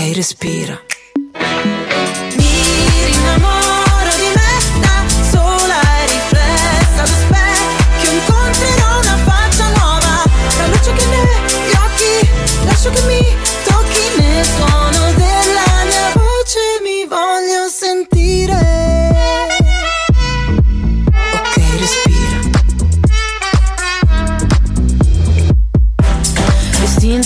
Ok, respira. Mi rinnamoro di me da sola e riflessa allo specchio incontrerò una faccia nuova La luce che negli occhi lascio che mi tocchi nel suono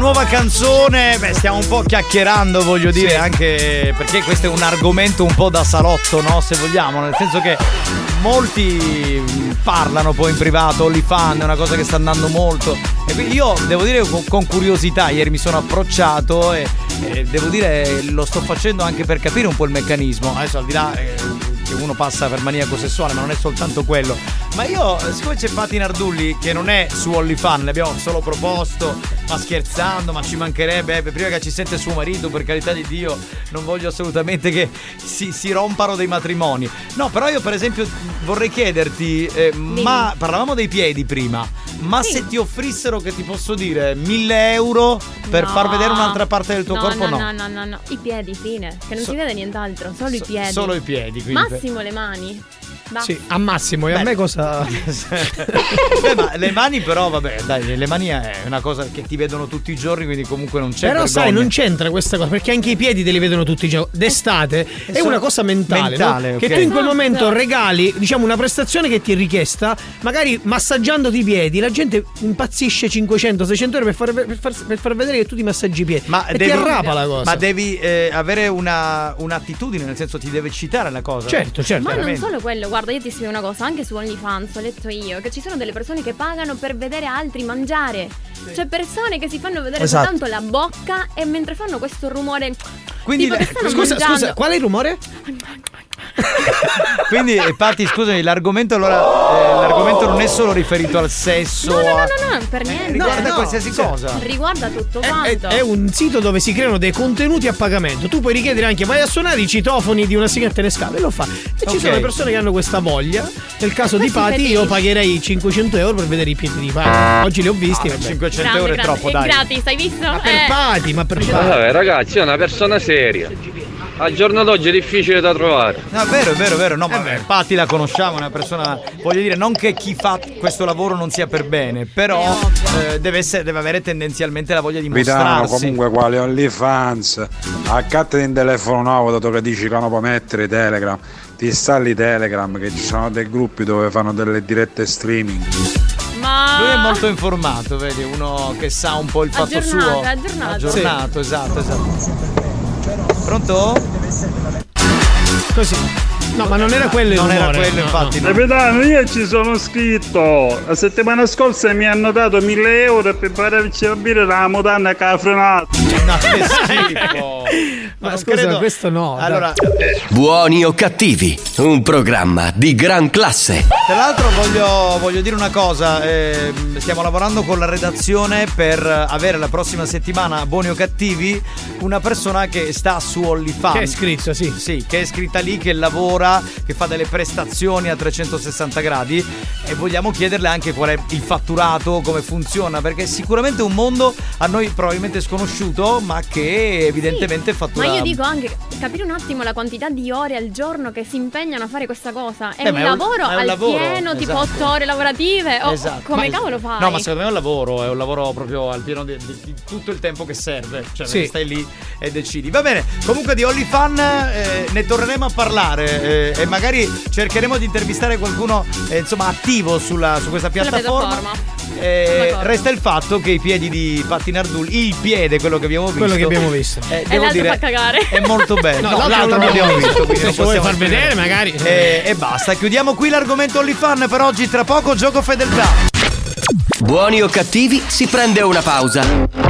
nuova canzone, beh, stiamo un po' chiacchierando, voglio dire, anche perché questo è un argomento un po' da salotto, no? Se vogliamo, nel senso che molti parlano poi in privato, OnlyFan è una cosa che sta andando molto. E quindi io devo dire con, curiosità, ieri mi sono approcciato e, e devo dire lo sto facendo anche per capire un po' il meccanismo. Adesso al di là eh, che uno passa per maniaco sessuale, ma non è soltanto quello. Ma io, siccome c'è Patti Nardulli che non è su OnlyFan, le abbiamo solo proposto, ma scherzando, ma ci mancherebbe, eh, prima che ci sente suo marito, per carità di Dio, non voglio assolutamente che si, si rompano dei matrimoni. No, però io per esempio vorrei chiederti, eh, ma parlavamo dei piedi prima, Ma se ti offrissero che ti posso dire 1000 euro per No. far vedere un'altra parte del tuo no, corpo, no, no. no, no, no, no. I piedi, fine. Che non So- si vede nient'altro, solo i piedi. Solo i piedi, quindi. Massimo le mani. Basta. Sì, a Massimo e a me cosa. Beh, ma le mani però, vabbè, dai, le mani è una cosa che ti vedono tutti i giorni, quindi comunque non c'è Però sai, vergogna. non c'entra questa cosa, perché anche i piedi te li vedono tutti i giorni. D'estate è sono- una cosa mentale, no? mentale, che tu in quel Esatto. momento regali, diciamo, una prestazione che ti è richiesta, magari massaggiandoti i piedi, la gente impazzisce 500-600 euro per far, per, far, per far vedere che tu ti massaggi i piedi. Ma e devi- ti arrapa la cosa. Ma devi eh, avere una, un'attitudine, nel senso ti deve citare la cosa. Certo, certo. Ma non solo quello, guarda, io ti spiego una cosa, anche su OnlyFans ho letto io che ci sono delle persone che pagano per vedere altri mangiare. Cioè persone che si fanno vedere Esatto. soltanto la bocca e mentre fanno questo rumore Quindi tipo le- Scusa, mangiando. scusa, qual è il rumore? Quindi, eh, Patti, scusami, l'argomento allora. eh, l'argomento non è solo riferito al sesso. No, no, no, no, no, per niente. riguarda no, qualsiasi cioè, cosa. Riguarda tutto È, quanto. è un sito dove si creano dei contenuti a pagamento. Tu puoi richiedere anche vai a suonare i citofoni di una sigaretta e scale e lo fa. E ci Ok. sono le persone che hanno questa voglia. Nel caso di Pati, io pagherei 500 euro per vedere i piedi di Pati. Oggi li ho visti. Ah, vabbè. 500 Grande, euro è grande. troppo, È dai. gratis, hai visto? Ma per Eh. Pati, ma per Pati. Vabbè, ragazzi, è una persona seria. Al giorno d'oggi è difficile da trovare. No, è vero, è vero, è vero. No, ma eh, Patti la conosciamo, è una persona. Voglio dire, non che chi fa questo lavoro non sia per bene, però eh, deve, essere, deve avere tendenzialmente la voglia di Vitano, mostrarsi. comunque quali OnlyFans, accattati un telefono nuovo dato che dici che non puoi mettere Telegram, ti installi Telegram che ci sono dei gruppi dove fanno delle dirette streaming. Ma Lui è molto informato, vedi, uno che sa un po' il fatto Aggiornato, suo. aggiornato. Aggiornato, esatto, esatto. Pronto? Così. No, ma non era quello il Non era rumore. quello, no, infatti. no. no. Capitano, io ci sono scritto. La settimana scorsa mi hanno dato 1000 euro per farci capire la mutanda che ha frenato. No, che schifo. Ma non scusa, credo- questo no. Allora, Buoni o cattivi, un programma di gran classe. Tra l'altro voglio, voglio dire una cosa, ehm, stiamo lavorando con la redazione per avere la prossima settimana, buoni o cattivi, una persona che sta su OnlyFans. Che è scritto, sì. Sì, che è scritta lì, che lavora, che fa delle prestazioni a 360 gradi e vogliamo chiederle anche qual è il fatturato, come funziona, perché è sicuramente un mondo a noi probabilmente sconosciuto, ma che evidentemente fattura... Ma io dico anche capire un attimo la quantità di ore al giorno che si impegnano a fare questa cosa. È Eh, un ma è un- lavoro è un al lavoro, pieno, tipo esatto. 8 ore lavorative. O Esatto. come Ma- cavolo fai? No, ma secondo me è un lavoro, è un lavoro proprio al pieno di, di- di tutto il tempo che serve. Cioè, Sì. stai lì e decidi. Va bene, comunque di OnlyFan eh, ne torneremo a parlare eh, e magari cercheremo di intervistare qualcuno eh, insomma attivo sulla- su questa piattaforma. Eh, resta il fatto che i piedi di Patti Nardul, il piede, quello che abbiamo visto, Quello che abbiamo visto. eh, devo l'altro dire, fa cagare. è molto bello. No, l'altro non l'abbiamo visto, quindi se ci vuoi far spiegare. vedere, magari. Eh, e basta, chiudiamo qui l'argomento OnlyFan per oggi. Tra poco gioco fedeltà. Buoni o cattivi, si prende una pausa.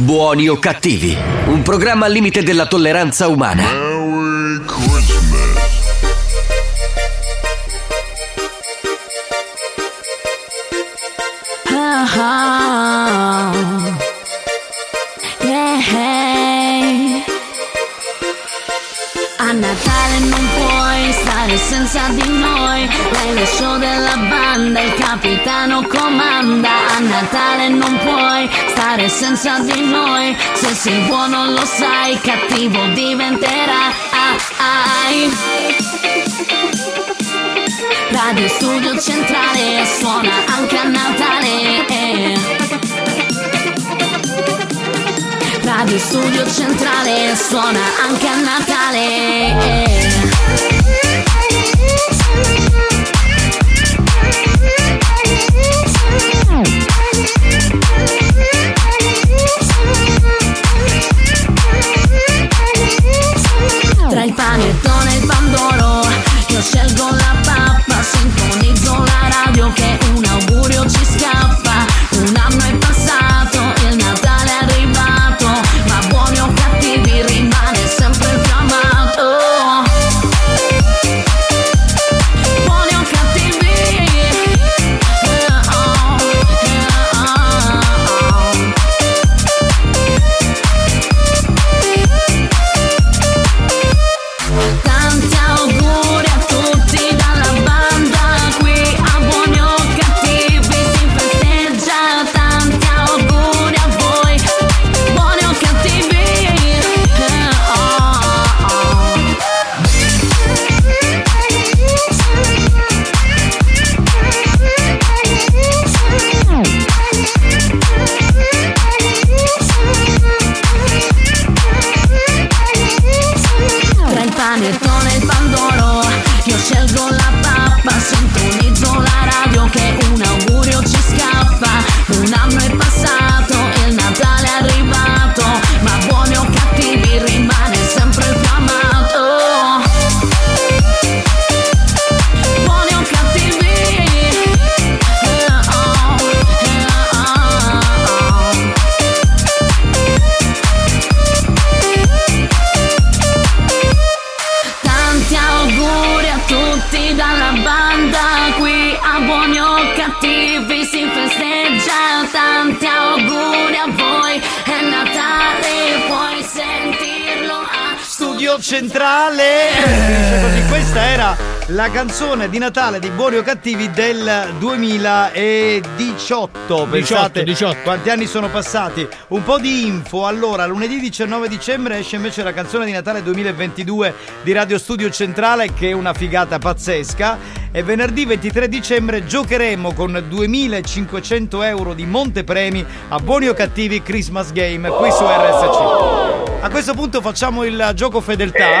Buoni o cattivi, un programma al limite della tolleranza umana. Ah, yeah. A Natale non puoi stare senza di noi. Lei lo show della banda, il capitano comanda. A Natale non puoi stare senza di noi. Se sei buono lo sai, cattivo diventerà. Ai. Radio Studio Centrale suona anche a Natale Radio Studio Centrale suona anche a Natale. La canzone di Natale di Buoni o Cattivi del 2018. Pensate 18. quanti anni sono passati. Un po' di info. Allora, lunedì 19 dicembre esce invece la canzone di Natale 2022 di Radio Studio Centrale, che è una figata pazzesca. E venerdì 23 dicembre giocheremo con 2500 euro di montepremi a Buoni o Cattivi Christmas Game qui su RSC. A questo punto facciamo il gioco fedeltà.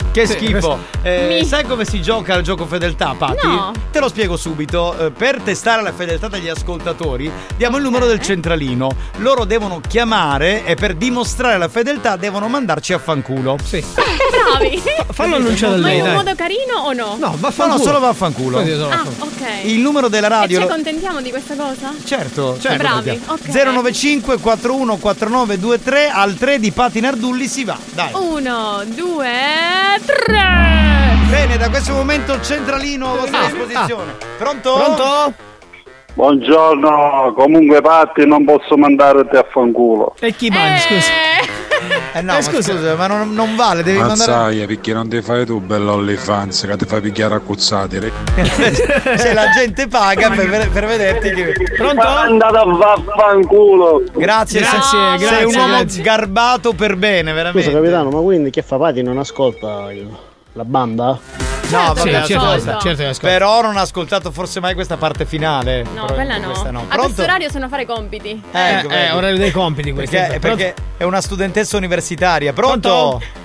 Che schifo. Eh, sai come si gioca al gioco fedeltà, Pati? No. Te lo spiego subito. Eh, per testare la fedeltà degli ascoltatori, diamo il numero del centralino. Loro devono chiamare e per dimostrare la fedeltà devono mandarci a fanculo. Sì. Bravi. Fallo annunciare a Ma lei, in un dai. modo carino o no? No, No, vaffanculo. no, solo vaffanculo. Poi solo Ah, vaffanculo. ok. Il numero della E radio. ci lo- accontentiamo di questa cosa? Certo, certo. Bravi, ok. 095 41 49 23 al 3 di Pati Nardulli si va. Dai. Uno, due, tre. Bene, da questo momento il centralino a vostra Ah, disposizione. Pronto? Pronto? Buongiorno, comunque Patti non posso mandarti a fanculo. E chi mandi, scusa? Eh no, ma scusa, ma non, non vale, devi mandare. Mazzaia, perché non ti fai tu bello OnlyFans che ti fai picchiare accuzzati. Se la gente paga per, per vederti che. Pronto? Andate a vaffanculo. Grazie, Grazie, sei, grazie, sei un uomo grazie. garbato per bene, veramente. Scusa capitano, ma quindi che fa Pati non ascolta la banda? No, Sì, vabbè, certo, certo che ascolta. Però non ha ascoltato forse mai questa parte finale. No, Però quella no. questa no. A questo orario sono a fare i compiti. Ecco, Eh, vedi. orario dei compiti questo. Perché, perché è una studentessa universitaria. Pronto? Pronto?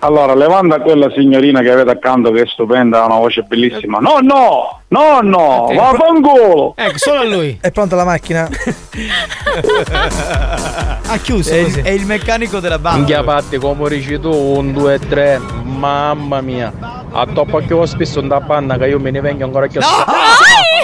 Allora, levando a quella signorina che avete accanto che è stupenda, ha una voce bellissima. No, no, no, no, Ok. vaffanculo. Ecco, solo a lui. È pronta la macchina? Ha chiuso È, così. è il meccanico della banda. Minchia come dici tu, un, due, tre, mamma mia. A toppo che ho spesso da banda che io me ne vengo ancora più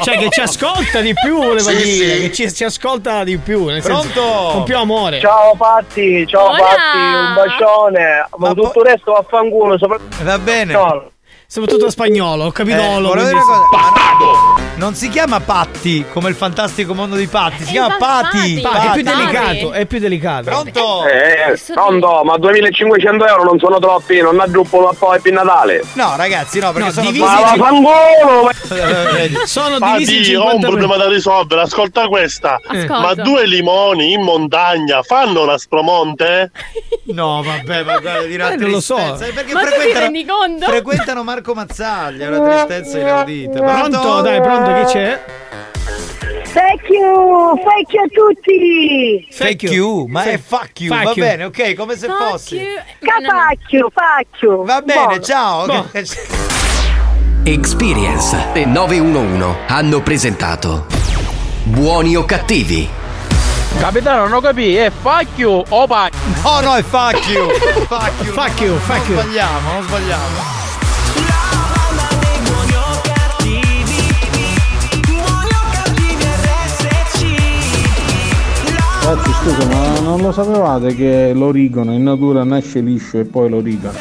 Cioè che ci ascolta di più, voleva Sì, dire, sì. che ci, ci ascolta di più, nel senso, Pronto? con più amore. Ciao Patti, ciao Hola. Patti, un bacione. Ma, Ma tutto il resto vaffanculo, soprattutto Va bene. no. Soprattutto spagnolo, Eh, capitolo. volevo quindi-. Non si chiama Patti come il fantastico mondo di Patti, si chiama Esatto, Patti. Patti. È più delicato, è più delicato. Pronto? Eh, pronto, ma 2500 euro non sono troppi, non aggiungo a poi per Natale. No, ragazzi, no, perché No, sono divisi- Ma ma- Vedi. Sono divisi in Patti, ho un 50 problema da risolvere, ascolta questa. Ascolta. Ma due limoni in montagna fanno una spromonte? No, vabbè, ma guarda, di una Eh, non lo so. Perché Ma tu ti frequentano, rendi conto? frequentano Marco Mazzaglia, è una tristezza inaudita. Pronto? Dai, pronto, chi c'è? Thank you, thank you a tutti. Fake you, ma è fuck you, Fuck va you. bene, ok, come se fossi. Capacchio, faccio. Va bene, ciao. Boh. Experience e 911 hanno presentato Buoni o cattivi? Capitano, non capì, è fuck you o pa- No, no, è fuck you. fuck you. Fuck you, fuck you. Non sbagliamo, non sbagliamo. Ragazzi, scusa, ma non lo sapevate che l'origano in natura nasce liscio e poi l'origano?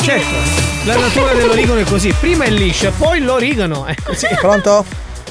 Certo, la natura dell'origano è così. Prima è liscio e poi l'origano. È così. Pronto?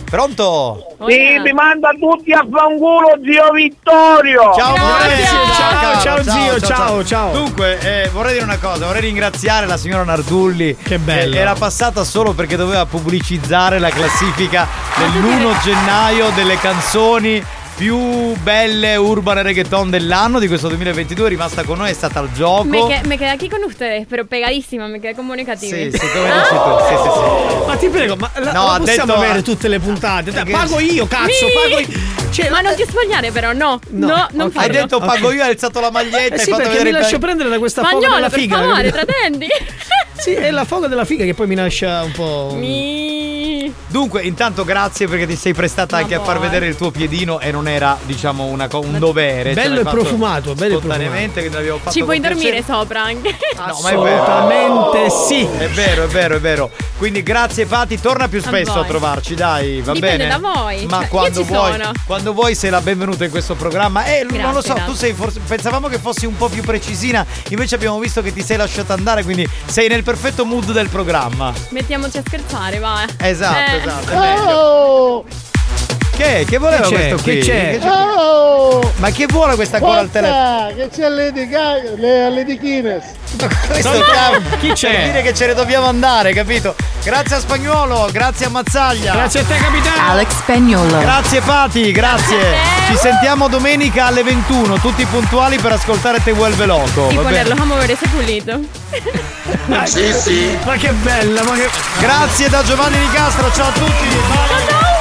Pronto? Sì, mi manda tutti a fanculo zio Vittorio. Ciao, Morelli. ciao, caro, ciao, zio, ciao, ciao. Dunque, eh, vorrei dire una cosa, vorrei ringraziare la signora Nardulli. Che bello. Era passata solo perché doveva pubblicizzare la classifica dell'1 gennaio delle canzoni più belle urban reggaeton dell'anno di questo 2022. È rimasta con noi, è stata al gioco. Me, que- me quedé aquí con ustedes, pero pegadísima, me quedé con comunicativi. Sì, sì, come dici tu. Sì, sì, sì. Ma ti prego, ma la, No, la possiamo detto- avere tutte le puntate? Dai, pago io, cazzo, Mi- pago io. Cioè, Ma non ti spogliare però, no. No, non Hai farlo. detto pago io, hai alzato la maglietta, Eh hai sì, fatto perché vedere mi lascio pe- prendere da questa foga Spagnolo, della per figa. favore, tratendi. Sì, è la foga della figa che poi mi lascia un po'. Mi... Dunque, intanto grazie perché ti sei prestata anche a far vedere il tuo piedino e non era, diciamo, una un dovere. Bello ce l'hai e profumato, bello e Spontaneamente, che l'abbiamo fatto Ci puoi dormire piacere. sopra anche. No, ma è vero. Assolutamente sì. È vero, è vero, è vero. Quindi grazie Pati, torna più A spesso a, voi. trovarci, dai, va Dipende bene. da voi. Ma Cioè, io quando ci vuoi, sono. quando vuoi sei la benvenuta in questo programma. Eh, non lo so, grazie. tu sei forse pensavamo che fossi un po' più precisina, invece abbiamo visto che ti sei lasciata andare, quindi sei nel perfetto mood del programma. Mettiamoci a scherzare, va. eh. Esatto, Eh. Esatto. è meglio. Che? Che voleva Che c'è? questo qui? Che c'è? Oh! Ma che vuole questa ancora al telefono? Che c'è Lady Gaga, le Lady Guinness. Questo No, chi c'è? Per dire che ce ne dobbiamo andare, capito? Grazie a Spagnolo, grazie a Mazzaglia. Grazie a te, capitano. Alex Spagnolo. Grazie Pati, grazie. Ci sentiamo domenica alle 21, tutti puntuali per ascoltare Te vuelve loco. Y ponerlos a mover ese culito. Sì, sì. Ma che bella, ma che. Grazie da Giovanni Di Castro, ciao a tutti. Ciao, ciao.